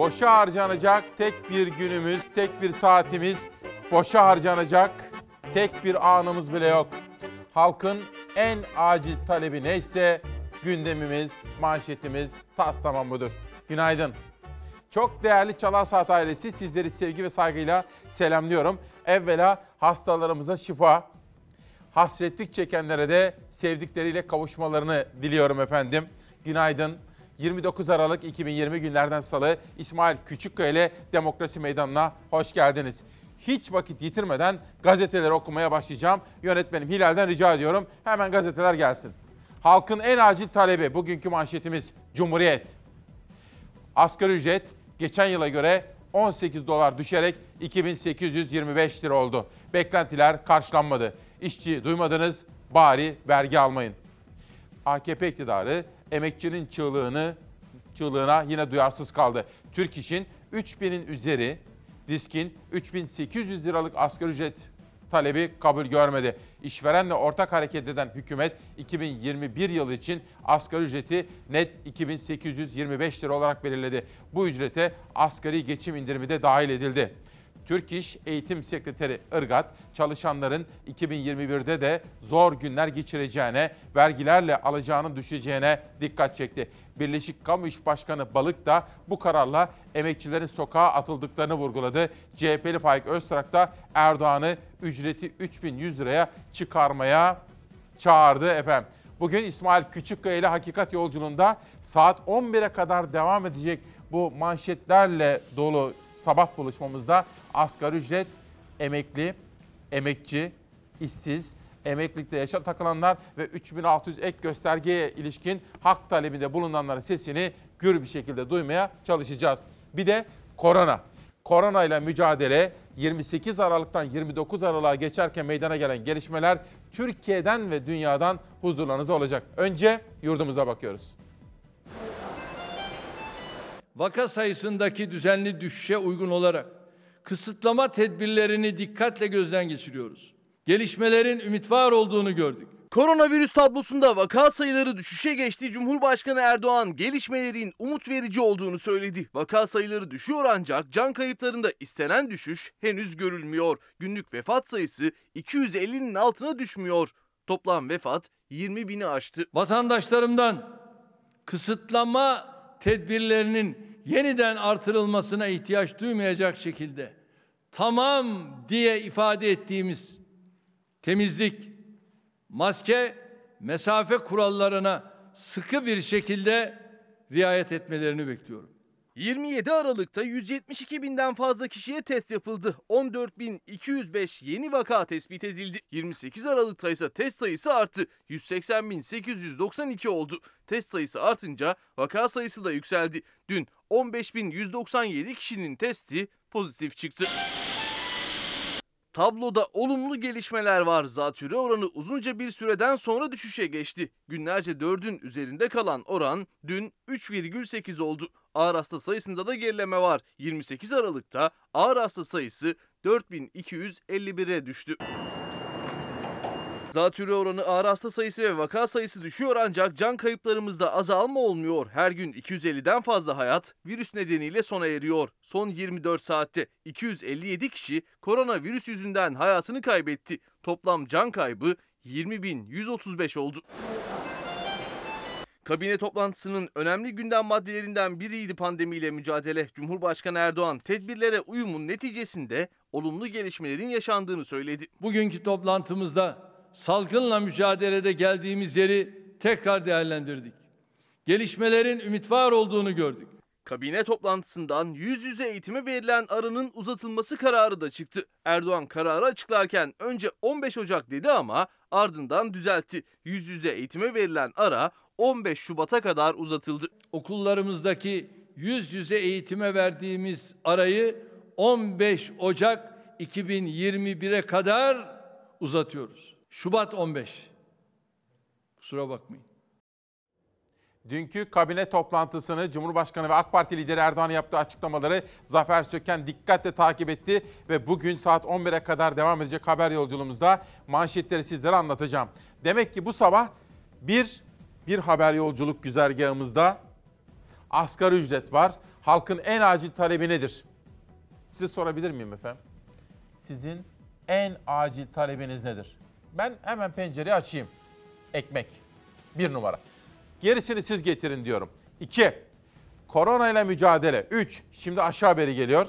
Boşa harcanacak tek bir günümüz, tek bir saatimiz, boşa harcanacak tek bir anımız bile yok. Halkın en acil talebi neyse gündemimiz, manşetimiz tas tamam budur. Günaydın. Çok değerli Çalar Saat ailesi sizleri sevgi ve saygıyla selamlıyorum. Evvela hastalarımıza şifa, hasretlik çekenlere de sevdikleriyle kavuşmalarını diliyorum efendim. Günaydın. 29 Aralık 2020 günlerden salı İsmail Küçükkaya ile Demokrasi Meydanı'na hoş geldiniz. Hiç vakit yitirmeden gazeteleri okumaya başlayacağım. Yönetmenim Hilal'den rica ediyorum. Hemen gazeteler gelsin. Halkın en acil talebi bugünkü manşetimiz Cumhuriyet. Asgari ücret geçen yıla göre 18 dolar düşerek 2825 lira oldu. Beklentiler karşılanmadı. İşçi duymadınız bari vergi almayın. AKP iktidarı emekçinin çığlığını çığlığına yine duyarsız kaldı. Türk İş'in 3000'in üzeri diskin 3800 liralık asgari ücret talebi kabul görmedi. İşverenle ortak hareket eden hükümet 2021 yılı için asgari ücreti net 2825 lira olarak belirledi. Bu ücrete asgari geçim indirimi de dahil edildi. Türk İş Eğitim Sekreteri Irgat, çalışanların 2021'de de zor günler geçireceğine, vergilerle alacağının düşeceğine dikkat çekti. Birleşik Kamu İş Başkanı Balık da bu kararla emekçilerin sokağa atıldıklarını vurguladı. CHP'li Faik Öztrak da Erdoğan'ı ücreti 3100 liraya çıkarmaya çağırdı efendim. Bugün İsmail Küçükkaya ile Hakikat Yolculuğunda saat 11'e kadar devam edecek bu manşetlerle dolu sabah buluşmamızda asgari ücret, emekli, emekçi, işsiz, emeklilikte yaşa takılanlar ve 3600 ek göstergeye ilişkin hak talebinde bulunanların sesini gür bir şekilde duymaya çalışacağız. Bir de korona. Korona ile mücadele 28 Aralık'tan 29 Aralık'a geçerken meydana gelen gelişmeler Türkiye'den ve dünyadan huzurlarınızda olacak. Önce yurdumuza bakıyoruz. vaka sayısındaki düzenli düşüşe uygun olarak kısıtlama tedbirlerini dikkatle gözden geçiriyoruz. Gelişmelerin ümit var olduğunu gördük. Koronavirüs tablosunda vaka sayıları düşüşe geçti. Cumhurbaşkanı Erdoğan gelişmelerin umut verici olduğunu söyledi. Vaka sayıları düşüyor ancak can kayıplarında istenen düşüş henüz görülmüyor. Günlük vefat sayısı 250'nin altına düşmüyor. Toplam vefat 20 bini aştı. Vatandaşlarımdan kısıtlama tedbirlerinin yeniden artırılmasına ihtiyaç duymayacak şekilde tamam diye ifade ettiğimiz temizlik, maske, mesafe kurallarına sıkı bir şekilde riayet etmelerini bekliyorum. 27 Aralık'ta 172 binden fazla kişiye test yapıldı. 14.205 yeni vaka tespit edildi. 28 Aralık'ta ise test sayısı arttı. 180.892 oldu. Test sayısı artınca vaka sayısı da yükseldi. Dün 15.197 kişinin testi pozitif çıktı. Tabloda olumlu gelişmeler var. Zatürre oranı uzunca bir süreden sonra düşüşe geçti. Günlerce 4'ün üzerinde kalan oran dün 3,8 oldu. Ağır hasta sayısında da gerileme var. 28 Aralık'ta ağır hasta sayısı 4251'e düştü. Zatürre oranı ağır hasta sayısı ve vaka sayısı düşüyor ancak can kayıplarımızda azalma olmuyor. Her gün 250'den fazla hayat virüs nedeniyle sona eriyor. Son 24 saatte 257 kişi koronavirüs yüzünden hayatını kaybetti. Toplam can kaybı 20.135 oldu. Kabine toplantısının önemli gündem maddelerinden biriydi pandemiyle mücadele. Cumhurbaşkanı Erdoğan tedbirlere uyumun neticesinde olumlu gelişmelerin yaşandığını söyledi. Bugünkü toplantımızda salgınla mücadelede geldiğimiz yeri tekrar değerlendirdik. Gelişmelerin ümit var olduğunu gördük. Kabine toplantısından yüz yüze eğitime verilen aranın uzatılması kararı da çıktı. Erdoğan kararı açıklarken önce 15 Ocak dedi ama ardından düzeltti. Yüz yüze eğitime verilen ara 15 Şubat'a kadar uzatıldı. Okullarımızdaki yüz yüze eğitime verdiğimiz arayı 15 Ocak 2021'e kadar uzatıyoruz. Şubat 15. Kusura bakmayın. Dünkü kabine toplantısını Cumhurbaşkanı ve AK Parti lideri Erdoğan'ın yaptığı açıklamaları Zafer Söken dikkatle takip etti ve bugün saat 11'e kadar devam edecek haber yolculuğumuzda manşetleri sizlere anlatacağım. Demek ki bu sabah bir bir haber yolculuk güzergahımızda Asgari ücret var. Halkın en acil talebi nedir? Size sorabilir miyim efendim? Sizin en acil talebiniz nedir? Ben hemen pencereyi açayım. Ekmek. Bir numara. Gerisini siz getirin diyorum. İki, korona ile mücadele. Üç, şimdi aşı haberi geliyor.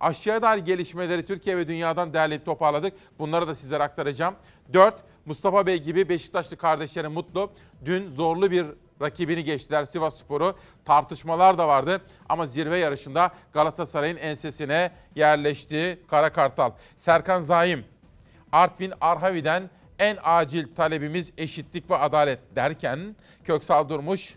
Aşıya dair gelişmeleri Türkiye ve dünyadan derleyip toparladık. Bunları da sizlere aktaracağım. 4. Mustafa Bey gibi Beşiktaşlı kardeşlerim mutlu. Dün zorlu bir rakibini geçtiler Sivas Spor'u. Tartışmalar da vardı ama zirve yarışında Galatasaray'ın ensesine yerleşti Kara Kartal. Serkan Zaim, Artvin Arhavi'den en acil talebimiz eşitlik ve adalet derken Köksal Durmuş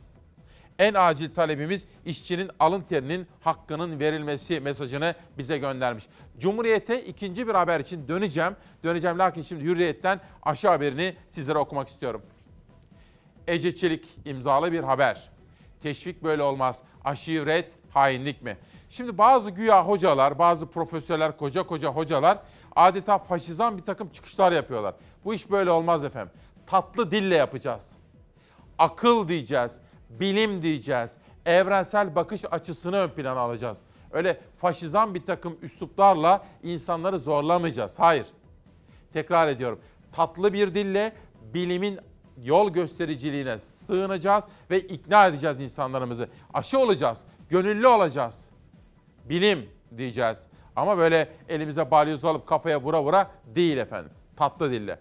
en acil talebimiz işçinin alın terinin hakkının verilmesi mesajını bize göndermiş. Cumhuriyete ikinci bir haber için döneceğim. Döneceğim lakin şimdi Hürriyet'ten aşı haberini sizlere okumak istiyorum. Ece Çelik imzalı bir haber. Teşvik böyle olmaz. Aşıyı red, hainlik mi? Şimdi bazı güya hocalar, bazı profesörler, koca koca hocalar adeta faşizan bir takım çıkışlar yapıyorlar. Bu iş böyle olmaz efendim. Tatlı dille yapacağız. Akıl diyeceğiz, bilim diyeceğiz, evrensel bakış açısını ön plana alacağız. Öyle faşizan bir takım üsluplarla insanları zorlamayacağız. Hayır. Tekrar ediyorum. Tatlı bir dille bilimin yol göstericiliğine sığınacağız ve ikna edeceğiz insanlarımızı. Aşı olacağız, gönüllü olacağız. Bilim diyeceğiz. Ama böyle elimize balyoz alıp kafaya vura vura değil efendim. Tatlı dille.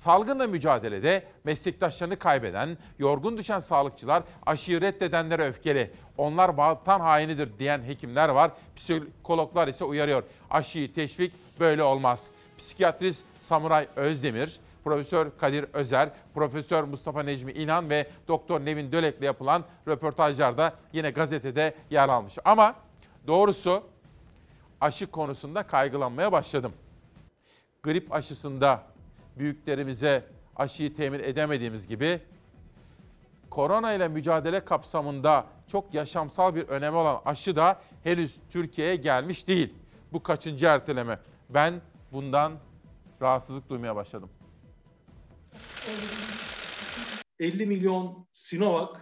Salgınla mücadelede meslektaşlarını kaybeden, yorgun düşen sağlıkçılar aşıyı reddedenlere öfkeli. Onlar vatan hainidir diyen hekimler var. Psikologlar ise uyarıyor. Aşıyı teşvik böyle olmaz. Psikiyatrist Samuray Özdemir, Profesör Kadir Özer, Profesör Mustafa Necmi İnan ve Doktor Nevin Dölek'le yapılan röportajlarda yine gazetede yer almış. Ama doğrusu aşı konusunda kaygılanmaya başladım. Grip aşısında büyüklerimize aşıyı temin edemediğimiz gibi korona ile mücadele kapsamında çok yaşamsal bir önemi olan aşı da henüz Türkiye'ye gelmiş değil. Bu kaçıncı erteleme? Ben bundan rahatsızlık duymaya başladım. 50 milyon Sinovac,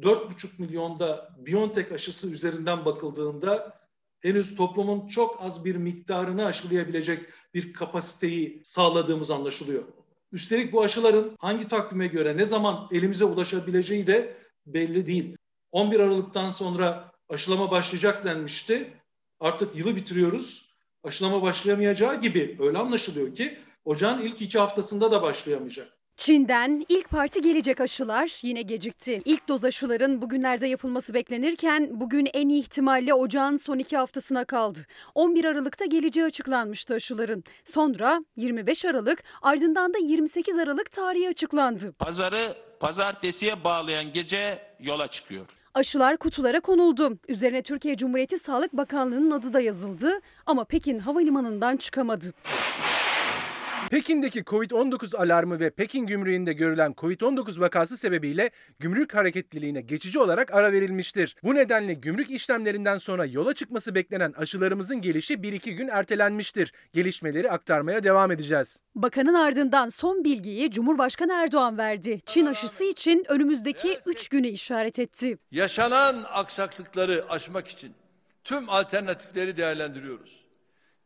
4,5 milyonda BioNTech aşısı üzerinden bakıldığında henüz toplumun çok az bir miktarını aşılayabilecek bir kapasiteyi sağladığımız anlaşılıyor. Üstelik bu aşıların hangi takvime göre ne zaman elimize ulaşabileceği de belli değil. 11 Aralık'tan sonra aşılama başlayacak denmişti. Artık yılı bitiriyoruz. Aşılama başlayamayacağı gibi öyle anlaşılıyor ki ocağın ilk iki haftasında da başlayamayacak. Çin'den ilk parti gelecek aşılar yine gecikti. İlk doz aşıların bugünlerde yapılması beklenirken bugün en iyi ihtimalle ocağın son iki haftasına kaldı. 11 Aralık'ta geleceği açıklanmıştı aşıların. Sonra 25 Aralık ardından da 28 Aralık tarihi açıklandı. Pazarı pazartesiye bağlayan gece yola çıkıyor. Aşılar kutulara konuldu. Üzerine Türkiye Cumhuriyeti Sağlık Bakanlığı'nın adı da yazıldı ama Pekin Havalimanı'ndan çıkamadı. Pekin'deki Covid-19 alarmı ve Pekin gümrüğünde görülen Covid-19 vakası sebebiyle gümrük hareketliliğine geçici olarak ara verilmiştir. Bu nedenle gümrük işlemlerinden sonra yola çıkması beklenen aşılarımızın gelişi 1-2 gün ertelenmiştir. Gelişmeleri aktarmaya devam edeceğiz. Bakanın ardından son bilgiyi Cumhurbaşkanı Erdoğan verdi. Çin aşısı için önümüzdeki 3 günü işaret etti. Yaşanan aksaklıkları aşmak için tüm alternatifleri değerlendiriyoruz.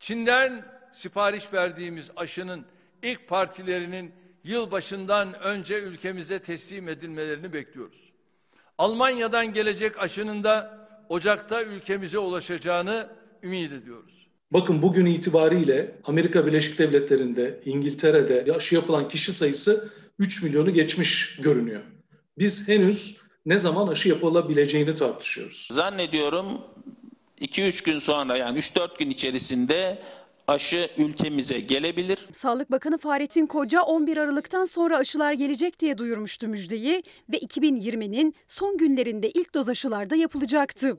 Çin'den sipariş verdiğimiz aşının ilk partilerinin yılbaşından önce ülkemize teslim edilmelerini bekliyoruz. Almanya'dan gelecek aşının da Ocak'ta ülkemize ulaşacağını ümit ediyoruz. Bakın bugün itibariyle Amerika Birleşik Devletleri'nde, İngiltere'de aşı yapılan kişi sayısı 3 milyonu geçmiş görünüyor. Biz henüz ne zaman aşı yapılabileceğini tartışıyoruz. Zannediyorum 2-3 gün sonra yani 3-4 gün içerisinde aşı ülkemize gelebilir. Sağlık Bakanı Fahrettin Koca 11 Aralık'tan sonra aşılar gelecek diye duyurmuştu müjdeyi ve 2020'nin son günlerinde ilk doz aşılarda yapılacaktı.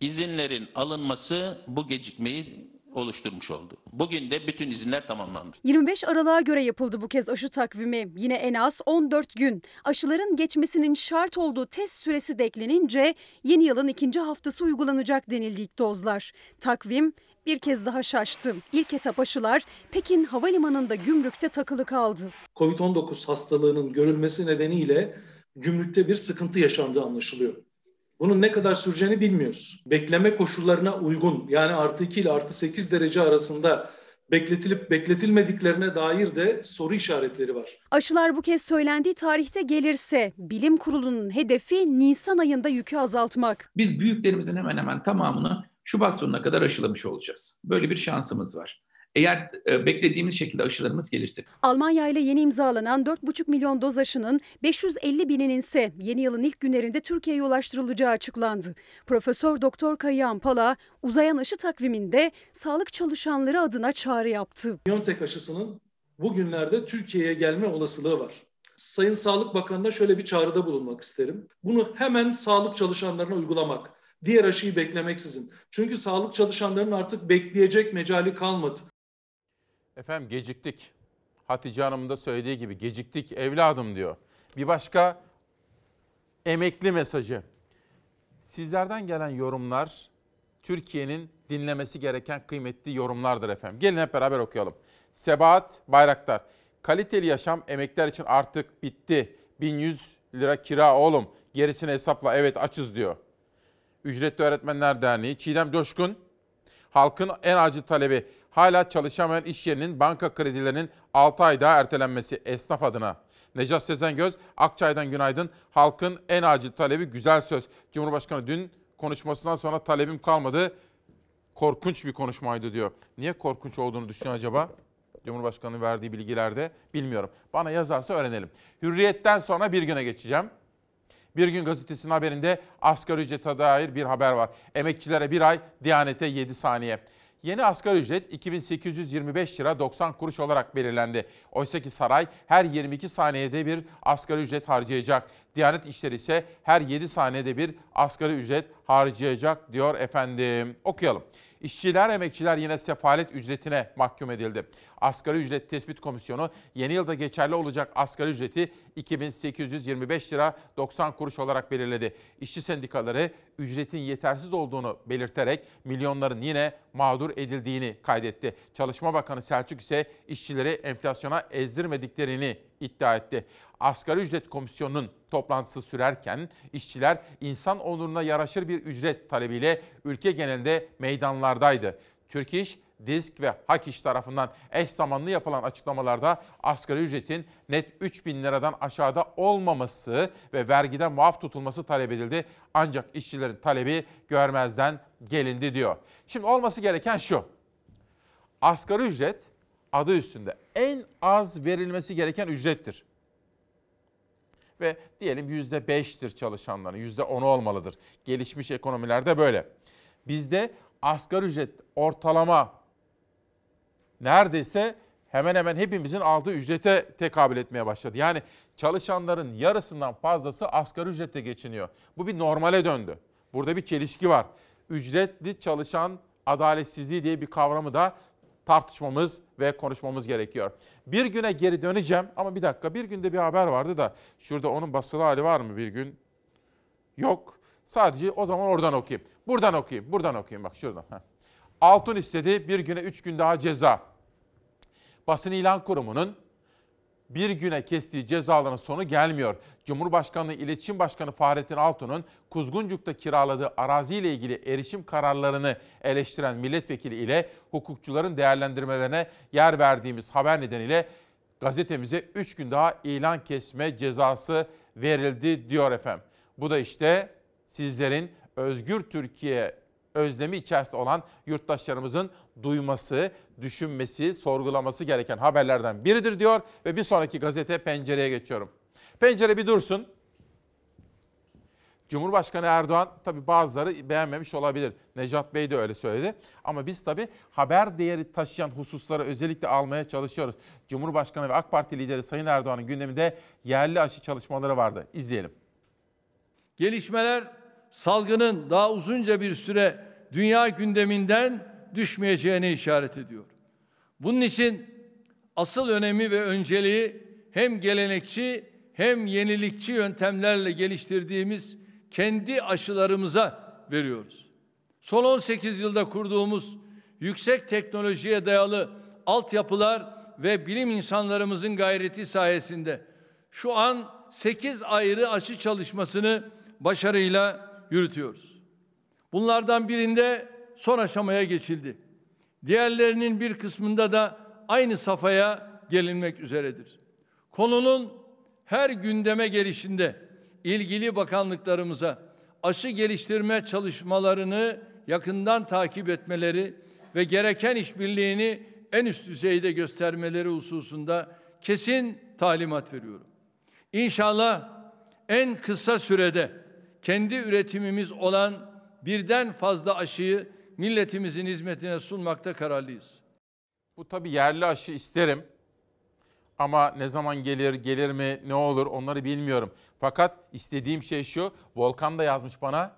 İzinlerin alınması bu gecikmeyi oluşturmuş oldu. Bugün de bütün izinler tamamlandı. 25 Aralık'a göre yapıldı bu kez aşı takvimi. Yine en az 14 gün. Aşıların geçmesinin şart olduğu test süresi de eklenince yeni yılın ikinci haftası uygulanacak denildi ilk dozlar. Takvim bir kez daha şaştı. İlk etap aşılar Pekin Havalimanı'nda gümrükte takılı kaldı. Covid-19 hastalığının görülmesi nedeniyle gümrükte bir sıkıntı yaşandığı anlaşılıyor. Bunun ne kadar süreceğini bilmiyoruz. Bekleme koşullarına uygun yani artı 2 ile artı 8 derece arasında bekletilip bekletilmediklerine dair de soru işaretleri var. Aşılar bu kez söylendiği tarihte gelirse bilim kurulunun hedefi Nisan ayında yükü azaltmak. Biz büyüklerimizin hemen hemen tamamını Şubat sonuna kadar aşılamış olacağız. Böyle bir şansımız var. Eğer e, beklediğimiz şekilde aşılarımız gelirse. Almanya ile yeni imzalanan 4,5 milyon doz aşının 550 bininin ise yeni yılın ilk günlerinde Türkiye'ye ulaştırılacağı açıklandı. Profesör Doktor Kayıhan Pala uzayan aşı takviminde sağlık çalışanları adına çağrı yaptı. BioNTech aşısının bugünlerde Türkiye'ye gelme olasılığı var. Sayın Sağlık Bakanı'na şöyle bir çağrıda bulunmak isterim. Bunu hemen sağlık çalışanlarına uygulamak. Diğer aşıyı beklemeksizin. Çünkü sağlık çalışanlarının artık bekleyecek mecali kalmadı. Efendim geciktik. Hatice Hanım'ın da söylediği gibi geciktik evladım diyor. Bir başka emekli mesajı. Sizlerden gelen yorumlar Türkiye'nin dinlemesi gereken kıymetli yorumlardır efendim. Gelin hep beraber okuyalım. Sebahat Bayraktar. Kaliteli yaşam emekliler için artık bitti. 1100 lira kira oğlum. Gerisini hesapla. Evet açız diyor. Ücretli Öğretmenler Derneği. Çiğdem Coşkun. Halkın en acil talebi hala çalışamayan iş yerinin banka kredilerinin 6 ay daha ertelenmesi esnaf adına. Necat Sezengöz, Akçay'dan günaydın. Halkın en acil talebi güzel söz. Cumhurbaşkanı dün konuşmasından sonra talebim kalmadı. Korkunç bir konuşmaydı diyor. Niye korkunç olduğunu düşünüyor acaba? Cumhurbaşkanı'nın verdiği bilgilerde bilmiyorum. Bana yazarsa öğrenelim. Hürriyetten sonra bir güne geçeceğim. Bir gün gazetesinin haberinde asgari ücrete dair bir haber var. Emekçilere bir ay, Diyanete 7 saniye. Yeni asgari ücret 2825 lira 90 kuruş olarak belirlendi. Oysa ki saray her 22 saniyede bir asgari ücret harcayacak. Diyanet İşleri ise her 7 saniyede bir asgari ücret harcayacak diyor efendim. Okuyalım. İşçiler, emekçiler yine sefalet ücretine mahkum edildi. Asgari ücret tespit komisyonu yeni yılda geçerli olacak asgari ücreti 2825 lira 90 kuruş olarak belirledi. İşçi sendikaları ücretin yetersiz olduğunu belirterek milyonların yine mağdur edildiğini kaydetti. Çalışma Bakanı Selçuk ise işçileri enflasyona ezdirmediklerini iddia etti. Asgari ücret komisyonunun toplantısı sürerken işçiler insan onuruna yaraşır bir ücret talebiyle ülke genelinde meydanlardaydı. Türk İş, Disk ve Hak İş tarafından eş zamanlı yapılan açıklamalarda asgari ücretin net 3 bin liradan aşağıda olmaması ve vergiden muaf tutulması talep edildi. Ancak işçilerin talebi görmezden gelindi diyor. Şimdi olması gereken şu. Asgari ücret adı üstünde en az verilmesi gereken ücrettir. Ve diyelim yüzde beştir çalışanların, yüzde onu olmalıdır. Gelişmiş ekonomilerde böyle. Bizde asgari ücret ortalama neredeyse hemen hemen hepimizin aldığı ücrete tekabül etmeye başladı. Yani çalışanların yarısından fazlası asgari ücretle geçiniyor. Bu bir normale döndü. Burada bir çelişki var. Ücretli çalışan adaletsizliği diye bir kavramı da tartışmamız ve konuşmamız gerekiyor. Bir güne geri döneceğim ama bir dakika bir günde bir haber vardı da şurada onun basılı hali var mı bir gün? Yok. Sadece o zaman oradan okuyayım. Buradan okuyayım. Buradan okuyayım bak şuradan. Heh. Altın istedi bir güne üç gün daha ceza. Basın İlan Kurumu'nun bir güne kestiği cezaların sonu gelmiyor. Cumhurbaşkanlığı İletişim Başkanı Fahrettin Altun'un Kuzguncuk'ta kiraladığı araziyle ilgili erişim kararlarını eleştiren milletvekili ile hukukçuların değerlendirmelerine yer verdiğimiz haber nedeniyle gazetemize 3 gün daha ilan kesme cezası verildi diyor efendim. Bu da işte sizlerin özgür Türkiye özlemi içerisinde olan yurttaşlarımızın duyması, düşünmesi, sorgulaması gereken haberlerden biridir diyor ve bir sonraki gazete pencereye geçiyorum. Pencere bir dursun. Cumhurbaşkanı Erdoğan tabi bazıları beğenmemiş olabilir. Necat Bey de öyle söyledi. Ama biz tabi haber değeri taşıyan hususları özellikle almaya çalışıyoruz. Cumhurbaşkanı ve AK Parti lideri Sayın Erdoğan'ın gündeminde yerli aşı çalışmaları vardı. İzleyelim. Gelişmeler salgının daha uzunca bir süre dünya gündeminden düşmeyeceğine işaret ediyor. Bunun için asıl önemi ve önceliği hem gelenekçi hem yenilikçi yöntemlerle geliştirdiğimiz kendi aşılarımıza veriyoruz. Son 18 yılda kurduğumuz yüksek teknolojiye dayalı altyapılar ve bilim insanlarımızın gayreti sayesinde şu an 8 ayrı aşı çalışmasını başarıyla yürütüyoruz. Bunlardan birinde son aşamaya geçildi. Diğerlerinin bir kısmında da aynı safhaya gelinmek üzeredir. Konunun her gündeme gelişinde ilgili bakanlıklarımıza aşı geliştirme çalışmalarını yakından takip etmeleri ve gereken işbirliğini en üst düzeyde göstermeleri hususunda kesin talimat veriyorum. İnşallah en kısa sürede kendi üretimimiz olan birden fazla aşıyı milletimizin hizmetine sunmakta kararlıyız. Bu tabii yerli aşı isterim. Ama ne zaman gelir, gelir mi, ne olur onları bilmiyorum. Fakat istediğim şey şu, Volkan da yazmış bana.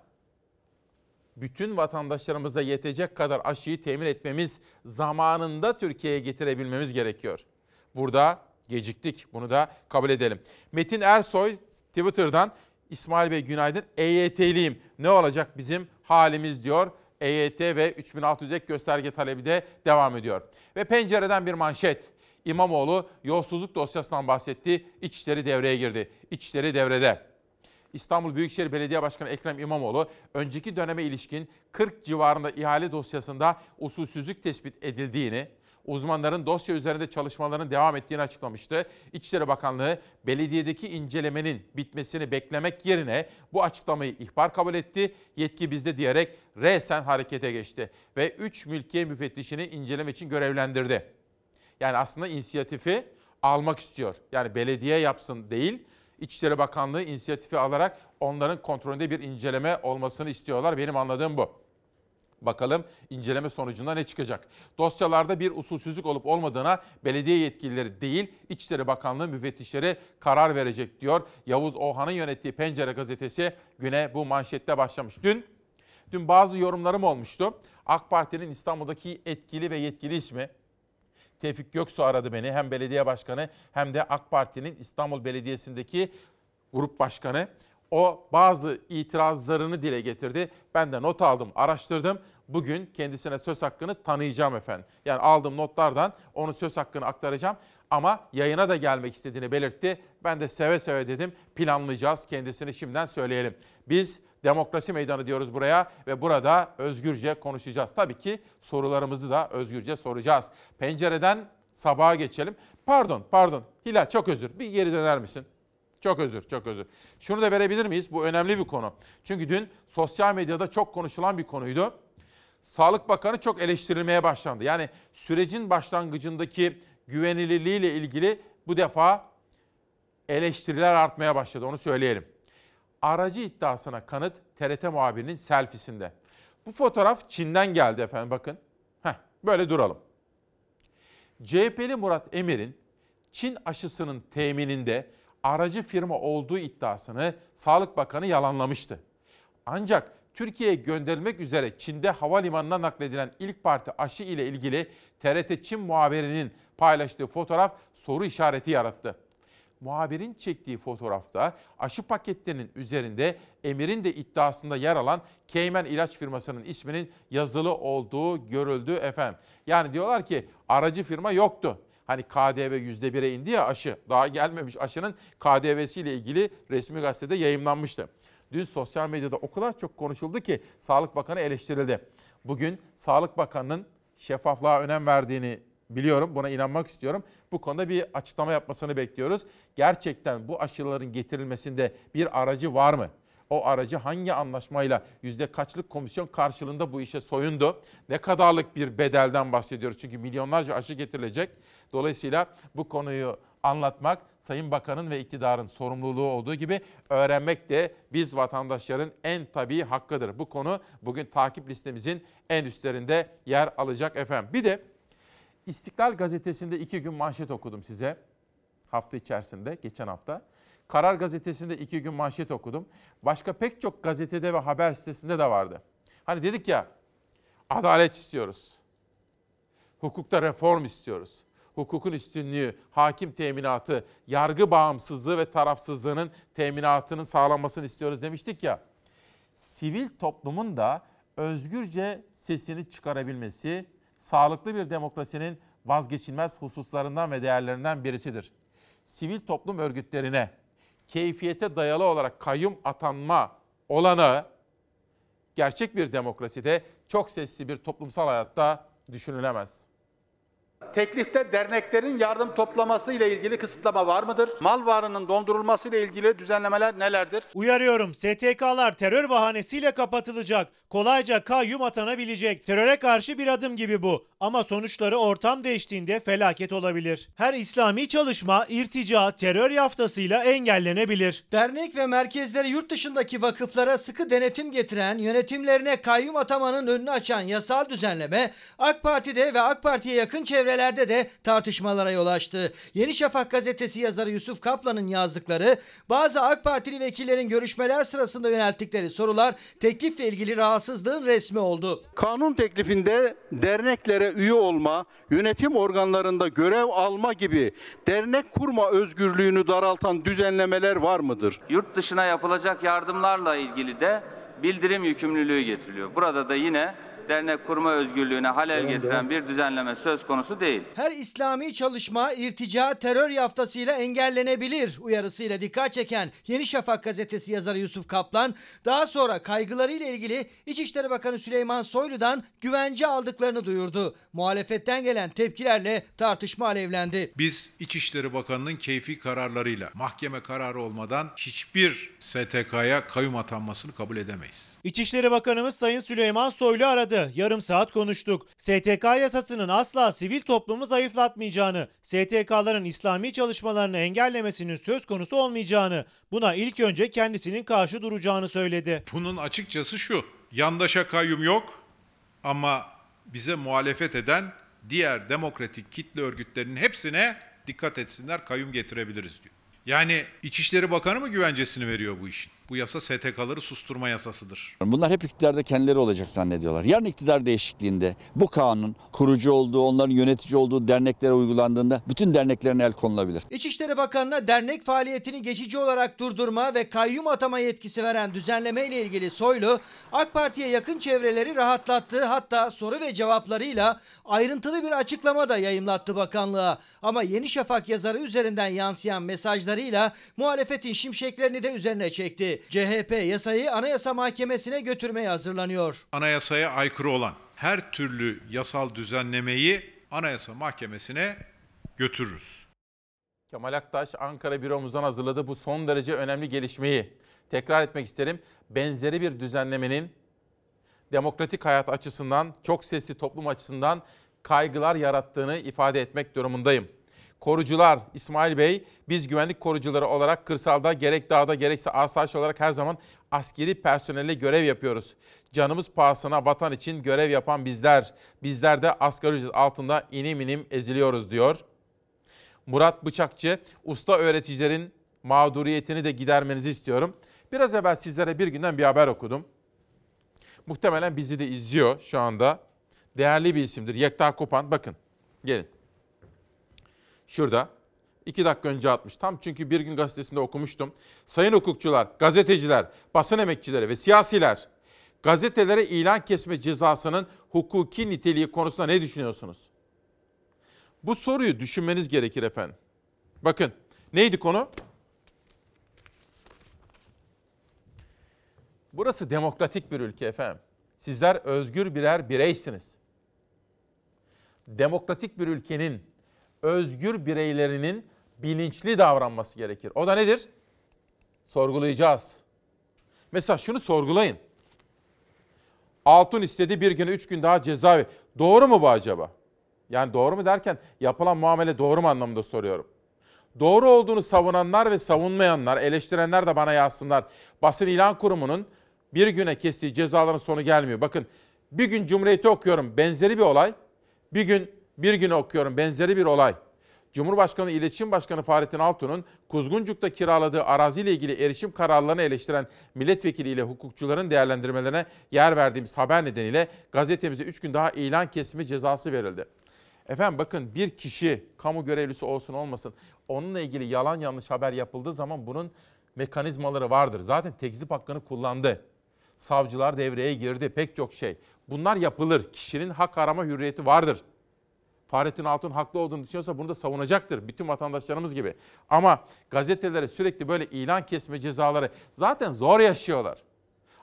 Bütün vatandaşlarımıza yetecek kadar aşıyı temin etmemiz, zamanında Türkiye'ye getirebilmemiz gerekiyor. Burada geciktik, bunu da kabul edelim. Metin Ersoy Twitter'dan İsmail Bey günaydın. EYT'liyim. Ne olacak bizim halimiz diyor. EYT ve 3600 ek gösterge talebi de devam ediyor. Ve pencereden bir manşet. İmamoğlu yolsuzluk dosyasından bahsetti. İçişleri devreye girdi. İçişleri devrede. İstanbul Büyükşehir Belediye Başkanı Ekrem İmamoğlu önceki döneme ilişkin 40 civarında ihale dosyasında usulsüzlük tespit edildiğini, uzmanların dosya üzerinde çalışmalarının devam ettiğini açıklamıştı. İçişleri Bakanlığı belediyedeki incelemenin bitmesini beklemek yerine bu açıklamayı ihbar kabul etti. Yetki bizde diyerek resen harekete geçti ve 3 mülkiye müfettişini inceleme için görevlendirdi. Yani aslında inisiyatifi almak istiyor. Yani belediye yapsın değil, İçişleri Bakanlığı inisiyatifi alarak onların kontrolünde bir inceleme olmasını istiyorlar. Benim anladığım bu. Bakalım inceleme sonucunda ne çıkacak? Dosyalarda bir usulsüzlük olup olmadığına belediye yetkilileri değil, İçişleri Bakanlığı müfettişleri karar verecek diyor. Yavuz Ohan'ın yönettiği Pencere gazetesi güne bu manşette başlamış. Dün dün bazı yorumlarım olmuştu. AK Parti'nin İstanbul'daki etkili ve yetkili ismi Tevfik Göksu aradı beni. Hem belediye başkanı hem de AK Parti'nin İstanbul Belediyesi'ndeki grup başkanı. O bazı itirazlarını dile getirdi. Ben de not aldım, araştırdım. Bugün kendisine söz hakkını tanıyacağım efendim. Yani aldığım notlardan onun söz hakkını aktaracağım. Ama yayına da gelmek istediğini belirtti. Ben de seve seve dedim planlayacağız kendisini şimdiden söyleyelim. Biz demokrasi meydanı diyoruz buraya ve burada özgürce konuşacağız. Tabii ki sorularımızı da özgürce soracağız. Pencereden sabaha geçelim. Pardon, pardon. Hilal çok özür. Bir geri döner misin? Çok özür, çok özür. Şunu da verebilir miyiz? Bu önemli bir konu. Çünkü dün sosyal medyada çok konuşulan bir konuydu. Sağlık Bakanı çok eleştirilmeye başlandı. Yani sürecin başlangıcındaki güvenilirliğiyle ilgili bu defa eleştiriler artmaya başladı. Onu söyleyelim. Aracı iddiasına kanıt TRT muhabirinin selfisinde. Bu fotoğraf Çin'den geldi efendim bakın. Heh, böyle duralım. CHP'li Murat Emir'in Çin aşısının temininde aracı firma olduğu iddiasını Sağlık Bakanı yalanlamıştı. Ancak Türkiye'ye gönderilmek üzere Çin'de havalimanına nakledilen ilk parti aşı ile ilgili TRT Çin muhabirinin paylaştığı fotoğraf soru işareti yarattı. Muhabirin çektiği fotoğrafta aşı paketlerinin üzerinde Emir'in de iddiasında yer alan Keymen ilaç firmasının isminin yazılı olduğu görüldü efendim. Yani diyorlar ki aracı firma yoktu. Hani KDV %1'e indi ya aşı. Daha gelmemiş aşının KDV'siyle ilgili resmi gazetede yayımlanmıştı. Dün sosyal medyada o kadar çok konuşuldu ki Sağlık Bakanı eleştirildi. Bugün Sağlık Bakanı'nın şeffaflığa önem verdiğini biliyorum. Buna inanmak istiyorum. Bu konuda bir açıklama yapmasını bekliyoruz. Gerçekten bu aşıların getirilmesinde bir aracı var mı? O aracı hangi anlaşmayla yüzde kaçlık komisyon karşılığında bu işe soyundu? Ne kadarlık bir bedelden bahsediyoruz? Çünkü milyonlarca aşı getirilecek. Dolayısıyla bu konuyu anlatmak Sayın Bakan'ın ve iktidarın sorumluluğu olduğu gibi öğrenmek de biz vatandaşların en tabii hakkıdır. Bu konu bugün takip listemizin en üstlerinde yer alacak efendim. Bir de İstiklal Gazetesi'nde iki gün manşet okudum size hafta içerisinde, geçen hafta. Karar Gazetesi'nde iki gün manşet okudum. Başka pek çok gazetede ve haber sitesinde de vardı. Hani dedik ya, adalet istiyoruz. Hukukta reform istiyoruz. Hukukun üstünlüğü, hakim teminatı, yargı bağımsızlığı ve tarafsızlığının teminatının sağlanmasını istiyoruz demiştik ya. Sivil toplumun da özgürce sesini çıkarabilmesi, sağlıklı bir demokrasinin vazgeçilmez hususlarından ve değerlerinden birisidir. Sivil toplum örgütlerine keyfiyete dayalı olarak kayyum atanma olanağı gerçek bir demokraside çok sesli bir toplumsal hayatta düşünülemez. Teklifte derneklerin yardım toplaması ile ilgili kısıtlama var mıdır? Mal varının dondurulması ile ilgili düzenlemeler nelerdir? Uyarıyorum STK'lar terör bahanesiyle kapatılacak. Kolayca kayyum atanabilecek. Teröre karşı bir adım gibi bu. Ama sonuçları ortam değiştiğinde felaket olabilir. Her İslami çalışma irtica, terör yaftasıyla engellenebilir. Dernek ve merkezleri yurt dışındaki vakıflara sıkı denetim getiren, yönetimlerine kayyum atamanın önünü açan yasal düzenleme AK Parti'de ve AK Parti'ye yakın çevrelerde de tartışmalara yol açtı. Yeni Şafak gazetesi yazarı Yusuf Kaplan'ın yazdıkları, bazı AK Partili vekillerin görüşmeler sırasında yönelttikleri sorular teklifle ilgili rahatsızlığın resmi oldu. Kanun teklifinde derneklere üye olma, yönetim organlarında görev alma gibi dernek kurma özgürlüğünü daraltan düzenlemeler var mıdır? Yurt dışına yapılacak yardımlarla ilgili de bildirim yükümlülüğü getiriliyor. Burada da yine dernek kurma özgürlüğüne halel getiren bir düzenleme söz konusu değil. Her İslami çalışma irtica terör yaftasıyla engellenebilir uyarısıyla dikkat çeken Yeni Şafak gazetesi yazarı Yusuf Kaplan daha sonra kaygılarıyla ilgili İçişleri Bakanı Süleyman Soylu'dan güvence aldıklarını duyurdu. Muhalefetten gelen tepkilerle tartışma alevlendi. Biz İçişleri Bakanı'nın keyfi kararlarıyla mahkeme kararı olmadan hiçbir STK'ya kayyum atanmasını kabul edemeyiz. İçişleri Bakanımız Sayın Süleyman Soylu aradı. Yarım saat konuştuk. STK yasasının asla sivil toplumu zayıflatmayacağını, STK'ların İslami çalışmalarını engellemesinin söz konusu olmayacağını, buna ilk önce kendisinin karşı duracağını söyledi. Bunun açıkçası şu, yandaşa kayyum yok ama bize muhalefet eden diğer demokratik kitle örgütlerinin hepsine dikkat etsinler kayyum getirebiliriz diyor. Yani İçişleri Bakanı mı güvencesini veriyor bu işin? Bu yasa STK'ları susturma yasasıdır. Bunlar hep iktidarda kendileri olacak zannediyorlar. Yarın iktidar değişikliğinde bu kanun kurucu olduğu, onların yönetici olduğu derneklere uygulandığında bütün derneklerine el konulabilir. İçişleri Bakanı'na dernek faaliyetini geçici olarak durdurma ve kayyum atama yetkisi veren düzenleme ile ilgili Soylu, AK Parti'ye yakın çevreleri rahatlattı hatta soru ve cevaplarıyla ayrıntılı bir açıklama da yayımlattı bakanlığa. Ama Yeni Şafak yazarı üzerinden yansıyan mesajlarıyla muhalefetin şimşeklerini de üzerine çekti. CHP yasayı Anayasa Mahkemesi'ne götürmeye hazırlanıyor. Anayasaya aykırı olan her türlü yasal düzenlemeyi Anayasa Mahkemesi'ne götürürüz. Kemal Aktaş Ankara büromuzdan hazırladı bu son derece önemli gelişmeyi. Tekrar etmek isterim. Benzeri bir düzenlemenin demokratik hayat açısından, çok sesli toplum açısından kaygılar yarattığını ifade etmek durumundayım. Korucular İsmail Bey, biz güvenlik korucuları olarak kırsalda gerek dağda gerekse asayiş olarak her zaman askeri personelle görev yapıyoruz. Canımız pahasına vatan için görev yapan bizler, bizler de asgari ücret altında inim inim eziliyoruz diyor. Murat Bıçakçı, usta öğreticilerin mağduriyetini de gidermenizi istiyorum. Biraz evvel sizlere bir günden bir haber okudum. Muhtemelen bizi de izliyor şu anda. Değerli bir isimdir. Yekta Kopan. Bakın, gelin. Şurada. iki dakika önce atmış. Tam çünkü bir gün gazetesinde okumuştum. Sayın hukukçular, gazeteciler, basın emekçileri ve siyasiler gazetelere ilan kesme cezasının hukuki niteliği konusunda ne düşünüyorsunuz? Bu soruyu düşünmeniz gerekir efendim. Bakın neydi konu? Burası demokratik bir ülke efendim. Sizler özgür birer bireysiniz. Demokratik bir ülkenin özgür bireylerinin bilinçli davranması gerekir. O da nedir? Sorgulayacağız. Mesela şunu sorgulayın. Altun istedi bir güne üç gün daha cezaevi. Doğru mu bu acaba? Yani doğru mu derken yapılan muamele doğru mu anlamında soruyorum. Doğru olduğunu savunanlar ve savunmayanlar, eleştirenler de bana yazsınlar. Basın İlan Kurumu'nun bir güne kestiği cezaların sonu gelmiyor. Bakın bir gün Cumhuriyeti okuyorum benzeri bir olay. Bir gün bir gün okuyorum benzeri bir olay. Cumhurbaşkanı İletişim Başkanı Fahrettin Altun'un Kuzguncuk'ta kiraladığı araziyle ilgili erişim kararlarını eleştiren milletvekili ile hukukçuların değerlendirmelerine yer verdiğimiz haber nedeniyle gazetemize 3 gün daha ilan kesimi cezası verildi. Efendim bakın bir kişi kamu görevlisi olsun olmasın onunla ilgili yalan yanlış haber yapıldığı zaman bunun mekanizmaları vardır. Zaten tekzip hakkını kullandı. Savcılar devreye girdi pek çok şey. Bunlar yapılır. Kişinin hak arama hürriyeti vardır. Fahrettin Altun haklı olduğunu düşünüyorsa bunu da savunacaktır. Bütün vatandaşlarımız gibi. Ama gazetelere sürekli böyle ilan kesme cezaları zaten zor yaşıyorlar.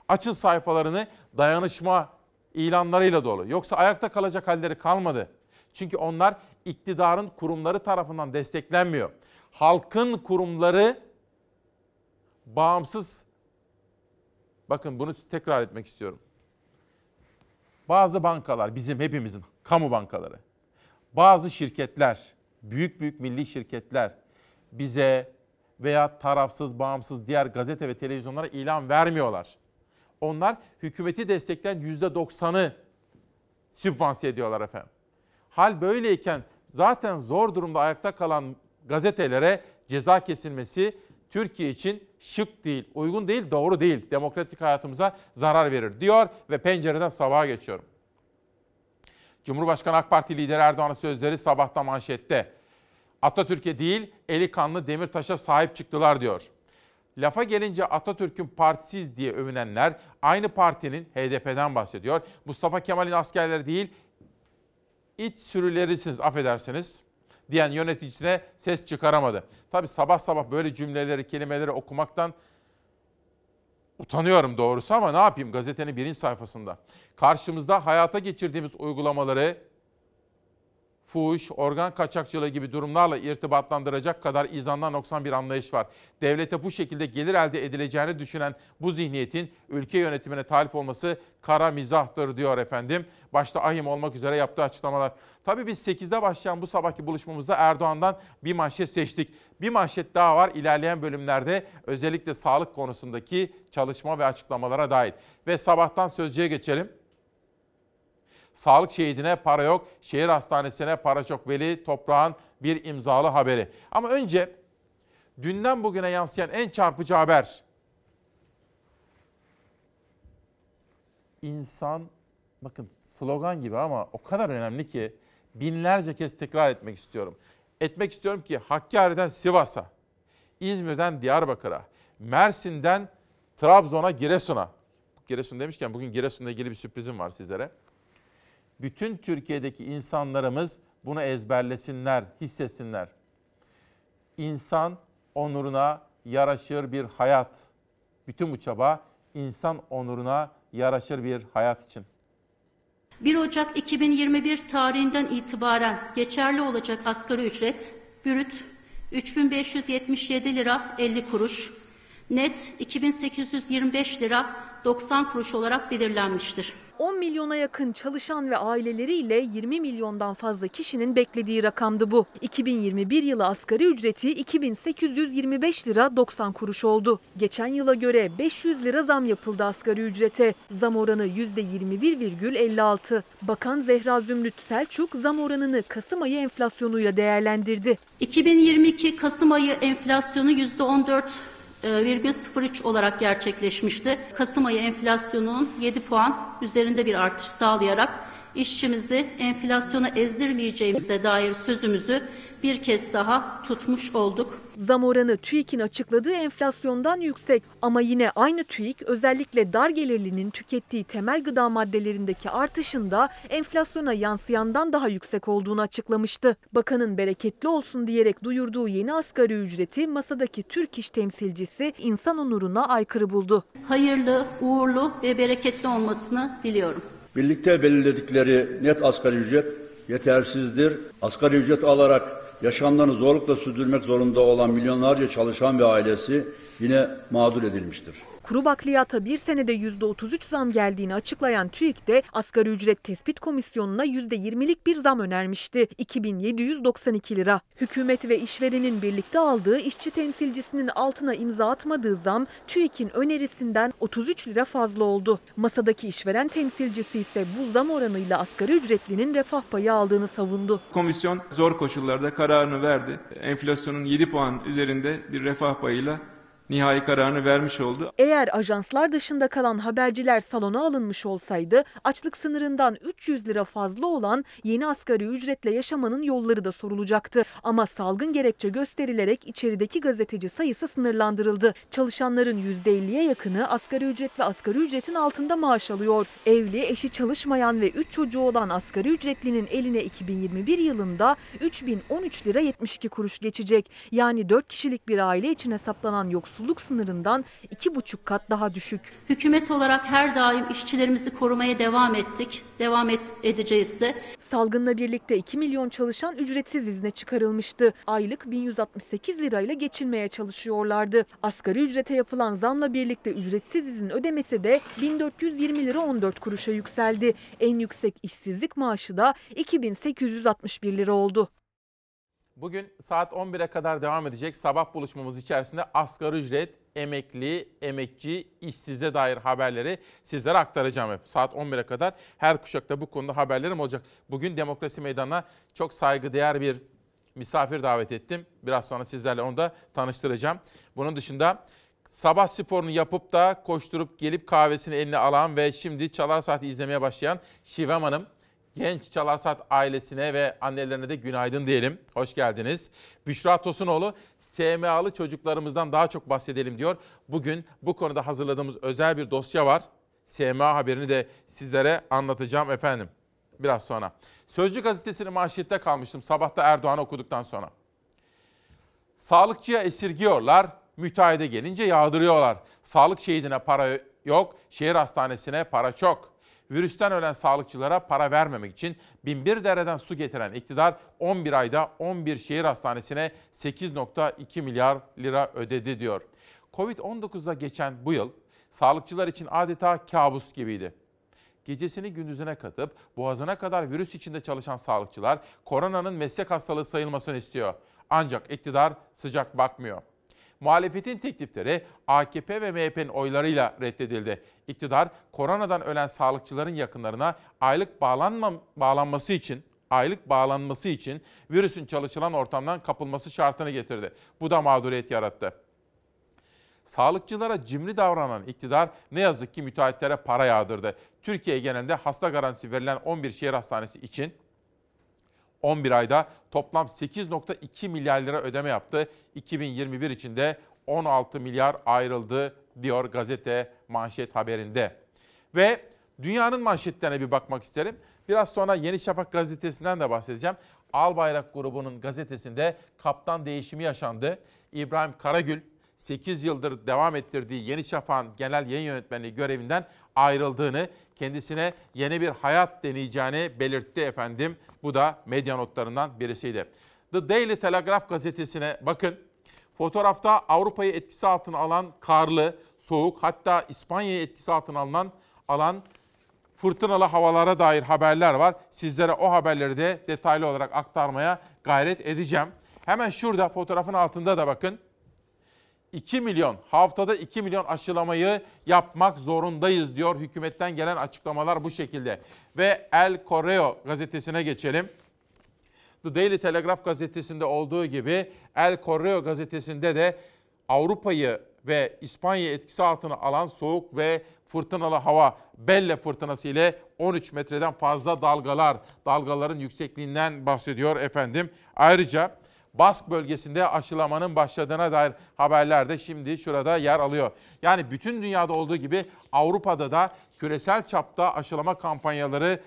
Açın sayfalarını dayanışma ilanlarıyla dolu. Yoksa ayakta kalacak halleri kalmadı. Çünkü onlar iktidarın kurumları tarafından desteklenmiyor. Halkın kurumları bağımsız bakın bunu tekrar etmek istiyorum. Bazı bankalar bizim hepimizin kamu bankaları. Bazı şirketler, büyük büyük milli şirketler bize veya tarafsız, bağımsız diğer gazete ve televizyonlara ilan vermiyorlar. Onlar hükümeti destekleyen %90'ı sübvanse ediyorlar efendim. Hal böyleyken zaten zor durumda ayakta kalan gazetelere ceza kesilmesi Türkiye için şık değil, uygun değil, doğru değil. Demokratik hayatımıza zarar verir diyor ve pencereden sabaha geçiyorum. Cumhurbaşkanı AK Parti lideri Erdoğan'ın sözleri sabahta manşette. Atatürk'e değil, eli kanlı Demirtaş'a sahip çıktılar diyor. Lafa gelince Atatürk'ün partisiz diye övünenler aynı partinin HDP'den bahsediyor. Mustafa Kemal'in askerleri değil, iç sürülerisiniz affedersiniz diyen yöneticisine ses çıkaramadı. Tabi sabah sabah böyle cümleleri, kelimeleri okumaktan utanıyorum doğrusu ama ne yapayım gazetenin birinci sayfasında. Karşımızda hayata geçirdiğimiz uygulamaları fuhuş, organ kaçakçılığı gibi durumlarla irtibatlandıracak kadar izandan noksan bir anlayış var. Devlete bu şekilde gelir elde edileceğini düşünen bu zihniyetin ülke yönetimine talip olması kara mizahtır diyor efendim. Başta ahim olmak üzere yaptığı açıklamalar. Tabii biz 8'de başlayan bu sabahki buluşmamızda Erdoğan'dan bir manşet seçtik. Bir manşet daha var ilerleyen bölümlerde özellikle sağlık konusundaki çalışma ve açıklamalara dair. Ve sabahtan sözcüye geçelim. Sağlık şehidine para yok, şehir hastanesine para çok. Veli Toprağ'ın bir imzalı haberi. Ama önce dünden bugüne yansıyan en çarpıcı haber. İnsan, bakın slogan gibi ama o kadar önemli ki binlerce kez tekrar etmek istiyorum. Etmek istiyorum ki Hakkari'den Sivas'a, İzmir'den Diyarbakır'a, Mersin'den Trabzon'a, Giresun'a. Giresun demişken bugün Giresun'la ilgili bir sürprizim var sizlere bütün Türkiye'deki insanlarımız bunu ezberlesinler, hissetsinler. İnsan onuruna yaraşır bir hayat. Bütün bu çaba insan onuruna yaraşır bir hayat için. 1 Ocak 2021 tarihinden itibaren geçerli olacak asgari ücret bürüt 3577 lira 50 kuruş, net 2825 lira 90 kuruş olarak belirlenmiştir. 10 milyona yakın çalışan ve aileleriyle 20 milyondan fazla kişinin beklediği rakamdı bu. 2021 yılı asgari ücreti 2825 lira 90 kuruş oldu. Geçen yıla göre 500 lira zam yapıldı asgari ücrete. Zam oranı %21,56. Bakan Zehra Zümrüt Selçuk zam oranını Kasım ayı enflasyonuyla değerlendirdi. 2022 Kasım ayı enflasyonu %14 %0,03 olarak gerçekleşmişti. Kasım ayı enflasyonunun 7 puan üzerinde bir artış sağlayarak işçimizi enflasyona ezdirmeyeceğimize dair sözümüzü bir kez daha tutmuş olduk. Zam oranı TÜİK'in açıkladığı enflasyondan yüksek ama yine aynı TÜİK özellikle dar gelirlinin tükettiği temel gıda maddelerindeki artışında enflasyona yansıyandan daha yüksek olduğunu açıklamıştı. Bakanın bereketli olsun diyerek duyurduğu yeni asgari ücreti masadaki Türk iş temsilcisi insan onuruna aykırı buldu. Hayırlı, uğurlu ve bereketli olmasını diliyorum. Birlikte belirledikleri net asgari ücret yetersizdir. Asgari ücret alarak yaşamlarını zorlukla sürdürmek zorunda olan milyonlarca çalışan ve ailesi yine mağdur edilmiştir. Kuru bakliyata bir senede %33 zam geldiğini açıklayan TÜİK de asgari ücret tespit komisyonuna %20'lik bir zam önermişti. 2792 lira. Hükümet ve işverenin birlikte aldığı işçi temsilcisinin altına imza atmadığı zam TÜİK'in önerisinden 33 lira fazla oldu. Masadaki işveren temsilcisi ise bu zam oranıyla asgari ücretlinin refah payı aldığını savundu. Komisyon zor koşullarda kararını verdi. Enflasyonun 7 puan üzerinde bir refah payıyla nihai kararını vermiş oldu. Eğer ajanslar dışında kalan haberciler salona alınmış olsaydı açlık sınırından 300 lira fazla olan yeni asgari ücretle yaşamanın yolları da sorulacaktı. Ama salgın gerekçe gösterilerek içerideki gazeteci sayısı sınırlandırıldı. Çalışanların %50'ye yakını asgari ücret ve asgari ücretin altında maaş alıyor. Evli, eşi çalışmayan ve 3 çocuğu olan asgari ücretlinin eline 2021 yılında 3013 lira 72 kuruş geçecek. Yani 4 kişilik bir aile için hesaplanan yoksul yoksulluk sınırından 2,5 kat daha düşük. Hükümet olarak her daim işçilerimizi korumaya devam ettik. Devam et, edeceğiz de. Salgınla birlikte 2 milyon çalışan ücretsiz izne çıkarılmıştı. Aylık 1168 lirayla geçinmeye çalışıyorlardı. Asgari ücrete yapılan zamla birlikte ücretsiz izin ödemesi de 1420 lira 14 kuruşa yükseldi. En yüksek işsizlik maaşı da 2861 lira oldu. Bugün saat 11'e kadar devam edecek sabah buluşmamız içerisinde asgari ücret, emekli, emekçi, işsize dair haberleri sizlere aktaracağım hep. Saat 11'e kadar her kuşakta bu konuda haberlerim olacak. Bugün Demokrasi Meydanı'na çok saygıdeğer bir misafir davet ettim. Biraz sonra sizlerle onu da tanıştıracağım. Bunun dışında sabah sporunu yapıp da koşturup gelip kahvesini eline alan ve şimdi Çalar Saat'i izlemeye başlayan Şivem Hanım Genç Çalarsat ailesine ve annelerine de günaydın diyelim. Hoş geldiniz. Büşra Tosunoğlu, SMA'lı çocuklarımızdan daha çok bahsedelim diyor. Bugün bu konuda hazırladığımız özel bir dosya var. SMA haberini de sizlere anlatacağım efendim. Biraz sonra. Sözcü gazetesinin manşette kalmıştım sabahta Erdoğan okuduktan sonra. Sağlıkçıya esirgiyorlar, müteahhide gelince yağdırıyorlar. Sağlık şehidine para yok, şehir hastanesine para çok virüsten ölen sağlıkçılara para vermemek için binbir dereden su getiren iktidar 11 ayda 11 şehir hastanesine 8.2 milyar lira ödedi diyor. Covid-19'da geçen bu yıl sağlıkçılar için adeta kabus gibiydi. Gecesini gündüzüne katıp boğazına kadar virüs içinde çalışan sağlıkçılar koronanın meslek hastalığı sayılmasını istiyor. Ancak iktidar sıcak bakmıyor. Muhalefetin teklifleri AKP ve MHP'nin oylarıyla reddedildi. İktidar koronadan ölen sağlıkçıların yakınlarına aylık bağlanma, bağlanması için aylık bağlanması için virüsün çalışılan ortamdan kapılması şartını getirdi. Bu da mağduriyet yarattı. Sağlıkçılara cimri davranan iktidar ne yazık ki müteahhitlere para yağdırdı. Türkiye genelinde hasta garantisi verilen 11 şehir hastanesi için 11 ayda toplam 8.2 milyar lira ödeme yaptı. 2021 içinde 16 milyar ayrıldı diyor gazete manşet haberinde. Ve dünyanın manşetlerine bir bakmak isterim. Biraz sonra Yeni Şafak gazetesinden de bahsedeceğim. Albayrak grubunun gazetesinde kaptan değişimi yaşandı. İbrahim Karagül 8 yıldır devam ettirdiği Yeni Şafak'ın genel yayın yönetmenliği görevinden ayrıldığını, kendisine yeni bir hayat deneyeceğini belirtti efendim. Bu da medya notlarından birisiydi. The Daily Telegraph gazetesine bakın. Fotoğrafta Avrupa'yı etkisi altına alan karlı, soğuk hatta İspanya'yı etkisi altına alınan alan fırtınalı havalara dair haberler var. Sizlere o haberleri de detaylı olarak aktarmaya gayret edeceğim. Hemen şurada fotoğrafın altında da bakın. 2 milyon, haftada 2 milyon aşılamayı yapmak zorundayız diyor. Hükümetten gelen açıklamalar bu şekilde. Ve El Correo gazetesine geçelim. The Daily Telegraph gazetesinde olduğu gibi El Correo gazetesinde de Avrupa'yı ve İspanya'yı etkisi altına alan soğuk ve fırtınalı hava Belle fırtınası ile 13 metreden fazla dalgalar, dalgaların yüksekliğinden bahsediyor efendim. Ayrıca Bask bölgesinde aşılamanın başladığına dair haberler de şimdi şurada yer alıyor. Yani bütün dünyada olduğu gibi Avrupa'da da küresel çapta aşılama kampanyaları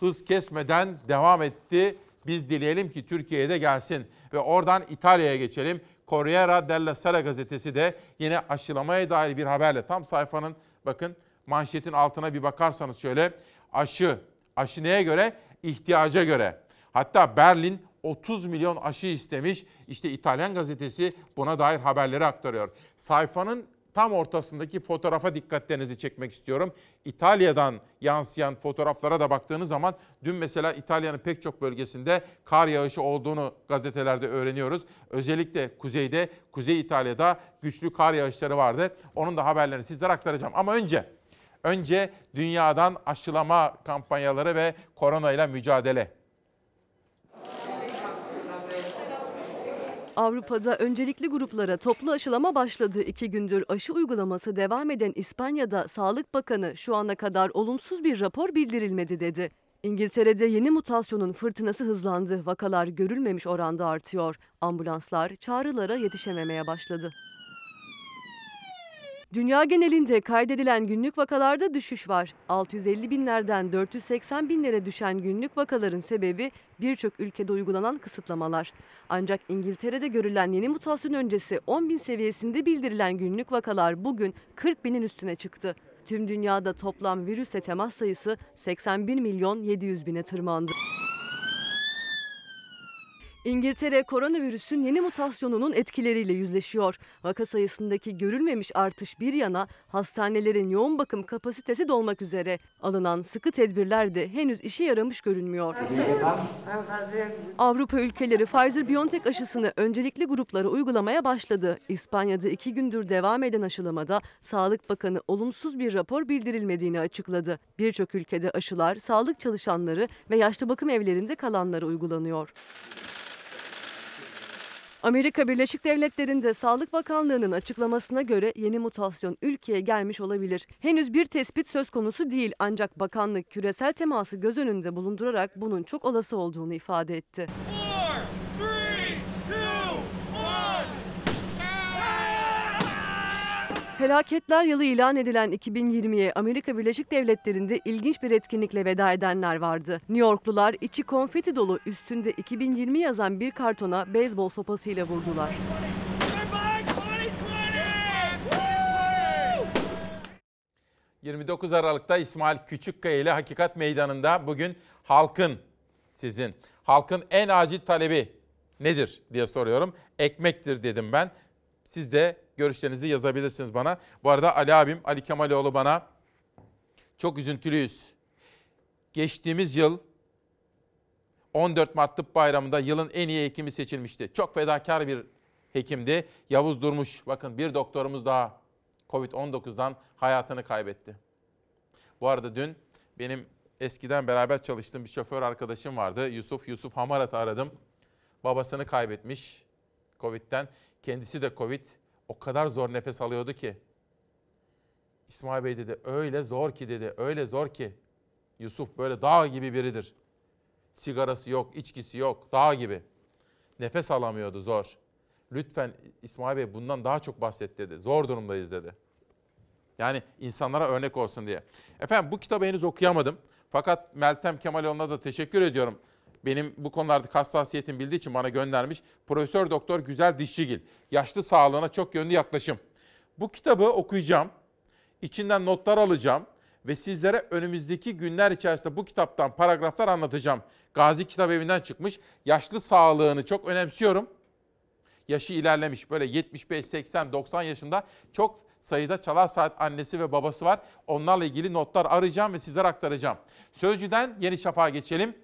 hız kesmeden devam etti. Biz dileyelim ki Türkiye'ye de gelsin ve oradan İtalya'ya geçelim. Corriere della Sera gazetesi de yine aşılamaya dair bir haberle tam sayfanın bakın manşetin altına bir bakarsanız şöyle aşı, aşı neye göre? İhtiyaca göre. Hatta Berlin 30 milyon aşı istemiş. İşte İtalyan gazetesi buna dair haberleri aktarıyor. Sayfanın tam ortasındaki fotoğrafa dikkatlerinizi çekmek istiyorum. İtalya'dan yansıyan fotoğraflara da baktığınız zaman dün mesela İtalya'nın pek çok bölgesinde kar yağışı olduğunu gazetelerde öğreniyoruz. Özellikle kuzeyde, Kuzey İtalya'da güçlü kar yağışları vardı. Onun da haberlerini sizlere aktaracağım. Ama önce önce dünyadan aşılama kampanyaları ve koronayla mücadele. Avrupa'da öncelikli gruplara toplu aşılama başladığı iki gündür aşı uygulaması devam eden İspanya'da Sağlık Bakanı şu ana kadar olumsuz bir rapor bildirilmedi dedi. İngiltere'de yeni mutasyonun fırtınası hızlandı. Vakalar görülmemiş oranda artıyor. Ambulanslar çağrılara yetişememeye başladı. Dünya genelinde kaydedilen günlük vakalarda düşüş var. 650 binlerden 480 binlere düşen günlük vakaların sebebi birçok ülkede uygulanan kısıtlamalar. Ancak İngiltere'de görülen yeni mutasyon öncesi 10 bin seviyesinde bildirilen günlük vakalar bugün 40 binin üstüne çıktı. Tüm dünyada toplam virüse temas sayısı 81 milyon 700 bine tırmandı. İngiltere koronavirüsün yeni mutasyonunun etkileriyle yüzleşiyor. Vaka sayısındaki görülmemiş artış bir yana hastanelerin yoğun bakım kapasitesi dolmak üzere. Alınan sıkı tedbirler de henüz işe yaramış görünmüyor. Avrupa ülkeleri Pfizer-BioNTech aşısını öncelikli gruplara uygulamaya başladı. İspanya'da iki gündür devam eden aşılamada Sağlık Bakanı olumsuz bir rapor bildirilmediğini açıkladı. Birçok ülkede aşılar sağlık çalışanları ve yaşlı bakım evlerinde kalanlara uygulanıyor. Amerika Birleşik Devletleri'nde Sağlık Bakanlığı'nın açıklamasına göre yeni mutasyon ülkeye gelmiş olabilir. Henüz bir tespit söz konusu değil ancak bakanlık küresel teması göz önünde bulundurarak bunun çok olası olduğunu ifade etti. Felaketler yılı ilan edilen 2020'ye Amerika Birleşik Devletleri'nde ilginç bir etkinlikle veda edenler vardı. New Yorklular içi konfeti dolu üstünde 2020 yazan bir kartona beyzbol sopasıyla vurdular. ...29 Aralık'ta İsmail Küçükkaya ile Hakikat Meydanı'nda bugün halkın, sizin, halkın en acil talebi nedir diye soruyorum. Ekmektir dedim ben. Siz de görüşlerinizi yazabilirsiniz bana. Bu arada Ali abim, Ali Kemaloğlu bana çok üzüntülüyüz. Geçtiğimiz yıl 14 Mart Tıp Bayramı'nda yılın en iyi hekimi seçilmişti. Çok fedakar bir hekimdi. Yavuz Durmuş. Bakın bir doktorumuz daha Covid-19'dan hayatını kaybetti. Bu arada dün benim eskiden beraber çalıştığım bir şoför arkadaşım vardı. Yusuf, Yusuf Hamarat'ı aradım. Babasını kaybetmiş Covid'den. Kendisi de Covid. O kadar zor nefes alıyordu ki. İsmail Bey dedi öyle zor ki dedi. Öyle zor ki. Yusuf böyle dağ gibi biridir. Sigarası yok, içkisi yok. Dağ gibi. Nefes alamıyordu zor. Lütfen İsmail Bey bundan daha çok bahset dedi. Zor durumdayız dedi. Yani insanlara örnek olsun diye. Efendim bu kitabı henüz okuyamadım. Fakat Meltem Kemaloğlu'na da teşekkür ediyorum. Benim bu konularda hassasiyetim bildiği için bana göndermiş. Profesör Doktor Güzel Dişçigil. Yaşlı sağlığına çok yönlü yaklaşım. Bu kitabı okuyacağım. İçinden notlar alacağım ve sizlere önümüzdeki günler içerisinde bu kitaptan paragraflar anlatacağım. Gazi Kitap Evi'nden çıkmış. Yaşlı sağlığını çok önemsiyorum. Yaşı ilerlemiş böyle 75, 80, 90 yaşında çok sayıda çalar saat annesi ve babası var. Onlarla ilgili notlar arayacağım ve sizlere aktaracağım. Sözcüden Yeni Şafak'a geçelim.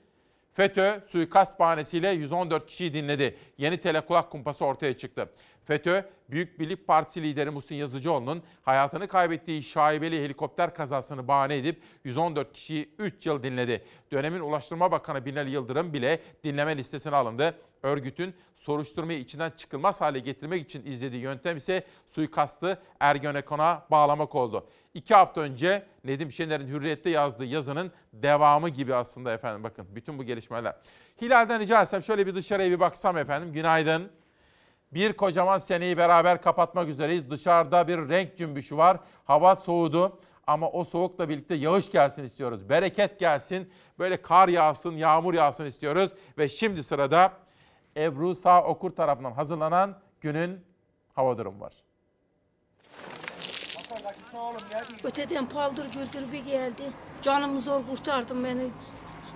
FETÖ suikast bahanesiyle 114 kişiyi dinledi. Yeni telekulak kumpası ortaya çıktı. FETÖ, Büyük Birlik Partisi lideri Muhsin Yazıcıoğlu'nun hayatını kaybettiği şaibeli helikopter kazasını bahane edip 114 kişiyi 3 yıl dinledi. Dönemin Ulaştırma Bakanı Binali Yıldırım bile dinleme listesine alındı. Örgütün soruşturmayı içinden çıkılmaz hale getirmek için izlediği yöntem ise suikastı Ergenekon'a bağlamak oldu. İki hafta önce Nedim Şener'in Hürriyet'te yazdığı yazının devamı gibi aslında efendim. Bakın bütün bu gelişmeler. Hilal'den rica etsem şöyle bir dışarıya bir baksam efendim. Günaydın. Bir kocaman seneyi beraber kapatmak üzereyiz. Dışarıda bir renk cümbüşü var. Hava soğudu ama o soğukla birlikte yağış gelsin istiyoruz. Bereket gelsin. Böyle kar yağsın, yağmur yağsın istiyoruz. Ve şimdi sırada Ebru Sağ Okur tarafından hazırlanan günün hava durumu var. Öteden paldır güldür bir geldi. Canımı zor kurtardım beni.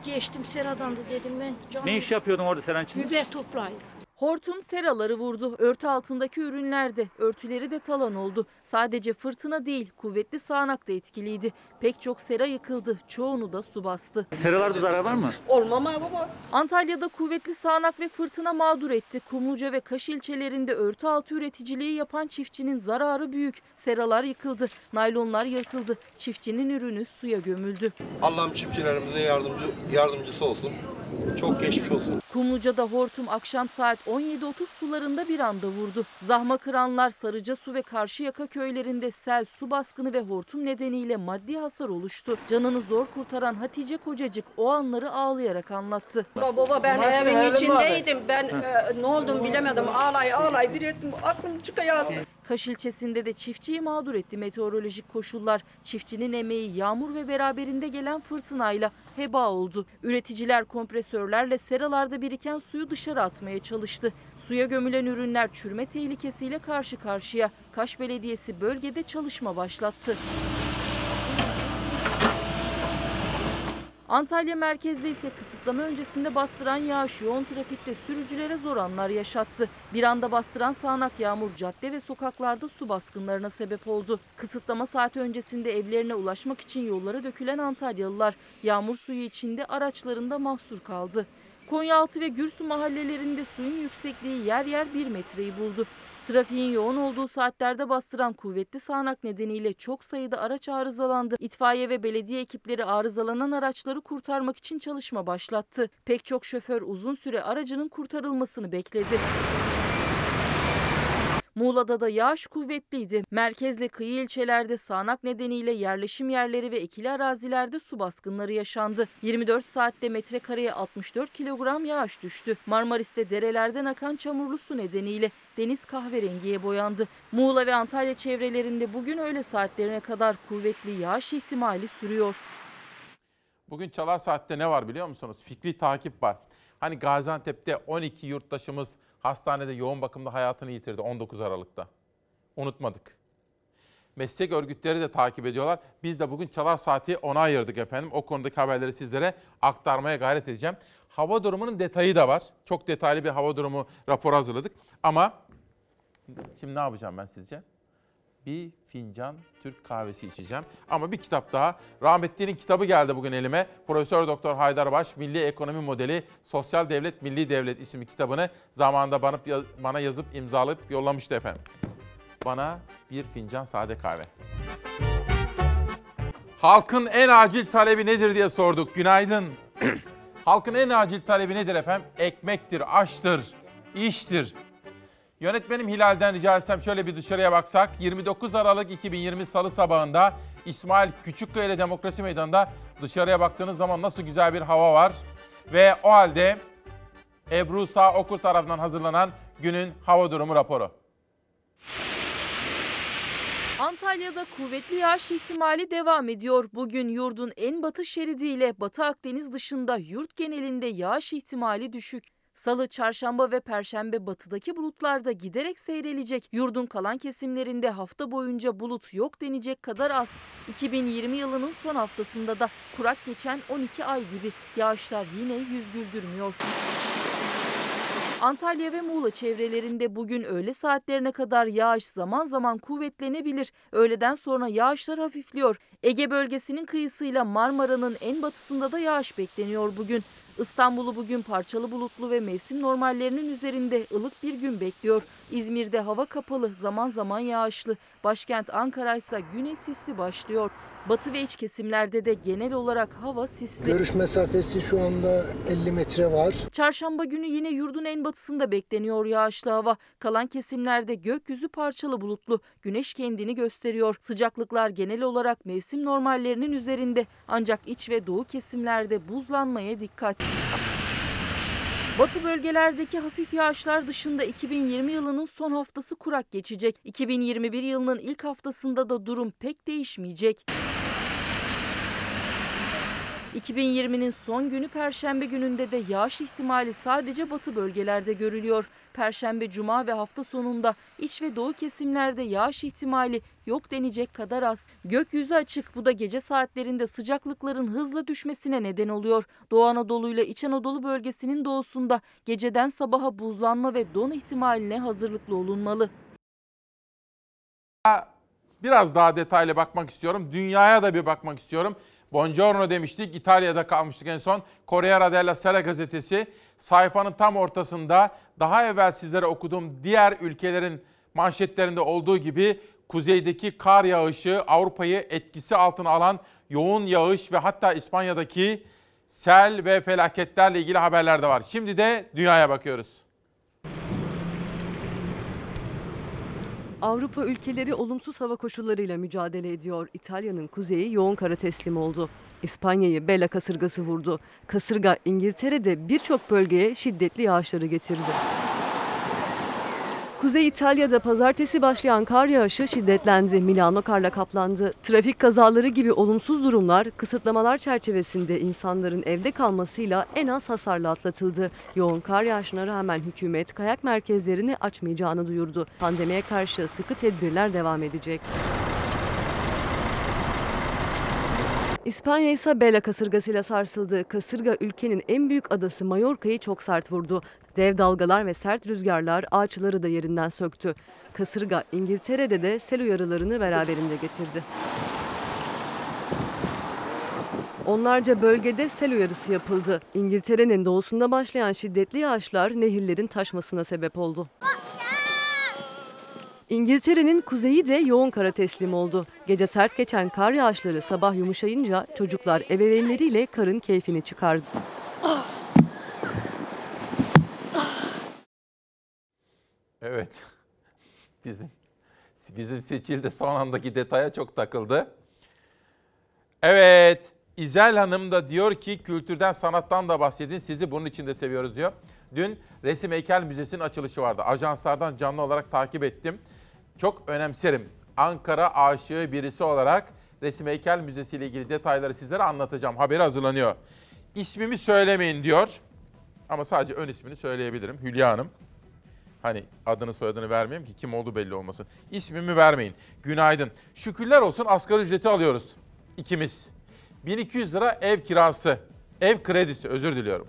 Geçtim seradan da dedim ben. Canım Ne iş yapıyordun orada Seren? Biber toplaydım. Hortum seraları vurdu. Örtü altındaki ürünlerde. Örtüleri de talan oldu. Sadece fırtına değil, kuvvetli sağanak da etkiliydi. Pek çok sera yıkıldı. Çoğunu da su bastı. Seralarda zarar var mı? Olmama baba. Antalya'da kuvvetli sağanak ve fırtına mağdur etti. Kumluca ve Kaş ilçelerinde örtü altı üreticiliği yapan çiftçinin zararı büyük. Seralar yıkıldı. Naylonlar yırtıldı. Çiftçinin ürünü suya gömüldü. Allah'ım çiftçilerimize yardımcı yardımcısı olsun. Çok geçmiş olsun. Kumluca'da hortum akşam saat 17.30 sularında bir anda vurdu. Zahma kıranlar Sarıca Su ve Karşıyaka köylerinde sel, su baskını ve hortum nedeniyle maddi hasar oluştu. Canını zor kurtaran Hatice Kocacık o anları ağlayarak anlattı. Baba ben Nasıl evin içindeydim. Ben e, ne olduğunu bilemedim. Ağlay ağlay bir ettim. Aklım çıkıyor. Kaş ilçesinde de çiftçiyi mağdur etti meteorolojik koşullar. Çiftçinin emeği yağmur ve beraberinde gelen fırtınayla heba oldu. Üreticiler kompresörlerle seralarda biriken suyu dışarı atmaya çalıştı. Suya gömülen ürünler çürüme tehlikesiyle karşı karşıya. Kaş Belediyesi bölgede çalışma başlattı. Antalya merkezde ise kısıtlama öncesinde bastıran yağış yoğun trafikte sürücülere zor anlar yaşattı. Bir anda bastıran sağanak yağmur cadde ve sokaklarda su baskınlarına sebep oldu. Kısıtlama saati öncesinde evlerine ulaşmak için yollara dökülen Antalyalılar yağmur suyu içinde araçlarında mahsur kaldı. Konyaaltı ve Gürsü mahallelerinde suyun yüksekliği yer yer 1 metreyi buldu. Trafiğin yoğun olduğu saatlerde bastıran kuvvetli sağanak nedeniyle çok sayıda araç arızalandı. İtfaiye ve belediye ekipleri arızalanan araçları kurtarmak için çalışma başlattı. Pek çok şoför uzun süre aracının kurtarılmasını bekledi. Muğla'da da yağış kuvvetliydi. Merkezle kıyı ilçelerde sağanak nedeniyle yerleşim yerleri ve ekili arazilerde su baskınları yaşandı. 24 saatte metrekareye 64 kilogram yağış düştü. Marmaris'te derelerden akan çamurlu su nedeniyle deniz kahverengiye boyandı. Muğla ve Antalya çevrelerinde bugün öğle saatlerine kadar kuvvetli yağış ihtimali sürüyor. Bugün Çalar Saat'te ne var biliyor musunuz? Fikri takip var. Hani Gaziantep'te 12 yurttaşımız hastanede yoğun bakımda hayatını yitirdi 19 Aralık'ta. Unutmadık. Meslek örgütleri de takip ediyorlar. Biz de bugün Çalar Saati ona ayırdık efendim. O konudaki haberleri sizlere aktarmaya gayret edeceğim. Hava durumunun detayı da var. Çok detaylı bir hava durumu raporu hazırladık. Ama şimdi ne yapacağım ben sizce? Bir fincan Türk kahvesi içeceğim. Ama bir kitap daha. Rahmetli'nin kitabı geldi bugün elime. Profesör Doktor Haydar Baş, Milli Ekonomi Modeli, Sosyal Devlet, Milli Devlet isimli kitabını zamanında bana, bana yazıp imzalayıp yollamıştı efendim. Bana bir fincan sade kahve. Halkın en acil talebi nedir diye sorduk. Günaydın. Halkın en acil talebi nedir efendim? Ekmektir, aştır, iştir. Yönetmenim Hilal'den rica etsem şöyle bir dışarıya baksak. 29 Aralık 2020 Salı sabahında İsmail Küçükkaya Demokrasi Meydanı'nda dışarıya baktığınız zaman nasıl güzel bir hava var. Ve o halde Ebru Sağ Okur tarafından hazırlanan günün hava durumu raporu. Antalya'da kuvvetli yağış ihtimali devam ediyor. Bugün yurdun en batı şeridiyle Batı Akdeniz dışında yurt genelinde yağış ihtimali düşük. Salı, çarşamba ve perşembe batıdaki bulutlarda giderek seyrelecek. Yurdun kalan kesimlerinde hafta boyunca bulut yok denecek kadar az. 2020 yılının son haftasında da kurak geçen 12 ay gibi yağışlar yine yüz güldürmüyor. Antalya ve Muğla çevrelerinde bugün öğle saatlerine kadar yağış zaman zaman kuvvetlenebilir. Öğleden sonra yağışlar hafifliyor. Ege bölgesinin kıyısıyla Marmara'nın en batısında da yağış bekleniyor bugün. İstanbul'u bugün parçalı bulutlu ve mevsim normallerinin üzerinde ılık bir gün bekliyor. İzmir'de hava kapalı, zaman zaman yağışlı. Başkent Ankara ise güne sisli başlıyor. Batı ve iç kesimlerde de genel olarak hava sisli. Görüş mesafesi şu anda 50 metre var. Çarşamba günü yine yurdun en batısında bekleniyor yağışlı hava. Kalan kesimlerde gökyüzü parçalı bulutlu. Güneş kendini gösteriyor. Sıcaklıklar genel olarak mevsim normallerinin üzerinde. Ancak iç ve doğu kesimlerde buzlanmaya dikkat. Batı bölgelerdeki hafif yağışlar dışında 2020 yılının son haftası kurak geçecek. 2021 yılının ilk haftasında da durum pek değişmeyecek. 2020'nin son günü Perşembe gününde de yağış ihtimali sadece batı bölgelerde görülüyor. Perşembe, Cuma ve hafta sonunda iç ve doğu kesimlerde yağış ihtimali yok denecek kadar az. Gökyüzü açık bu da gece saatlerinde sıcaklıkların hızla düşmesine neden oluyor. Doğu Anadolu ile İç Anadolu bölgesinin doğusunda geceden sabaha buzlanma ve don ihtimaline hazırlıklı olunmalı. Biraz daha detaylı bakmak istiyorum. Dünyaya da bir bakmak istiyorum. Buongiorno demiştik. İtalya'da kalmıştık en son. Corriere della Sera gazetesi sayfanın tam ortasında daha evvel sizlere okuduğum diğer ülkelerin manşetlerinde olduğu gibi kuzeydeki kar yağışı Avrupa'yı etkisi altına alan yoğun yağış ve hatta İspanya'daki sel ve felaketlerle ilgili haberler de var. Şimdi de dünyaya bakıyoruz. Avrupa ülkeleri olumsuz hava koşullarıyla mücadele ediyor. İtalya'nın kuzeyi yoğun kara teslim oldu. İspanya'yı Bela kasırgası vurdu. Kasırga İngiltere'de birçok bölgeye şiddetli yağışları getirdi. Kuzey İtalya'da pazartesi başlayan kar yağışı şiddetlendi. Milano karla kaplandı. Trafik kazaları gibi olumsuz durumlar kısıtlamalar çerçevesinde insanların evde kalmasıyla en az hasarla atlatıldı. Yoğun kar yağışına rağmen hükümet kayak merkezlerini açmayacağını duyurdu. Pandemiye karşı sıkı tedbirler devam edecek. İspanya ise Bela kasırgasıyla sarsıldı. Kasırga ülkenin en büyük adası Mallorca'yı çok sert vurdu. Dev dalgalar ve sert rüzgarlar ağaçları da yerinden söktü. Kasırga İngiltere'de de sel uyarılarını beraberinde getirdi. Onlarca bölgede sel uyarısı yapıldı. İngiltere'nin doğusunda başlayan şiddetli yağışlar nehirlerin taşmasına sebep oldu. İngiltere'nin kuzeyi de yoğun kara teslim oldu. Gece sert geçen kar yağışları sabah yumuşayınca çocuklar ebeveynleriyle karın keyfini çıkardı. Evet. Bizim bizim Seçil de son andaki detaya çok takıldı. Evet. İzel Hanım da diyor ki kültürden sanattan da bahsedin. Sizi bunun için de seviyoruz diyor. Dün Resim Heykel Müzesi'nin açılışı vardı. Ajanslardan canlı olarak takip ettim. Çok önemserim. Ankara aşığı birisi olarak Resim Heykel Müzesi ile ilgili detayları sizlere anlatacağım. Haberi hazırlanıyor. İsmimi söylemeyin diyor. Ama sadece ön ismini söyleyebilirim. Hülya Hanım. Hani adını soyadını vermeyeyim ki kim olduğu belli olmasın. İsmimi vermeyin. Günaydın. Şükürler olsun asgari ücreti alıyoruz. İkimiz. 1200 lira ev kirası. Ev kredisi özür diliyorum.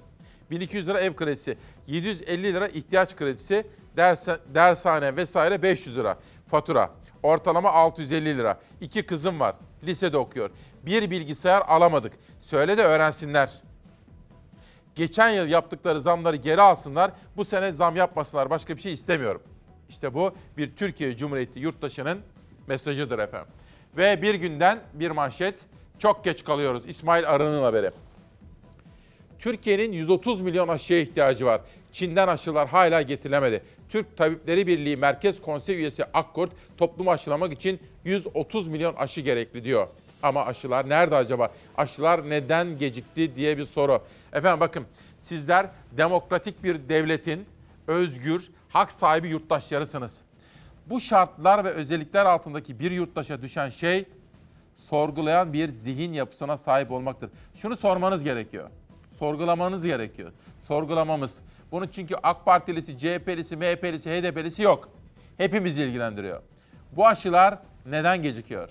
1200 lira ev kredisi. 750 lira ihtiyaç kredisi. Ders, dershane vesaire 500 lira. Fatura. Ortalama 650 lira. İki kızım var. Lisede okuyor. Bir bilgisayar alamadık. Söyle de öğrensinler geçen yıl yaptıkları zamları geri alsınlar. Bu sene zam yapmasınlar. Başka bir şey istemiyorum. İşte bu bir Türkiye Cumhuriyeti yurttaşının mesajıdır efendim. Ve bir günden bir manşet. Çok geç kalıyoruz. İsmail Arı'nın haberi. Türkiye'nin 130 milyon aşıya ihtiyacı var. Çin'den aşılar hala getirilemedi. Türk Tabipleri Birliği Merkez Konsey üyesi Akkurt toplumu aşılamak için 130 milyon aşı gerekli diyor. Ama aşılar nerede acaba? Aşılar neden gecikti diye bir soru. Efendim bakın sizler demokratik bir devletin özgür, hak sahibi yurttaşlarısınız. Bu şartlar ve özellikler altındaki bir yurttaşa düşen şey sorgulayan bir zihin yapısına sahip olmaktır. Şunu sormanız gerekiyor. Sorgulamanız gerekiyor. Sorgulamamız. Bunun çünkü AK Partilisi, CHP'lisi, MHP'lisi, HDP'lisi yok. Hepimizi ilgilendiriyor. Bu aşılar neden gecikiyor?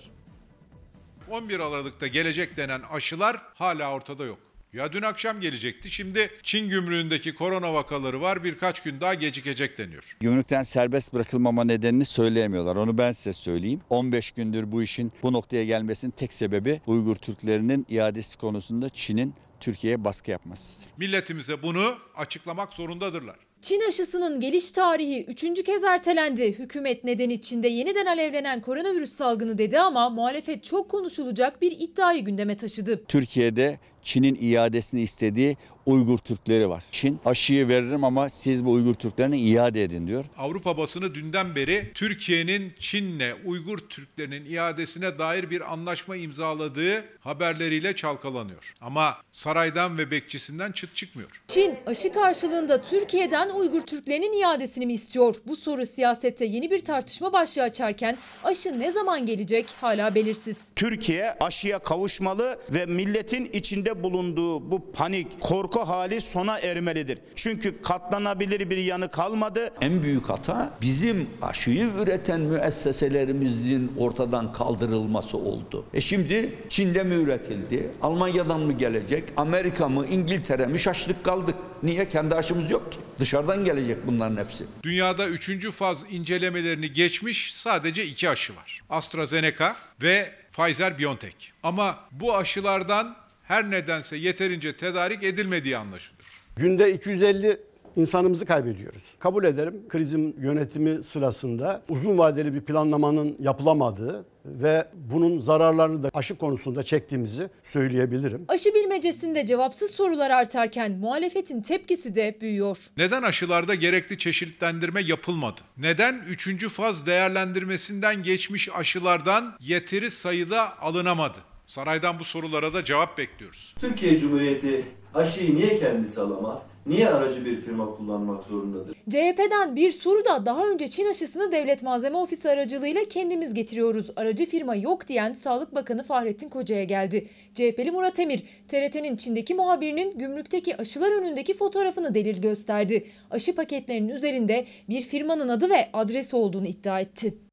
11 Aralık'ta gelecek denen aşılar hala ortada yok. Ya dün akşam gelecekti. Şimdi Çin gümrüğündeki korona vakaları var. Birkaç gün daha gecikecek deniyor. Gümrükten serbest bırakılmama nedenini söyleyemiyorlar. Onu ben size söyleyeyim. 15 gündür bu işin bu noktaya gelmesinin tek sebebi Uygur Türklerinin iadesi konusunda Çin'in Türkiye'ye baskı yapmasıdır. Milletimize bunu açıklamak zorundadırlar. Çin aşısının geliş tarihi üçüncü kez ertelendi. Hükümet neden içinde yeniden alevlenen koronavirüs salgını dedi ama muhalefet çok konuşulacak bir iddiayı gündeme taşıdı. Türkiye'de Çin'in iadesini istediği Uygur Türkleri var. Çin aşıyı veririm ama siz bu Uygur Türklerini iade edin diyor. Avrupa basını dünden beri Türkiye'nin Çin'le Uygur Türklerinin iadesine dair bir anlaşma imzaladığı haberleriyle çalkalanıyor. Ama saraydan ve bekçisinden çıt çıkmıyor. Çin aşı karşılığında Türkiye'den Uygur Türklerinin iadesini mi istiyor? Bu soru siyasette yeni bir tartışma başlığı açarken aşı ne zaman gelecek hala belirsiz. Türkiye aşıya kavuşmalı ve milletin içinde bulunduğu bu panik, korku hali sona ermelidir. Çünkü katlanabilir bir yanı kalmadı. En büyük hata bizim aşıyı üreten müesseselerimizin ortadan kaldırılması oldu. E şimdi Çin'de mi üretildi? Almanya'dan mı gelecek? Amerika mı? İngiltere mi? Şaşlık kaldık. Niye? Kendi aşımız yok ki. Dışarıdan gelecek bunların hepsi. Dünyada üçüncü faz incelemelerini geçmiş sadece iki aşı var. AstraZeneca ve Pfizer-BioNTech. Ama bu aşılardan her nedense yeterince tedarik edilmediği anlaşılıyor. Günde 250 insanımızı kaybediyoruz. Kabul ederim krizin yönetimi sırasında uzun vadeli bir planlamanın yapılamadığı ve bunun zararlarını da aşı konusunda çektiğimizi söyleyebilirim. Aşı bilmecesinde cevapsız sorular artarken muhalefetin tepkisi de büyüyor. Neden aşılarda gerekli çeşitlendirme yapılmadı? Neden 3. faz değerlendirmesinden geçmiş aşılardan yeteri sayıda alınamadı? Saraydan bu sorulara da cevap bekliyoruz. Türkiye Cumhuriyeti Aşıyı niye kendisi alamaz? Niye aracı bir firma kullanmak zorundadır? CHP'den bir soru da daha önce Çin aşısını Devlet Malzeme Ofisi aracılığıyla kendimiz getiriyoruz. Aracı firma yok diyen Sağlık Bakanı Fahrettin Koca'ya geldi. CHP'li Murat Emir, TRT'nin Çin'deki muhabirinin gümrükteki aşılar önündeki fotoğrafını delil gösterdi. Aşı paketlerinin üzerinde bir firmanın adı ve adresi olduğunu iddia etti.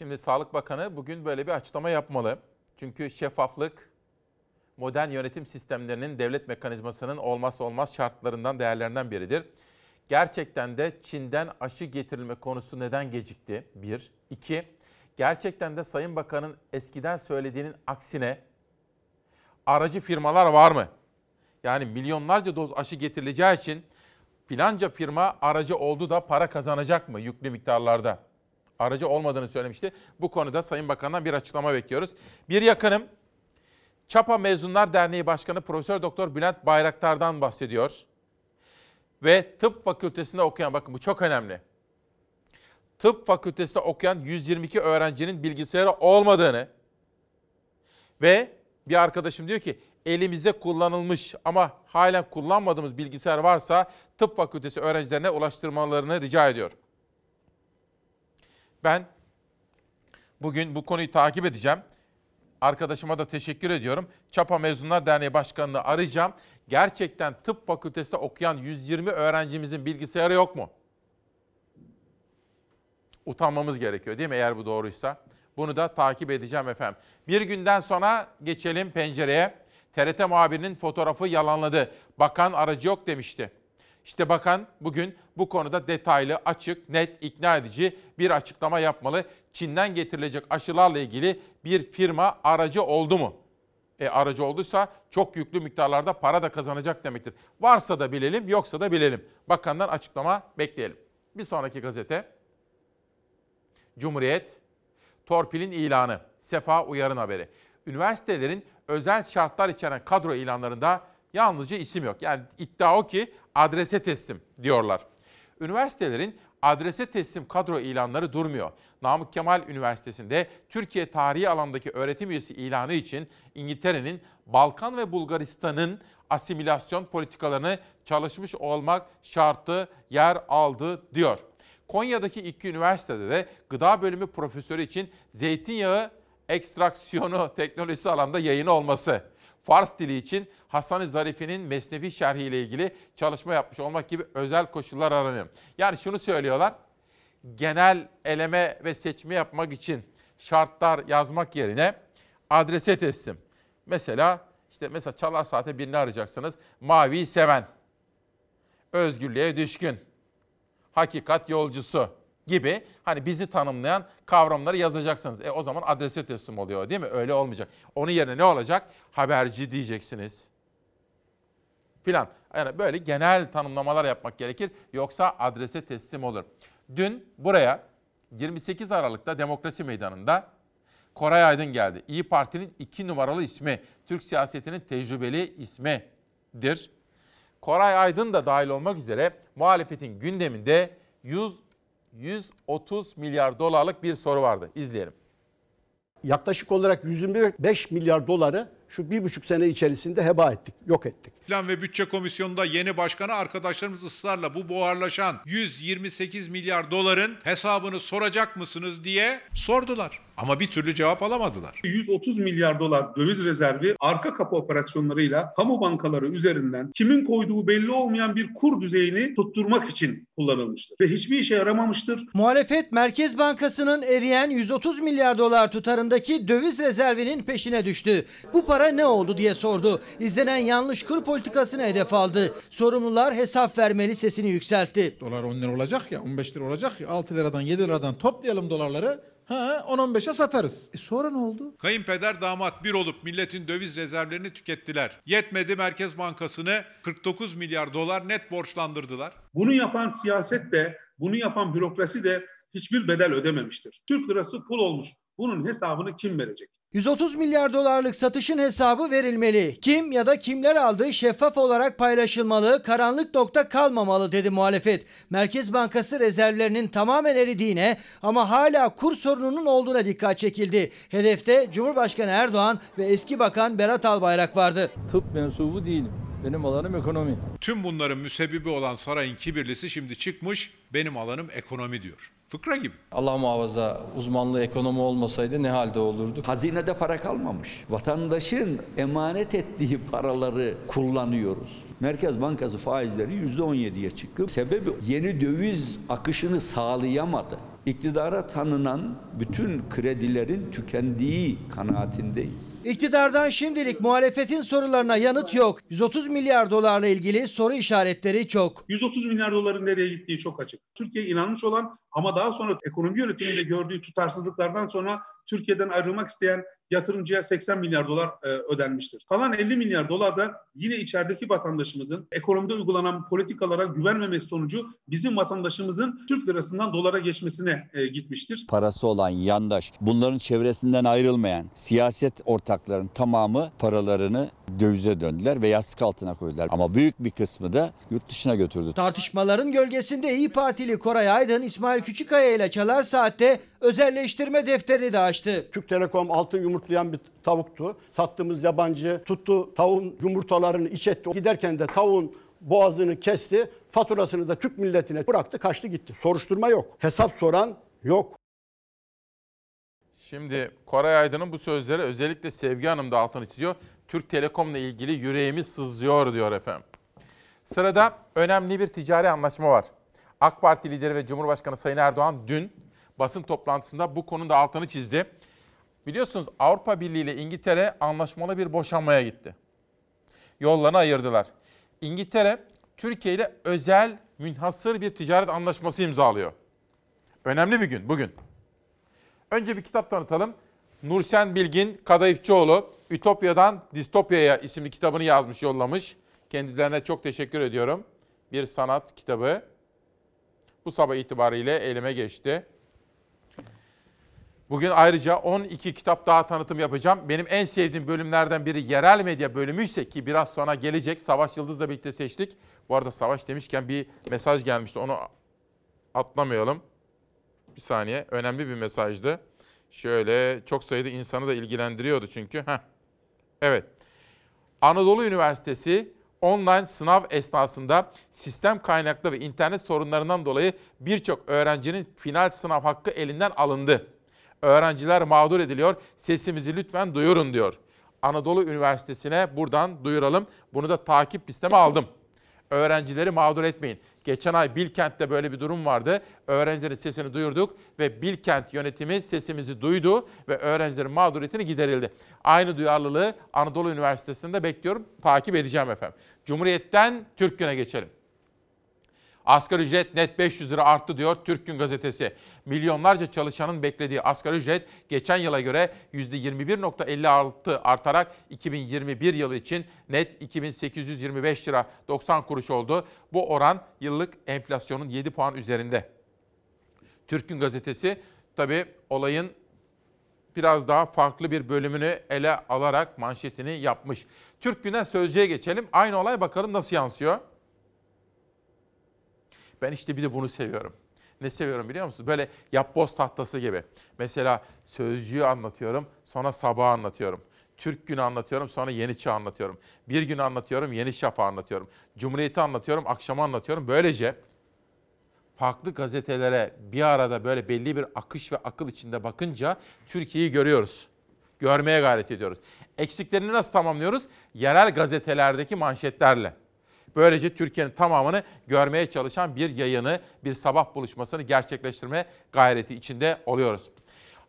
Şimdi Sağlık Bakanı bugün böyle bir açıklama yapmalı. Çünkü şeffaflık modern yönetim sistemlerinin devlet mekanizmasının olmazsa olmaz şartlarından, değerlerinden biridir. Gerçekten de Çin'den aşı getirilme konusu neden gecikti? Bir. İki, gerçekten de Sayın Bakan'ın eskiden söylediğinin aksine aracı firmalar var mı? Yani milyonlarca doz aşı getirileceği için filanca firma aracı oldu da para kazanacak mı yüklü miktarlarda? Aracı olmadığını söylemişti. Bu konuda Sayın Bakan'dan bir açıklama bekliyoruz. Bir yakınım Çapa Mezunlar Derneği Başkanı Profesör Doktor Bülent Bayraktar'dan bahsediyor. Ve tıp fakültesinde okuyan bakın bu çok önemli. Tıp fakültesinde okuyan 122 öğrencinin bilgisayarı olmadığını ve bir arkadaşım diyor ki elimizde kullanılmış ama halen kullanmadığımız bilgisayar varsa tıp fakültesi öğrencilerine ulaştırmalarını rica ediyor. Ben bugün bu konuyu takip edeceğim. Arkadaşıma da teşekkür ediyorum. Çapa Mezunlar Derneği Başkanı'nı arayacağım. Gerçekten tıp fakültesinde okuyan 120 öğrencimizin bilgisayarı yok mu? Utanmamız gerekiyor değil mi eğer bu doğruysa? Bunu da takip edeceğim efendim. Bir günden sonra geçelim pencereye. TRT muhabirinin fotoğrafı yalanladı. Bakan aracı yok demişti. İşte bakan bugün bu konuda detaylı, açık, net, ikna edici bir açıklama yapmalı. Çin'den getirilecek aşılarla ilgili bir firma aracı oldu mu? E aracı olduysa çok yüklü miktarlarda para da kazanacak demektir. Varsa da bilelim, yoksa da bilelim. Bakandan açıklama bekleyelim. Bir sonraki gazete. Cumhuriyet, torpilin ilanı, Sefa Uyar'ın haberi. Üniversitelerin özel şartlar içeren kadro ilanlarında yalnızca isim yok. Yani iddia o ki adrese teslim diyorlar. Üniversitelerin adrese teslim kadro ilanları durmuyor. Namık Kemal Üniversitesi'nde Türkiye tarihi alandaki öğretim üyesi ilanı için İngiltere'nin Balkan ve Bulgaristan'ın asimilasyon politikalarını çalışmış olmak şartı yer aldı diyor. Konya'daki iki üniversitede de gıda bölümü profesörü için zeytinyağı ekstraksiyonu teknolojisi alanda yayını olması. Fars dili için Hasan-ı Zarife'nin Mesnevi şerhi ile ilgili çalışma yapmış olmak gibi özel koşullar aranıyor. Yani şunu söylüyorlar, genel eleme ve seçme yapmak için şartlar yazmak yerine adrese teslim. Mesela işte mesela çalar saate birini arayacaksınız. Mavi seven, özgürlüğe düşkün, hakikat yolcusu gibi hani bizi tanımlayan kavramları yazacaksınız. E o zaman adrese teslim oluyor değil mi? Öyle olmayacak. Onun yerine ne olacak? Haberci diyeceksiniz. Filan. Yani böyle genel tanımlamalar yapmak gerekir. Yoksa adrese teslim olur. Dün buraya 28 Aralık'ta Demokrasi Meydanı'nda Koray Aydın geldi. İyi Parti'nin iki numaralı ismi, Türk siyasetinin tecrübeli ismidir. Koray Aydın da dahil olmak üzere muhalefetin gündeminde 100 130 milyar dolarlık bir soru vardı. İzleyelim. Yaklaşık olarak 125 milyar doları şu bir buçuk sene içerisinde heba ettik, yok ettik. Plan ve Bütçe Komisyonu'nda yeni başkanı arkadaşlarımız ısrarla bu buharlaşan 128 milyar doların hesabını soracak mısınız diye sordular. Ama bir türlü cevap alamadılar. 130 milyar dolar döviz rezervi arka kapı operasyonlarıyla kamu bankaları üzerinden kimin koyduğu belli olmayan bir kur düzeyini tutturmak için kullanılmıştır. Ve hiçbir işe yaramamıştır. Muhalefet Merkez Bankası'nın eriyen 130 milyar dolar tutarındaki döviz rezervinin peşine düştü. Bu para ne oldu diye sordu. İzlenen yanlış kur politikasını hedef aldı. Sorumlular hesap vermeli sesini yükseltti. Dolar 10 lira olacak ya 15 lira olacak ya 6 liradan 7 liradan toplayalım dolarları. Ha 10-15'e satarız. E sonra ne oldu? Kayınpeder damat bir olup milletin döviz rezervlerini tükettiler. Yetmedi Merkez Bankası'nı 49 milyar dolar net borçlandırdılar. Bunu yapan siyaset de, bunu yapan bürokrasi de hiçbir bedel ödememiştir. Türk lirası pul olmuş. Bunun hesabını kim verecek? 130 milyar dolarlık satışın hesabı verilmeli. Kim ya da kimler aldığı şeffaf olarak paylaşılmalı, karanlık nokta kalmamalı dedi muhalefet. Merkez Bankası rezervlerinin tamamen eridiğine ama hala kur sorununun olduğuna dikkat çekildi. Hedefte Cumhurbaşkanı Erdoğan ve eski bakan Berat Albayrak vardı. Tıp mensubu değilim. Benim alanım ekonomi. Tüm bunların müsebbibi olan sarayın kibirlisi şimdi çıkmış benim alanım ekonomi diyor. Fıkra gibi. Allah muhafaza uzmanlığı ekonomi olmasaydı ne halde olurduk? Hazinede para kalmamış. Vatandaşın emanet ettiği paraları kullanıyoruz. Merkez Bankası faizleri %17'ye çıktı. Sebebi yeni döviz akışını sağlayamadı. İktidara tanınan bütün kredilerin tükendiği kanaatindeyiz. İktidardan şimdilik muhalefetin sorularına yanıt yok. 130 milyar dolarla ilgili soru işaretleri çok. 130 milyar doların nereye gittiği çok açık. Türkiye inanmış olan ama daha sonra ekonomi yönetiminde gördüğü tutarsızlıklardan sonra Türkiye'den ayrılmak isteyen yatırımcıya 80 milyar dolar e, ödenmiştir. Kalan 50 milyar dolar da yine içerideki vatandaşımızın ekonomide uygulanan politikalara güvenmemesi sonucu bizim vatandaşımızın Türk lirasından dolara geçmesine e, gitmiştir. Parası olan yandaş, bunların çevresinden ayrılmayan siyaset ortaklarının tamamı paralarını dövize döndüler ve yastık altına koydular. Ama büyük bir kısmı da yurt dışına götürdü. Tartışmaların gölgesinde İyi Partili Koray Aydın İsmail Küçükkaya ile Çalar Saat'te özelleştirme defterini de açtı. Türk Telekom altın yumurtlayan bir tavuktu. Sattığımız yabancı tuttu tavuğun yumurtalarını iç etti. Giderken de tavuğun boğazını kesti. Faturasını da Türk milletine bıraktı kaçtı gitti. Soruşturma yok. Hesap soran yok. Şimdi Koray Aydın'ın bu sözleri özellikle Sevgi Hanım da altını çiziyor. Türk Telekom'la ilgili yüreğimiz sızlıyor diyor efendim. Sırada önemli bir ticari anlaşma var. AK Parti lideri ve Cumhurbaşkanı Sayın Erdoğan dün basın toplantısında bu konunun da altını çizdi. Biliyorsunuz Avrupa Birliği ile İngiltere anlaşmalı bir boşanmaya gitti. Yollarını ayırdılar. İngiltere Türkiye ile özel münhasır bir ticaret anlaşması imzalıyor. Önemli bir gün bugün. Önce bir kitap tanıtalım. Nursen Bilgin Kadayıfçıoğlu Ütopya'dan Distopya'ya isimli kitabını yazmış, yollamış. Kendilerine çok teşekkür ediyorum. Bir sanat kitabı. Bu sabah itibariyle elime geçti. Bugün ayrıca 12 kitap daha tanıtım yapacağım. Benim en sevdiğim bölümlerden biri yerel medya bölümüyse ki biraz sonra gelecek. Savaş Yıldız'la birlikte seçtik. Bu arada Savaş demişken bir mesaj gelmişti. Onu atlamayalım. Bir saniye. Önemli bir mesajdı. Şöyle çok sayıda insanı da ilgilendiriyordu çünkü. Heh. Evet. Anadolu Üniversitesi online sınav esnasında sistem kaynaklı ve internet sorunlarından dolayı birçok öğrencinin final sınav hakkı elinden alındı. Öğrenciler mağdur ediliyor. Sesimizi lütfen duyurun diyor. Anadolu Üniversitesi'ne buradan duyuralım. Bunu da takip listeme aldım. Öğrencileri mağdur etmeyin. Geçen ay Bilkent'te böyle bir durum vardı. Öğrencilerin sesini duyurduk ve Bilkent yönetimi sesimizi duydu ve öğrencilerin mağduriyetini giderildi. Aynı duyarlılığı Anadolu Üniversitesi'nde bekliyorum. Takip edeceğim efendim. Cumhuriyet'ten Türk Gün'e geçelim. Asgari ücret net 500 lira arttı diyor Türk Gün Gazetesi. Milyonlarca çalışanın beklediği asgari ücret geçen yıla göre %21.56 artarak 2021 yılı için net 2825 lira 90 kuruş oldu. Bu oran yıllık enflasyonun 7 puan üzerinde. Türk Gün Gazetesi tabii olayın biraz daha farklı bir bölümünü ele alarak manşetini yapmış. Türk Gün'den Sözcü'ye geçelim. Aynı olay bakalım nasıl yansıyor? Ben işte bir de bunu seviyorum. Ne seviyorum biliyor musunuz? Böyle yapboz tahtası gibi. Mesela Sözcü'yü anlatıyorum, sonra sabah anlatıyorum. Türk Günü anlatıyorum, sonra Yeni Çağ anlatıyorum. Bir gün anlatıyorum, Yeni Şafak anlatıyorum. Cumhuriyeti anlatıyorum, akşama anlatıyorum. Böylece farklı gazetelere bir arada böyle belli bir akış ve akıl içinde bakınca Türkiye'yi görüyoruz. Görmeye gayret ediyoruz. Eksiklerini nasıl tamamlıyoruz? Yerel gazetelerdeki manşetlerle. Böylece Türkiye'nin tamamını görmeye çalışan bir yayını, bir sabah buluşmasını gerçekleştirme gayreti içinde oluyoruz.